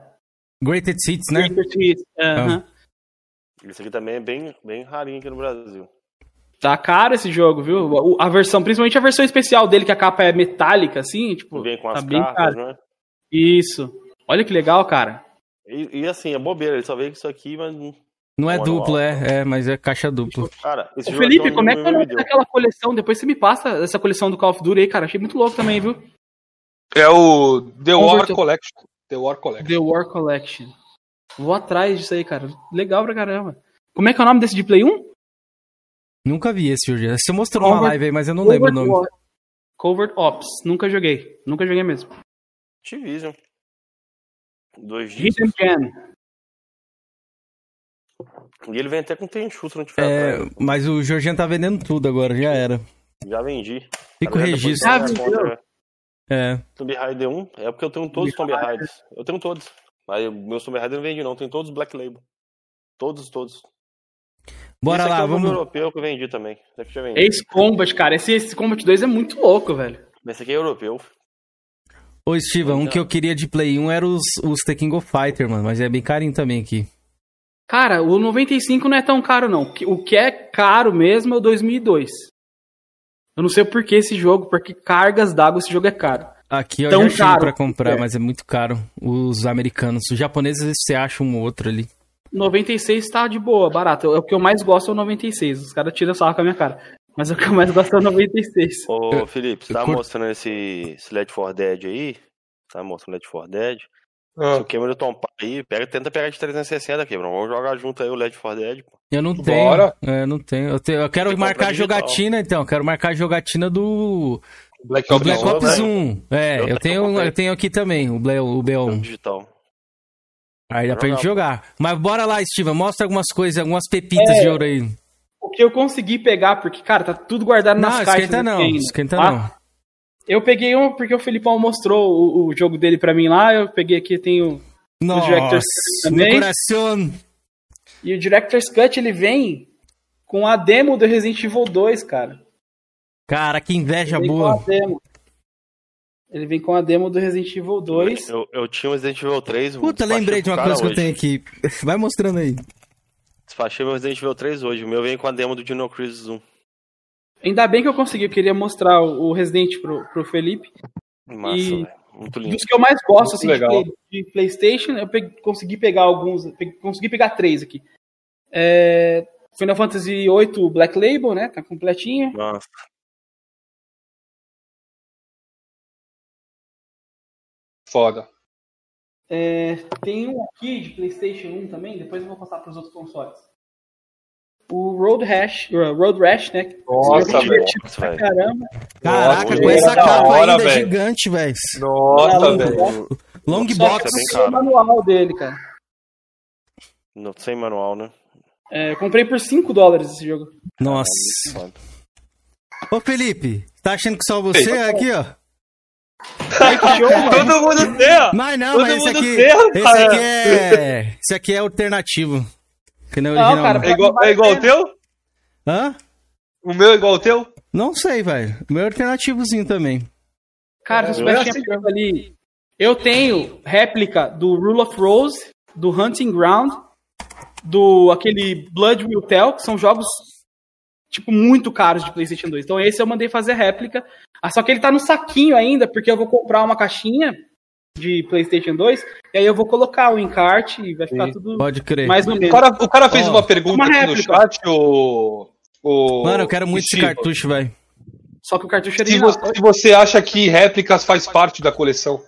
Greatest Hits, né? Aham. Esse aqui também é bem, bem rarinho aqui no Brasil. Tá caro esse jogo, viu? O- A versão, principalmente a versão especial dele, que a capa é metálica, assim, tipo, Vem com tá as bem cartas, caro. né? Isso. Olha que legal, cara. E, e assim, é bobeira, ele só veio com isso aqui, mas. não- Não é Manual. duplo, é, é, mas é caixa dupla. Cara, esse Ô, Felipe, como é que é o nome me daquela coleção? Depois você me passa essa coleção do Call of Duty aí, cara. Achei muito louco também, viu? É o The War Converter- Collection. The War Collection. The War Collection. Vou atrás disso aí, cara. Legal pra caramba. Como é que é o nome desse de Play 1? Nunca vi esse, Georgiano. Você mostrou numa Covert- live aí, mas eu não lembro o Covert nome. War- Covert Ops. Nunca joguei. Nunca joguei mesmo. Activision. Dois Gem. E ele vem até com tenchuço no tiver É, atrás. mas o Georgiano tá vendendo tudo agora, já era. Já vendi. Fica o registro. depois eu vou minha conta, É. Tomb Raider 1, é porque eu tenho todos os Tomb Raiders. Eu tenho todos. Mas o meu Tomb Raider não vende não, tem todos Black Label. Todos, todos. Bora Esse aqui lá, é o vamos. europeu que eu vendi também. Esse aqui eu já vendi. Ace Combat, cara. Esse, esse Combat 2 é muito louco, velho. Esse aqui é europeu. Ô, Steven, um que eu queria de Play 1 era os, os The King of Fighter, mano, mas é bem carinho também aqui. Cara, o 95 não é tão caro, não. O que- é caro mesmo é o 2002. Eu não sei por que esse jogo, porque cargas d'água esse jogo é caro. Aqui eu Tão já caro. pra comprar, É. mas é muito caro. Os americanos. Os japoneses você acha um ou outro ali. 96 tá de boa, barato. O que eu mais gosto é o 96. Os caras tiram sarro com a minha cara. Mas o que eu mais gosto é o 96. Ô, Felipe, você eu tá curto- mostrando esse, esse Led 4 Dead aí? Tá mostrando Led 4 Dead? Ah. Se o Cameron tompar aí, pega, tenta pegar de 360 aqui, Bruno. Vamos jogar junto aí o Led 4 Dead, pô. Eu não tenho. Bora. É, não tenho. Eu, tenho- eu quero Você marcar digital. jogatina, então. Quero marcar a jogatina do. Black do Ops Black 1, Ops né? 1. É, eu, Eu tenho, eu tenho aqui também, o, Ble, o BO1. Digital. Aí dá pra Jogar. gente jogar. Mas bora lá, Steven. Mostra algumas coisas, algumas pepitas É. de ouro aí. O que eu consegui pegar, porque, cara, tá tudo guardado nas Não, caixas. esquenta não. ainda, Esquenta tá? não. Eu peguei um porque o Felipão mostrou o, o jogo dele pra mim lá. Eu peguei aqui, tenho o Nossa, Director's Cut meu também. coração. E o Director's Cut, ele vem com a demo do Resident Evil 2, cara. Cara, que inveja Ele vem boa. com a demo. Ele vem com a demo do Resident Evil 2. Eu, eu tinha o Resident Evil 3. Puta, lembrei de uma coisa que eu hoje. tenho aqui. Vai mostrando aí. Despachei meu Resident Evil 3 hoje. O meu veio com a demo do Dino Crisis 1. Ainda bem que eu consegui, eu queria mostrar o Resident pro, pro Felipe. Massa, E. Muito lindo. Dos que eu mais gosto, assim, de, play- de PlayStation, eu pe- consegui pegar alguns. pe- consegui pegar três aqui. É, Final Fantasy VIII Black Label, né? Tá completinho. Nossa. Foda. É, tem um aqui de PlayStation 1 também, depois eu vou passar para os outros consoles. O Road Rash, Road Rash, né? Nossa, velho. caramba. Caraca, Nossa, com essa capa hora, ainda velho. gigante, velho. Nossa, Long velho. box. Long Só box. não sei o manual dele, cara. No- sem manual, né? É, eu comprei por 5 dólares esse jogo. Nossa. Ô, Felipe, tá achando que só você Ei. é aqui, ó? Todo mundo tem, ó. Mas não, Todo mas esse mundo aqui, tem, esse aqui é. Esse aqui é alternativo. Que não é Não, original. cara, não. É igual, é igual o teu? Hã? O meu é igual o teu? Não sei, velho. O meu é alternativozinho também. Cara, se É, eu tinha ali. Eu tenho réplica do Rule of Rose, do Hunting Ground, do aquele Blood Will Tell, que são jogos tipo muito caros de PlayStation 2. Então esse eu mandei fazer réplica. Ah, só que ele tá no saquinho ainda, porque eu vou comprar uma caixinha de PlayStation 2 e aí eu vou colocar o encarte e vai ficar Sim. Tudo Pode crer. mais ou O menos. cara, o cara fez Ó, uma pergunta uma aqui no réplica. chat, o. o Mano, eu quero muito esse cartucho, velho. Só que o cartucho é Se você, se você acha que réplicas faz parte da coleção.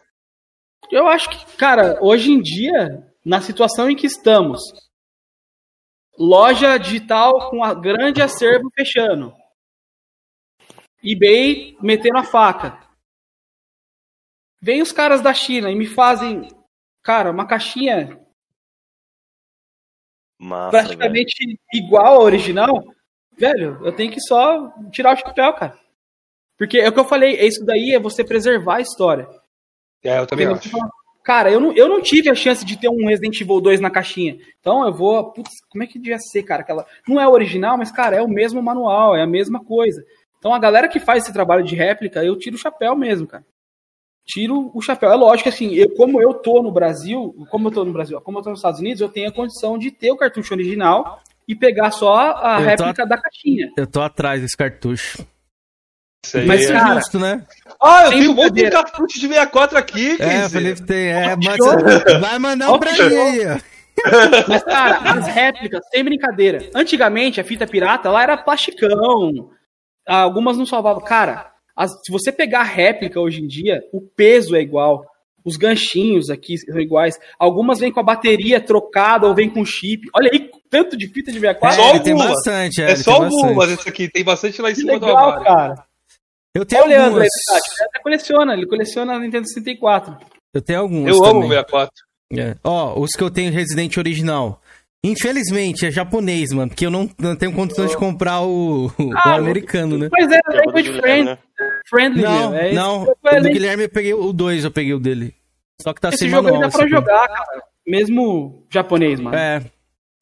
Eu acho que, cara, hoje em dia, na situação em que estamos, loja digital com a grande acervo fechando, eBay metendo a faca. Vem os caras da China e me fazem, cara, uma caixinha Massa, velho. praticamente igual à original. Velho, eu tenho que só tirar o chapéu, cara. Porque é o que eu falei, é isso daí é você preservar a história. É, eu também Entendeu? acho. Cara, eu não, eu não tive a chance de ter um Resident Evil 2 na caixinha. Então eu vou. Putz, como é que devia ser, cara? Aquela, não é original, mas, cara, é o mesmo manual, é a mesma coisa. Então a galera que faz esse trabalho de réplica, eu tiro o chapéu mesmo, cara. Tiro o chapéu. É lógico que assim, eu, como eu tô no Brasil, como eu tô no Brasil, como eu tô nos Estados Unidos, eu tenho a condição de ter o cartucho original e pegar só a Eu réplica da caixinha. Eu tô atrás desse cartucho. Isso aí Mas é- é cara, justo, né? Ah, eu tenho um monte de cartucho de 64 aqui, É, o. Felipe tem. É, mas vai mandar um pra mim aí, ó. Mas, cara, as réplicas, sem brincadeira. Antigamente, a fita pirata, ela era plasticão. Algumas não salvavam. Cara, as- se você pegar a réplica hoje em dia, o peso é igual. Os ganchinhos aqui são iguais. Algumas vêm com a bateria trocada ou vem com chip. Olha aí, tanto de fita de 64. Só ele tem algumas. bastante, é, É só tem algumas esse aqui. Tem bastante lá em cima do legal, armário. cara. Eu tenho Olha Leandro algumas. chat. Ele até coleciona, ele coleciona a Nintendo 64. Eu tenho alguns. Eu amo o também. 64. É. Ó, os que eu tenho Resident original. Infelizmente, é japonês, mano, porque eu não, não tenho condições de comprar o, o Ah, americano, né? Mas é Jogo language Guilherme, friend, né? friendly, Não. É não. esse- O do Guilherme eu peguei o 2, eu peguei o dele. Só que tá Esse sem jogo manual. dá pra esse aqui. jogar, cara. Mesmo japonês, mano. É.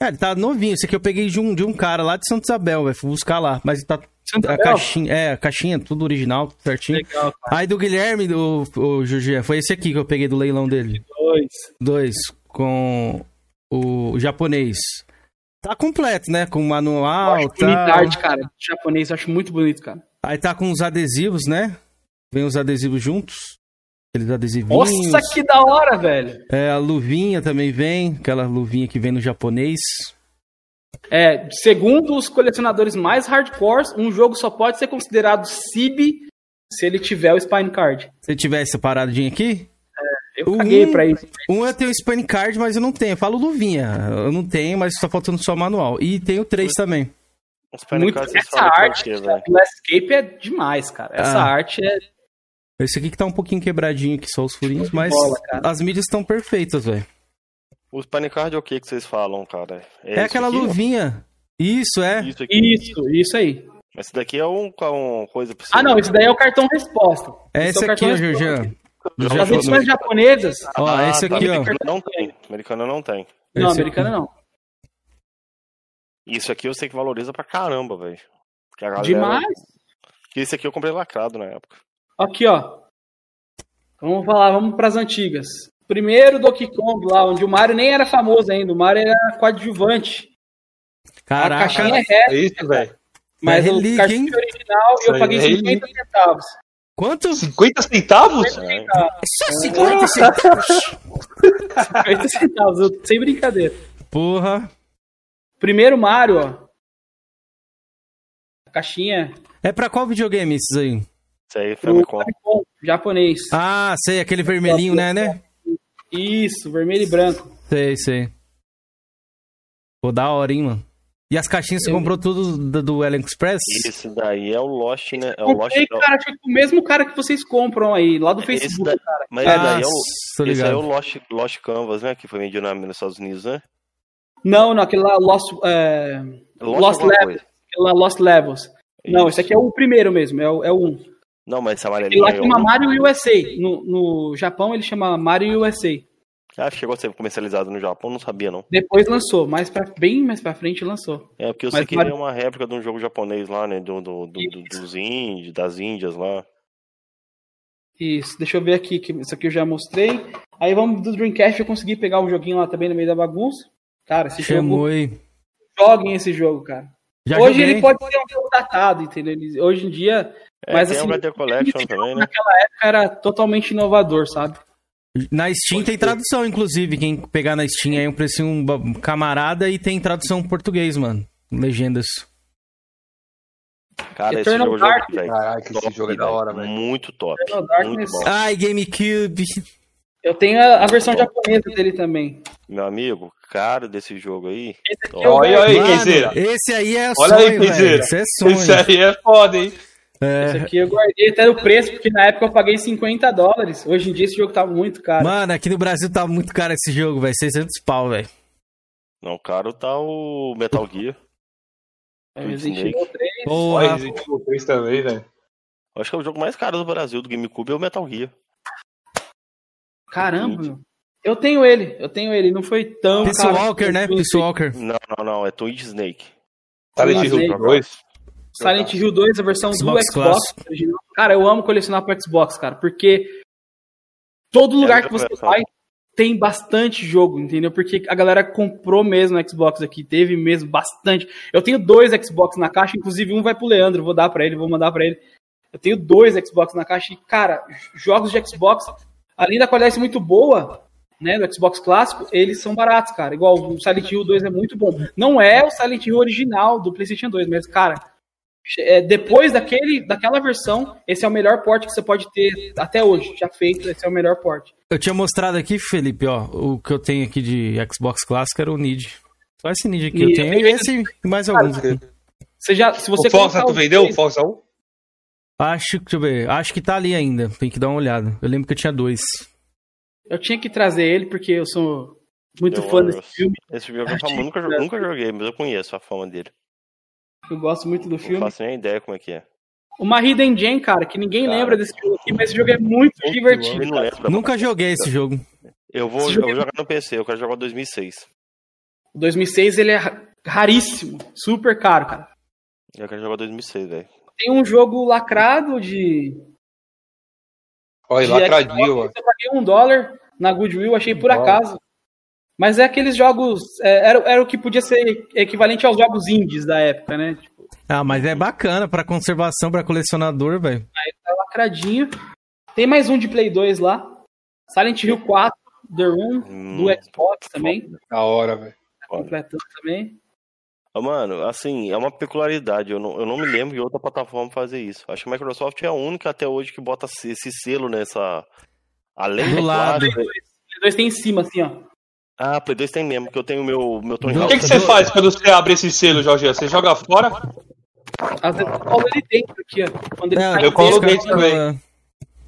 É, ele tá novinho. Esse aqui eu peguei de um, de um cara lá de Santa Isabel, velho. Fui buscar lá. Mas tá. Santa a Isabel? caixinha, é, a caixinha, tudo original, tudo certinho. Legal, cara. Aí do Guilherme, do, o Jorge, foi esse aqui que eu peguei do leilão dele. Dois. Dois, com o japonês. Tá completo, né? Com manual, acho tá... cara. Japonês, eu acho muito bonito, cara. Aí tá com os adesivos, né? Vem os adesivos juntos. Aqueles adesivinhos. Nossa, que da hora, velho. É, a luvinha também vem, aquela luvinha que vem no japonês. É, segundo os colecionadores mais hardcores, um jogo só pode ser considerado CIB se ele tiver o Spine Card. Se tiver essa paradinha aqui, Eu caguei pra isso. Um eu tenho Spine Card, mas eu não tenho. Eu falo luvinha. Eu não tenho, mas tá faltando só manual. E tenho três também. Muito, essa arte do Escape é demais, cara. Essa Ah. arte é. Esse aqui que tá um pouquinho quebradinho, que só os furinhos, mas bola, as mídias estão perfeitas, velho. Os panicard é o que que vocês falam, cara? É, isso aquela aqui, ó? luvinha. Isso, é. Isso, aqui. Isso, isso aí. Esse daqui é um, uma coisa pra você. Ah, não, esse daí é o cartão resposta. É esse é o aqui, ó, As edições japonesas. Ó, esse aqui, ó. Americana não tem. Americana não tem. Não, Esse americana não. Isso aqui eu sei que valoriza pra caramba, velho. Galera- Demais. Que esse aqui eu comprei lacrado na época. Aqui, ó. Vamos falar, vamos pras antigas. Primeiro Donkey Kong lá, onde o Mario nem era famoso ainda. O Mario era coadjuvante. Caraca. A caixinha é reta. É isso, velho. Mas É o relíquia, cartão hein? original eu aí paguei é 50 relíquia. centavos. Quanto? 50 centavos? É Só 50 centavos. 50 centavos, eu- sem brincadeira. Porra. Primeiro Mario, ó. A caixinha É pra qual videogame esses aí? Isso aí Famicom. Famicom, japonês. Ah, sei, aquele vermelhinho, né, né? Isso, vermelho e branco. Sei, sei. Pô, da hora, hein, mano. E as caixinhas você comprou tudo do, do AliExpress? Esse daí é o Lost, né? É o Lost. Comprei, cara, tipo, o mesmo cara que vocês compram aí, lá do Esse Facebook, daí- cara. Mas esse daí é o, esse aí é o Lost, Lost Canvas, né? Que foi vendido na- nos Estados Unidos, né? Não, não, aquele lá, Lost, é... Lost Lost, alguma Levels. Aquele lá, Lost Levels. Não, esse aqui é o primeiro mesmo, é o, é o 1. Não, mas esse Ele amarelinho lá aí é chama o... Mario USA. No, no Japão ele chama Mario USA. Ah, chegou a ser comercializado no Japão, não sabia não. Depois lançou, mais pra, bem mais pra frente lançou. É, porque eu Mas sei que ele é uma réplica de um jogo japonês lá, né? Do, do, do- do- dos índios, das índias lá. Isso, deixa eu ver aqui, que isso aqui eu já mostrei. Aí vamos do Dreamcast, eu consegui pegar o joguinho lá também no meio da bagunça. Cara, esse Chamou jogo. aí. Joguem esse jogo, cara. Já hoje joguei. ele pode ser um jogo datado, entendeu? Hoje em dia. É, mas tem assim, Collection também, né? naquela época era totalmente inovador, sabe? Na Steam tem tradução, inclusive. Quem pegar na Steam aí um precinho ba- camarada e tem tradução português, mano. Legendas. Cara, esse Eternal jogo, jogo Darkness. velho, Caraca, esse top, jogo é da hora, velho. Muito top. Muito bom. Ai, GameCube. Eu tenho a, a versão japonesa dele também. Meu amigo, cara desse jogo aí. top. eu Olha aí, Mano, Kenzeira. esse aí é Olha sonho, aí, velho. Kenzeira. Esse é sonho. Esse aí é foda, hein? Esse É. aqui eu guardei até o preço, porque na época eu paguei 50 dólares. Hoje em dia esse jogo tá muito caro. Mano, aqui no Brasil tá muito caro esse jogo, velho. 600 pau, velho. Não, caro tá o Metal Gear. É, Resident Snake. Evil 3. Olha, Porra. Resident Evil 3 também, né? Acho que é o jogo mais caro do Brasil do GameCube é o Metal Gear. Caramba. Eu tenho ele, eu tenho ele. Não foi tão Peace caro. Walker, né? Peace Walker. Não, não, não, é Twin Snake. Silent Hill Hill 2. Silent Hill 2, a versão Xbox do Xbox original. Cara, eu amo colecionar pro Xbox, cara, porque todo lugar É, que você vai tem bastante jogo, entendeu? Porque a galera comprou mesmo o Xbox aqui, teve mesmo bastante. Eu tenho dois Xbox na caixa, inclusive um vai pro Leandro, vou dar pra ele, vou mandar pra ele. Eu tenho dois Xbox na caixa e, cara, jogos de Xbox, além da qualidade muito boa, né, do Xbox clássico, eles são baratos, cara. Igual o Silent Hill 2 é muito bom. Não é o Silent Hill original do PlayStation 2, mas, cara, é, depois daquele, daquela versão, esse é o melhor porte que você pode ter até hoje. Já feito, esse é o melhor porte. Eu tinha mostrado aqui, Felipe, ó. O que eu tenho aqui de Xbox clássico era o Nid. Só esse Nid aqui eu E- tenho. E esse e mais alguns aqui. Você já, se você O Forza, tu vendeu o Forza 1? Acho, deixa eu ver. Acho que tá ali ainda. Tem que dar uma olhada. Eu lembro que eu tinha dois. Eu tinha que trazer ele porque eu sou muito Eu- fã desse filme. Esse jogo eu famo- nunca, nunca joguei, mas eu conheço a fama dele. Eu gosto muito do Não filme. faço nem ideia como é que é. Uma Hidden Gem, cara, que ninguém Cara. lembra desse jogo aqui, mas esse jogo é muito divertido. Não. Nunca joguei esse jogo. Eu vou, Esse eu vou é- jogar no PC, eu quero jogar o 2006. O 2006 ele é ra- raríssimo, super caro, cara. Eu quero jogar o 2006, velho. Tem um jogo lacrado de. Olha, de lacradinho, mano. Eu paguei um dólar na Goodwill, achei por Dólar. acaso. Mas é aqueles jogos. é, era, era o que podia ser equivalente aos jogos indies da época, né? Tipo, Ah, mas é bacana pra conservação, pra colecionador, velho. aí tá lacradinho. Tem mais um de Play 2 lá. Silent Hill 4, The Room, Hum, do Xbox também. Da hora, velho. Tá completando também. Mano, assim, é uma peculiaridade. Eu não, eu não me lembro de outra plataforma fazer isso. Acho que a Microsoft é a única até hoje que bota esse selo nessa. Além Do do lado. lado. Play 2 tem em cima, assim, ó. Ah, Play 2 tem mesmo, porque eu tenho meu, meu Tony O Hawk. que, que você faz quando você abre esse selo, Jorge? Você joga fora? Às vezes eu colo ele dentro aqui, ó. Quando ele É, sai Eu colo dentro, dentro também.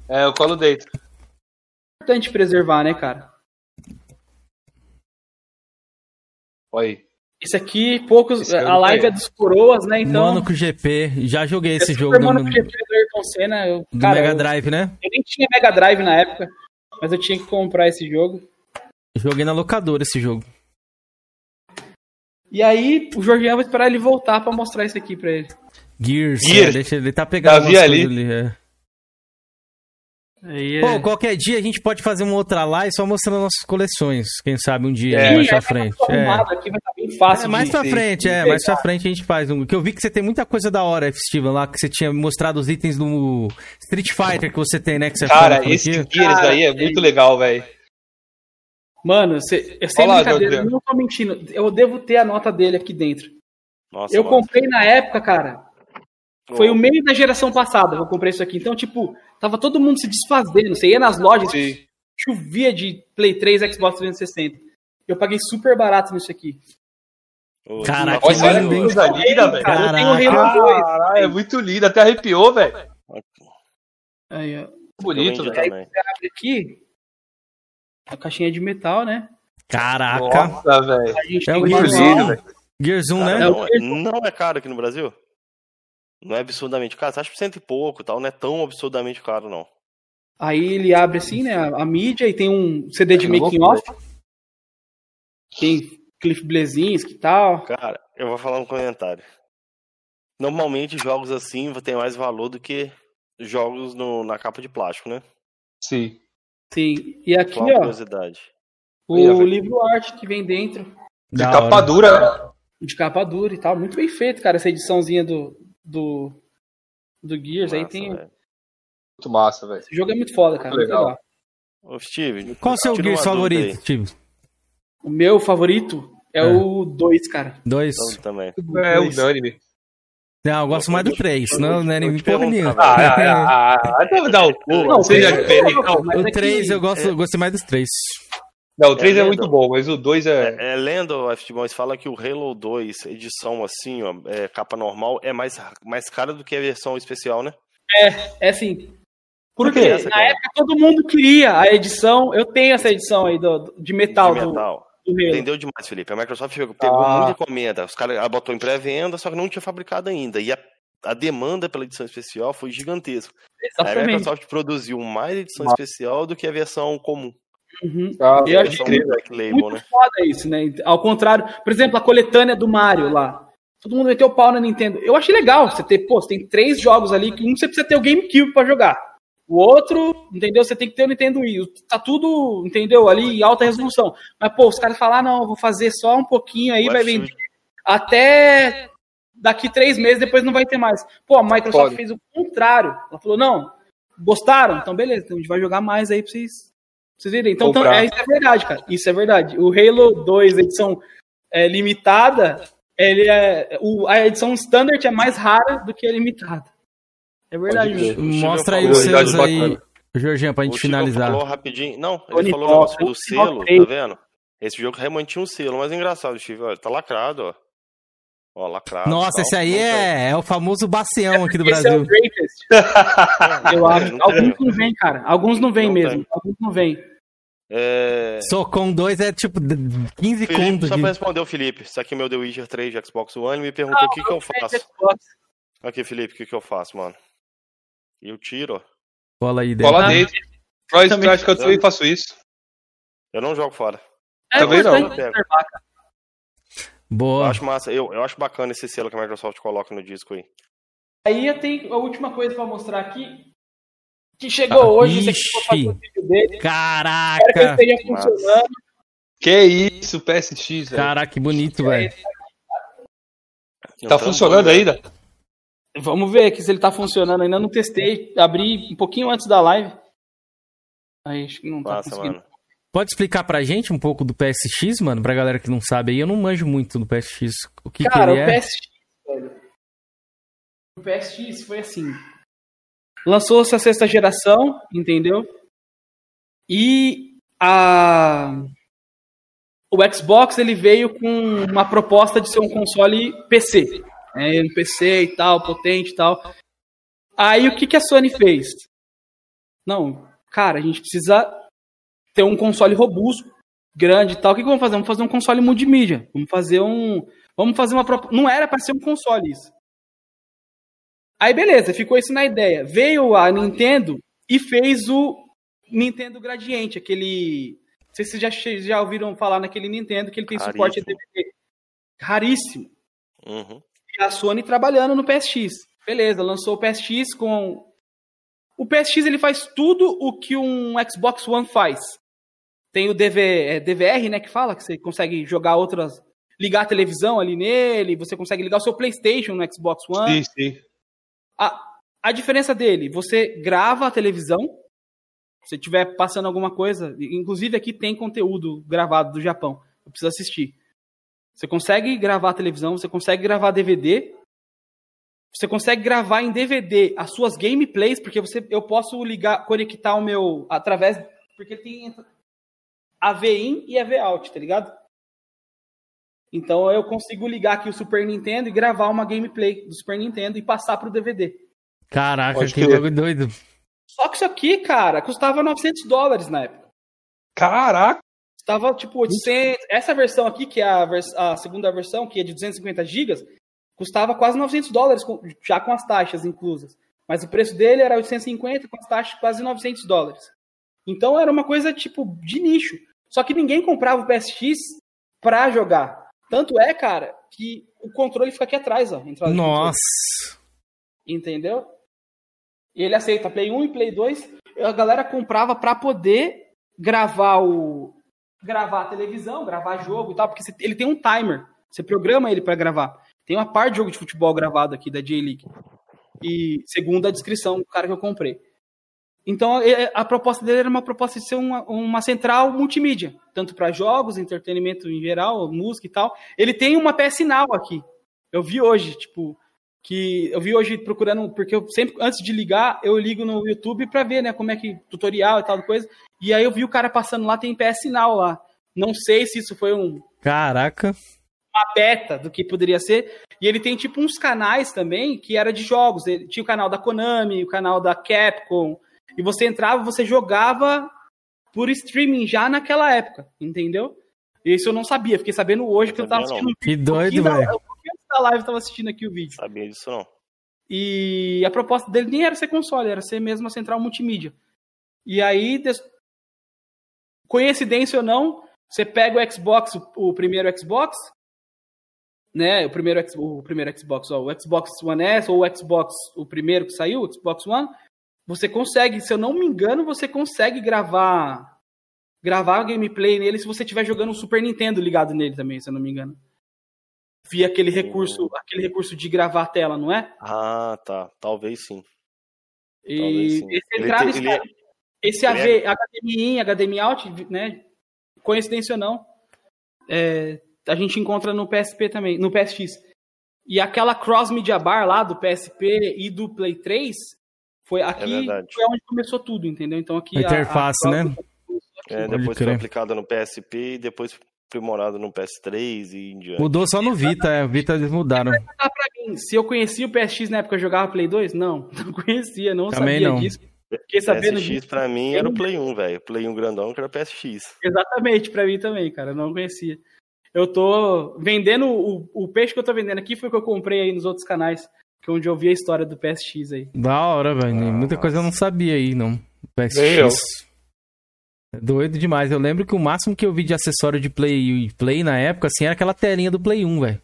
É, eu colo dentro. É importante preservar, né, cara? Olha aí. Esse aqui, poucos. Esse eu a live é dos coroas, né? Então. Mano com GP. Já joguei esse Super jogo no, Mano com GP do Ayrton Senna. Eu, do cara, Mega eu- Drive, né? Eu nem tinha Mega Drive na época, mas eu tinha que comprar esse jogo. Joguei na locadora esse jogo. E aí, o Jorginho vai esperar ele voltar pra mostrar isso aqui pra ele. Gears. Gears. é, deixa, ele tá pegando Davi ali. ali. é. Pô, é- qualquer dia a gente pode fazer uma outra live só mostrando nossas coleções. Quem sabe um dia, Sim, mais pra tá frente. É. aqui, vai estar bem fácil É, mais pra frente, é, mais pra frente a gente faz um. Que eu vi que você tem muita coisa da hora, F. Steven, lá, que você tinha mostrado os itens do Street Fighter que você tem, né? Que você Cara, fala esse aqui. Gears aí é muito legal, velho. Mano, cê, eu sem Olha lá, brincadeira, eu não tô mentindo. Eu devo ter a nota dele aqui dentro. Nossa, eu mano. comprei na época, cara. Foi o meio da geração passada que eu comprei isso aqui. Então, tipo, tava todo mundo se desfazendo. Você ia nas lojas, chovia de Play 3, Xbox 360. Eu paguei super barato nisso aqui. Caraca, Olha, lindo, que coisa linda, velho. Cara, eu tenho Halo 2. Caralho, é muito lindo, até arrepiou, velho. Aí, ó. Bonito, velho. você abre aqui, a caixinha de metal, né? Caraca. Nossa, velho. A gente É tem o um Gears manual. 1, né? Gears 1, Cara, né? não, é, não é caro aqui no Brasil? Não é absurdamente caro? Você acha por cento e pouco e tal, não é tão absurdamente caro, não. Aí ele abre assim, né? A, a mídia e tem um CD de É, não making vou- off. Tem Cliff Blezinski e tal. Cara, eu vou falar um comentário. Normalmente jogos assim têm mais valor do que jogos no- na capa de plástico, né? Sim. Sim. E aqui, uma ó, curiosidade. o livro arte que vem dentro. De capa dura, né? De capa dura e tal. Muito bem feito, cara, essa ediçãozinha do, do, do Gears. aí tem. Muito massa, velho. Esse jogo é muito foda, cara. Muito legal. legal. Ô, Steve, Qual o seu Gears favorito, aí. Steve? O meu favorito é, É. o 2, cara. Dois. Então, também. É unânime. Não, eu gosto mais do 3, não, não é nem porra nenhuma. Ah, ah, ah, ah, deve dar o cu, Não. Seja é diferente. O é 3 que- eu gosto, eu gostei mais dos 3. Não, o 3 é, É muito bom, mas o 2 é. É, é lenda, o fala que o Halo 2, edição assim, ó, é, capa normal, é mais, mais cara do que a versão especial, né? É, é assim. Porque Por que essa, na época todo mundo queria a edição. Eu tenho essa edição aí do, de metal. de metal. do Entendeu demais, Felipe. A Microsoft pegou, pegou Ah. muita encomenda. Os caras botou em pré-venda, só que não tinha fabricado ainda. E a, a demanda pela edição especial foi gigantesca. Aí a Exatamente. Microsoft produziu mais edição Nossa. especial do que a versão comum. Uhum. Ah, eu a achei versão muito, Black Label, muito né? foda isso, né? Ao contrário, por exemplo, a coletânea do Mario lá. Todo mundo meteu o pau na Nintendo. Eu achei legal você ter, pô, você tem três jogos ali que um você precisa ter o GameCube pra jogar. O outro, entendeu? Você tem que ter o Nintendo Wii. Tá tudo, entendeu? Ali em alta resolução. Mas, pô, os caras falam, ah, não, eu vou fazer só um pouquinho aí, vai vender até daqui três meses, depois não vai ter mais. Pô, a Microsoft Foda. fez o contrário. Ela falou, não, gostaram? Então beleza, então a gente vai jogar mais aí pra vocês, pra vocês verem. Então, então, é, isso é verdade, cara. Isso é verdade. O Halo 2, edição é, limitada, ele é, o, a edição standard é mais rara do que a limitada. É verdade. Mostra aí os seus aí, bacana. Jorginho, pra gente o finalizar. falou rapidinho. Não, ele Tony falou o negócio do selo, tá vendo? Esse jogo realmente tinha um selo, mas é engraçado, Steve. Olha, tá lacrado, ó. Ó, lacrado. Nossa, tal, esse aí tem. é, é o famoso bacião aqui do Esse é o Brasil. greatest. Eu acho. Não tem. Alguns não vem, cara. Alguns não tá. mesmo. tem. Alguns não vem. É... Socom 2 é tipo 15 Felipe, conto só aqui. pra responder o Felipe, isso aqui é meu The Witcher 3 de Xbox One, me perguntou o que, que eu faço. Xbox. Aqui, Felipe, o que, que eu faço, mano? Eu tiro, ó. Cola aí dentro. Cola dentro. Freud Também. acha que eu também faço isso. Eu não jogo fora. É Também não. cara. Eu Boa. acho massa, eu, eu acho bacana esse selo que a Microsoft coloca no disco aí. Aí eu tenho a última coisa pra mostrar aqui. Que chegou hoje, esse aqui eu vou fazer o vídeo dele. Espero que ele Caraca. esteja funcionando. Que isso, PSX, velho. Caraca, que bonito, velho. Tá funcionando ainda? Vamos ver aqui se ele tá funcionando. Ainda não testei. Abri um pouquinho antes da live. Aí acho que não tá Massa, conseguindo. mano. Pode explicar pra gente um pouco do PSX, mano? Pra galera que não sabe aí, eu não manjo muito do PSX. O que, Cara, que ele o é? PSX, velho. O PSX foi assim. Lançou-se a sexta geração, entendeu? E a o Xbox ele veio com uma proposta de ser um console PC, né, um PC e tal, potente e tal. Aí o que, que a Sony fez? Não, cara, a gente precisa ter um console robusto, grande e tal. O que, que vamos fazer? Vamos fazer um console multimídia. Vamos fazer um. Vamos fazer uma. Não era para ser um console isso. Aí beleza, ficou isso na ideia. Veio a Nintendo e fez o Nintendo Gradiente, aquele. Não sei se vocês já, já ouviram falar naquele Nintendo que ele tem suporte a DVD. Raríssimo. Uhum. A Sony trabalhando no PSX. Beleza, lançou o PSX com. O PSX ele faz tudo o que um Xbox One faz. Tem o DV, é, DVR, né, que fala que você consegue jogar outras. ligar a televisão ali nele, você consegue ligar o seu PlayStation no Xbox One. Sim, sim. A, a diferença dele, você grava a televisão, se tiver passando alguma coisa, inclusive aqui tem conteúdo gravado do Japão, eu preciso assistir. Você consegue gravar a televisão, você consegue gravar DVD, você consegue gravar em DVD as suas gameplays, porque você, eu posso ligar, conectar o meu através, porque tem a V-in e a V-out, tá ligado? Então eu consigo ligar aqui o Super Nintendo e gravar uma gameplay do Super Nintendo e passar pro DVD. Caraca, Pode que bagulho doido. Só que isso aqui, cara, custava 900 dólares na época. Caraca! Custava tipo 800. Essa versão aqui, que é a, vers- a segunda versão, que é de 250 gigas, custava quase 900 dólares, já com as taxas inclusas. Mas o preço dele era 850, com as taxas quase 900 dólares. Então era uma coisa tipo de nicho. Só que ninguém comprava o PSX pra jogar. Tanto é, cara, que o controle fica aqui atrás, ó. Nossa. Entendeu? E ele aceita Play 1 e Play 2. A galera comprava pra poder gravar o gravar televisão, gravar jogo e tal, porque ele tem um timer. Você programa ele pra gravar. Tem uma parte de jogo de futebol gravado aqui da J-League. E segundo a descrição do cara que eu comprei. Então é- a proposta dele era uma proposta de ser uma, uma central multimídia, tanto para jogos, entretenimento em geral, música e tal. Ele tem uma PS Now aqui. Eu vi hoje, tipo, que eu vi hoje procurando, porque eu sempre antes de ligar, eu ligo no YouTube pra ver, né, como é que tutorial e tal coisa. E aí eu vi o cara passando lá, tem PS Now lá. Não sei se isso foi um Caraca. uma beta do que poderia ser. E ele tem tipo uns canais também que era de jogos. Ele tinha o canal da Konami, o canal da Capcom. E você entrava, você jogava por streaming já naquela época, entendeu? Isso eu não sabia, fiquei sabendo hoje que eu tava assistindo. Que doido, velho. Da live tava assistindo aqui o vídeo. Sabia disso não. E a proposta dele nem era ser console, era ser mesmo a central multimídia. E aí, des- coincidência ou não, você pega o Xbox, o, o primeiro Xbox, né? O primeiro, o primeiro Xbox, ó, o Xbox One S ou o Xbox, o primeiro que saiu, o Xbox One, você consegue, se eu não me engano, você consegue gravar gravar gameplay nele se você estiver jogando um Super Nintendo ligado nele também, se eu não me engano. Via aquele recurso, aquele recurso de gravar a tela, não é? Ah, tá. Talvez sim. E Talvez sim. esse Ele ele- esse ele AV, é- HDMI in, HDMI out, né? Coincidência ou não, é, a gente encontra no PSP também, no PSX. E aquela cross media bar lá do PSP e do Play 3 foi aqui verdade. foi onde começou tudo, entendeu? Então aqui A interface, cross- né? É, depois foi aplicada no PSP e depois aprimorada no PS3 e em diante. Mudou só no Vita, é. O Vita eles mudaram. Ah, pra mim, se eu conhecia o PSX na época que eu jogava Play 2, não, não conhecia, não Também sabia não. disso. Fiquei sabendo PSX disso. pra mim era o Play 1, velho. Play 1 grandão que era PSX. Exatamente, pra mim também, cara. Eu não conhecia. Eu tô vendendo. O, o peixe que eu tô vendendo aqui foi o que eu comprei aí nos outros canais. Que é onde eu vi a história do PSX aí. Da hora, velho. Muita coisa eu não sabia aí, não. PSX. Doido demais. Eu lembro que o máximo que eu vi de acessório de Play, Play na época, assim, era aquela telinha do Play 1, velho.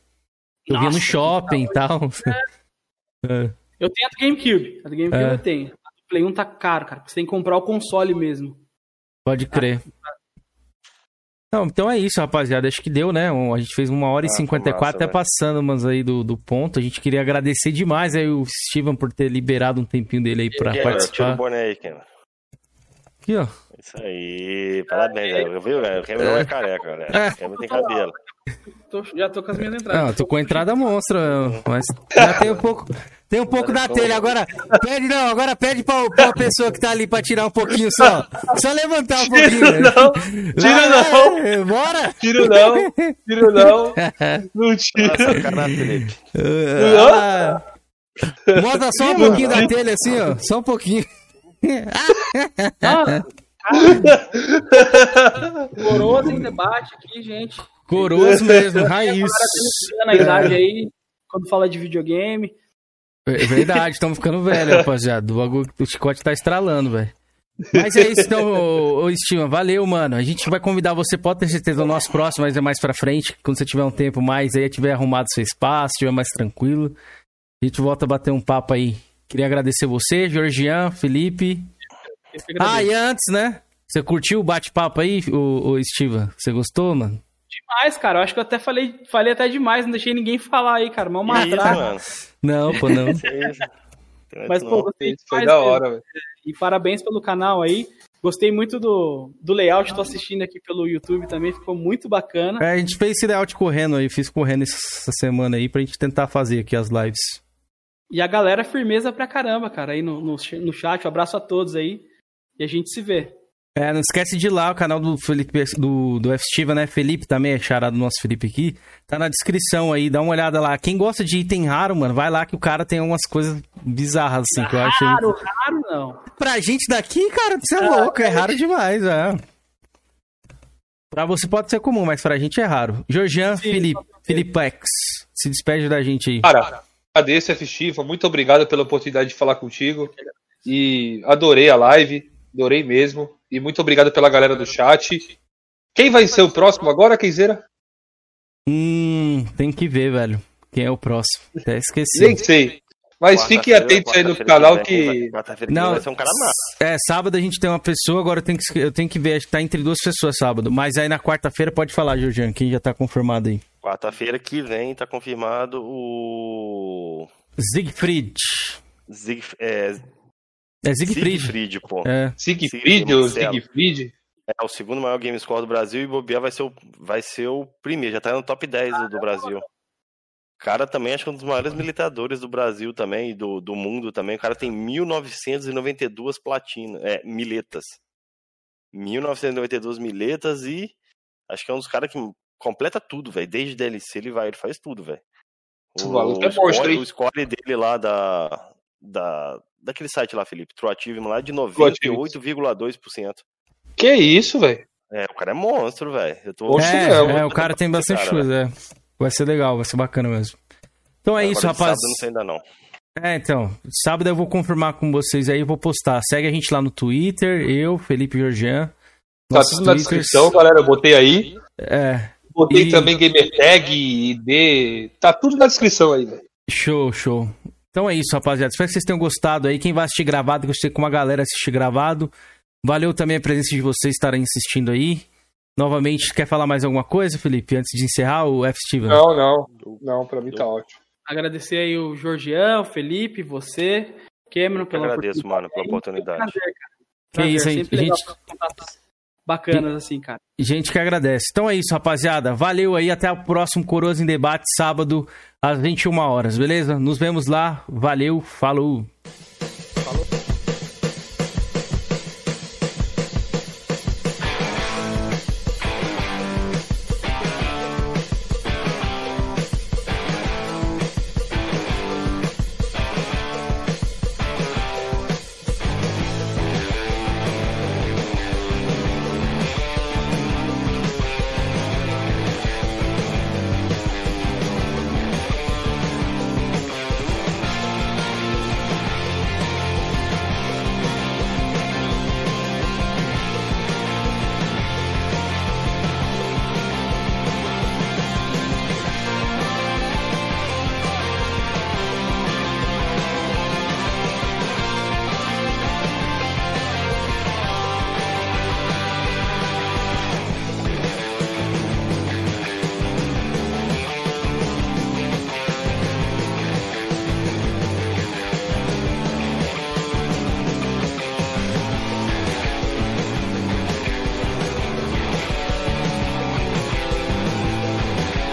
Eu via no shopping e tal. É. Eu tenho a do GameCube. A do GameCube É. eu tenho. A do Play 1 tá caro, cara. Você tem que comprar o console mesmo. Pode crer. Não, então é isso, rapaziada. Acho que deu, né? A gente fez uma hora e Ah, foi 54, massa, até passando, mas aí do, do ponto. A gente queria agradecer demais aí o Steven por ter liberado um tempinho dele aí pra E galera, Tira participar. o boné aí, Ken. Aqui, ó. Isso aí, parabéns. Viu, velho? O Kevin não é careca, galera. O tem cabelo. Tô- já tô com as minhas entradas. Não, tô com a entrada monstra, mas já tem um pouco, tem um pouco da telha. Agora, pede não, agora pede pra, pra pessoa que tá ali pra tirar um pouquinho só. Só levantar um pouquinho. Tiro não, tiro não. É, Bora! Tiro não, tiro não. Não tira. Sacanagem, Felipe. Ah, Mostra só um pouquinho da telha assim, ó. Só um pouquinho. Ah, Coroas em debate aqui, gente. Coroas mesmo, raiz. Na idade aí, quando fala de videogame. É verdade, estamos ficando velhos, rapaziada. O, bagulho, o chicote tá estralando, velho. Mas é isso então, ô, ô Steven. Valeu, mano. A gente vai convidar você, pode ter certeza, no nosso próximo, mas é mais pra frente. Quando você tiver um tempo mais aí, tiver arrumado seu espaço, tiver mais tranquilo. A gente volta a bater um papo aí. Queria agradecer você, Georgian, Felipe. Ah, e antes, né? Você curtiu o bate-papo aí, ô, ô Steven? Você gostou, mano? Demais, cara. Eu acho que eu até falei, falei até demais, não deixei ninguém falar aí, cara. Mal matraca. Não, pô, não. Mas, pô, gostei Foi demais da mesmo. hora, velho. E parabéns pelo canal aí. Gostei muito do, do layout, tô assistindo aqui pelo YouTube também, ficou muito bacana. É, a gente fez esse layout correndo aí, fiz correndo essa semana aí pra gente tentar fazer aqui as lives. E a galera firmeza pra caramba, cara, aí no, no, no chat. Um abraço a todos aí. E a gente se vê. É, não esquece de ir lá, o canal do Felipe, do, do F-Stiva, né? Felipe também é charado do nosso Felipe aqui. Tá na descrição aí, dá uma olhada lá. Quem gosta de item raro, mano, vai lá que o cara tem umas coisas bizarras, assim, que eu acho. Raro, raro não. Pra gente daqui, cara, você é louco, é raro demais, é. Pra você pode ser comum, mas pra gente é raro. Georgian, Felipe, Felipex, se despede da gente aí. Cara, agradeço, F-Stiva. Muito obrigado pela oportunidade de falar contigo. E adorei a live, adorei mesmo. E muito obrigado pela galera do chat. Quem vai ser o próximo agora, Kenzeira? Hum, tem que ver, velho. Quem é o próximo? Até esqueci. Nem sei. Mas fiquem atentos aí no canal que. Não, vai ser um cara massa. É, sábado a gente tem uma pessoa, agora eu tenho que, eu tenho que ver, acho que tá entre duas pessoas sábado. Mas aí na quarta-feira pode falar, Georgian, quem já tá confirmado aí. Quarta-feira que vem tá confirmado o. Siegfried. Zig, é, É Siegfried. Siegfried, pô. É. Siegfried ou. Siegfried? É o segundo maior game score do Brasil e bobear vai ser o, vai ser o primeiro, já tá no top 10 do, do Brasil. Cara também acho que é um dos maiores militadores do Brasil também e do, do mundo também. O cara tem 1992 platinas, é, miletas. 1992 miletas e acho que é um dos caras que completa tudo, velho. Desde DLC ele vai, ele faz tudo, velho. O maluco é score, hein? o score dele lá da, da daquele site lá, Felipe, Achievement lá de True Achievement. 98,2%. Que isso, velho? É, o cara é monstro, velho. Eu tô Monstro É, mesmo. é, o cara tem bastante Cara, coisa, é. Vai ser legal, vai ser bacana mesmo. Então é Agora isso, rapaz. Sábado, eu não sei ainda não. É, então, sábado eu vou confirmar com vocês aí, eu vou postar. Segue a gente lá no Twitter, eu, Felipe Georgian. Tá tudo na Twitters. descrição, galera. Eu botei aí. É. Botei E- também Gamertag, ID. Tá tudo na descrição aí, velho. Show, show. Então é isso, rapaziada. Espero que vocês tenham gostado aí. Quem vai assistir gravado, que eu sei que uma galera assiste gravado. Valeu também a presença de vocês estarem assistindo aí. Novamente, quer falar mais alguma coisa, Felipe, antes de encerrar o F. Steven? Não, não. Não, pra mim tá ótimo. Agradecer aí o Georgian, o Felipe, você, Cameron, Eu pela agradeço, mano, pela oportunidade. Prazer, cara. Que Prazer, isso, Gente- contatos bacanas assim, cara. Gente que agradece. Então é isso, rapaziada. Valeu aí. Até o próximo Coroas em Debate, sábado, às 21 horas, beleza? Nos vemos lá. Valeu, falou. falou.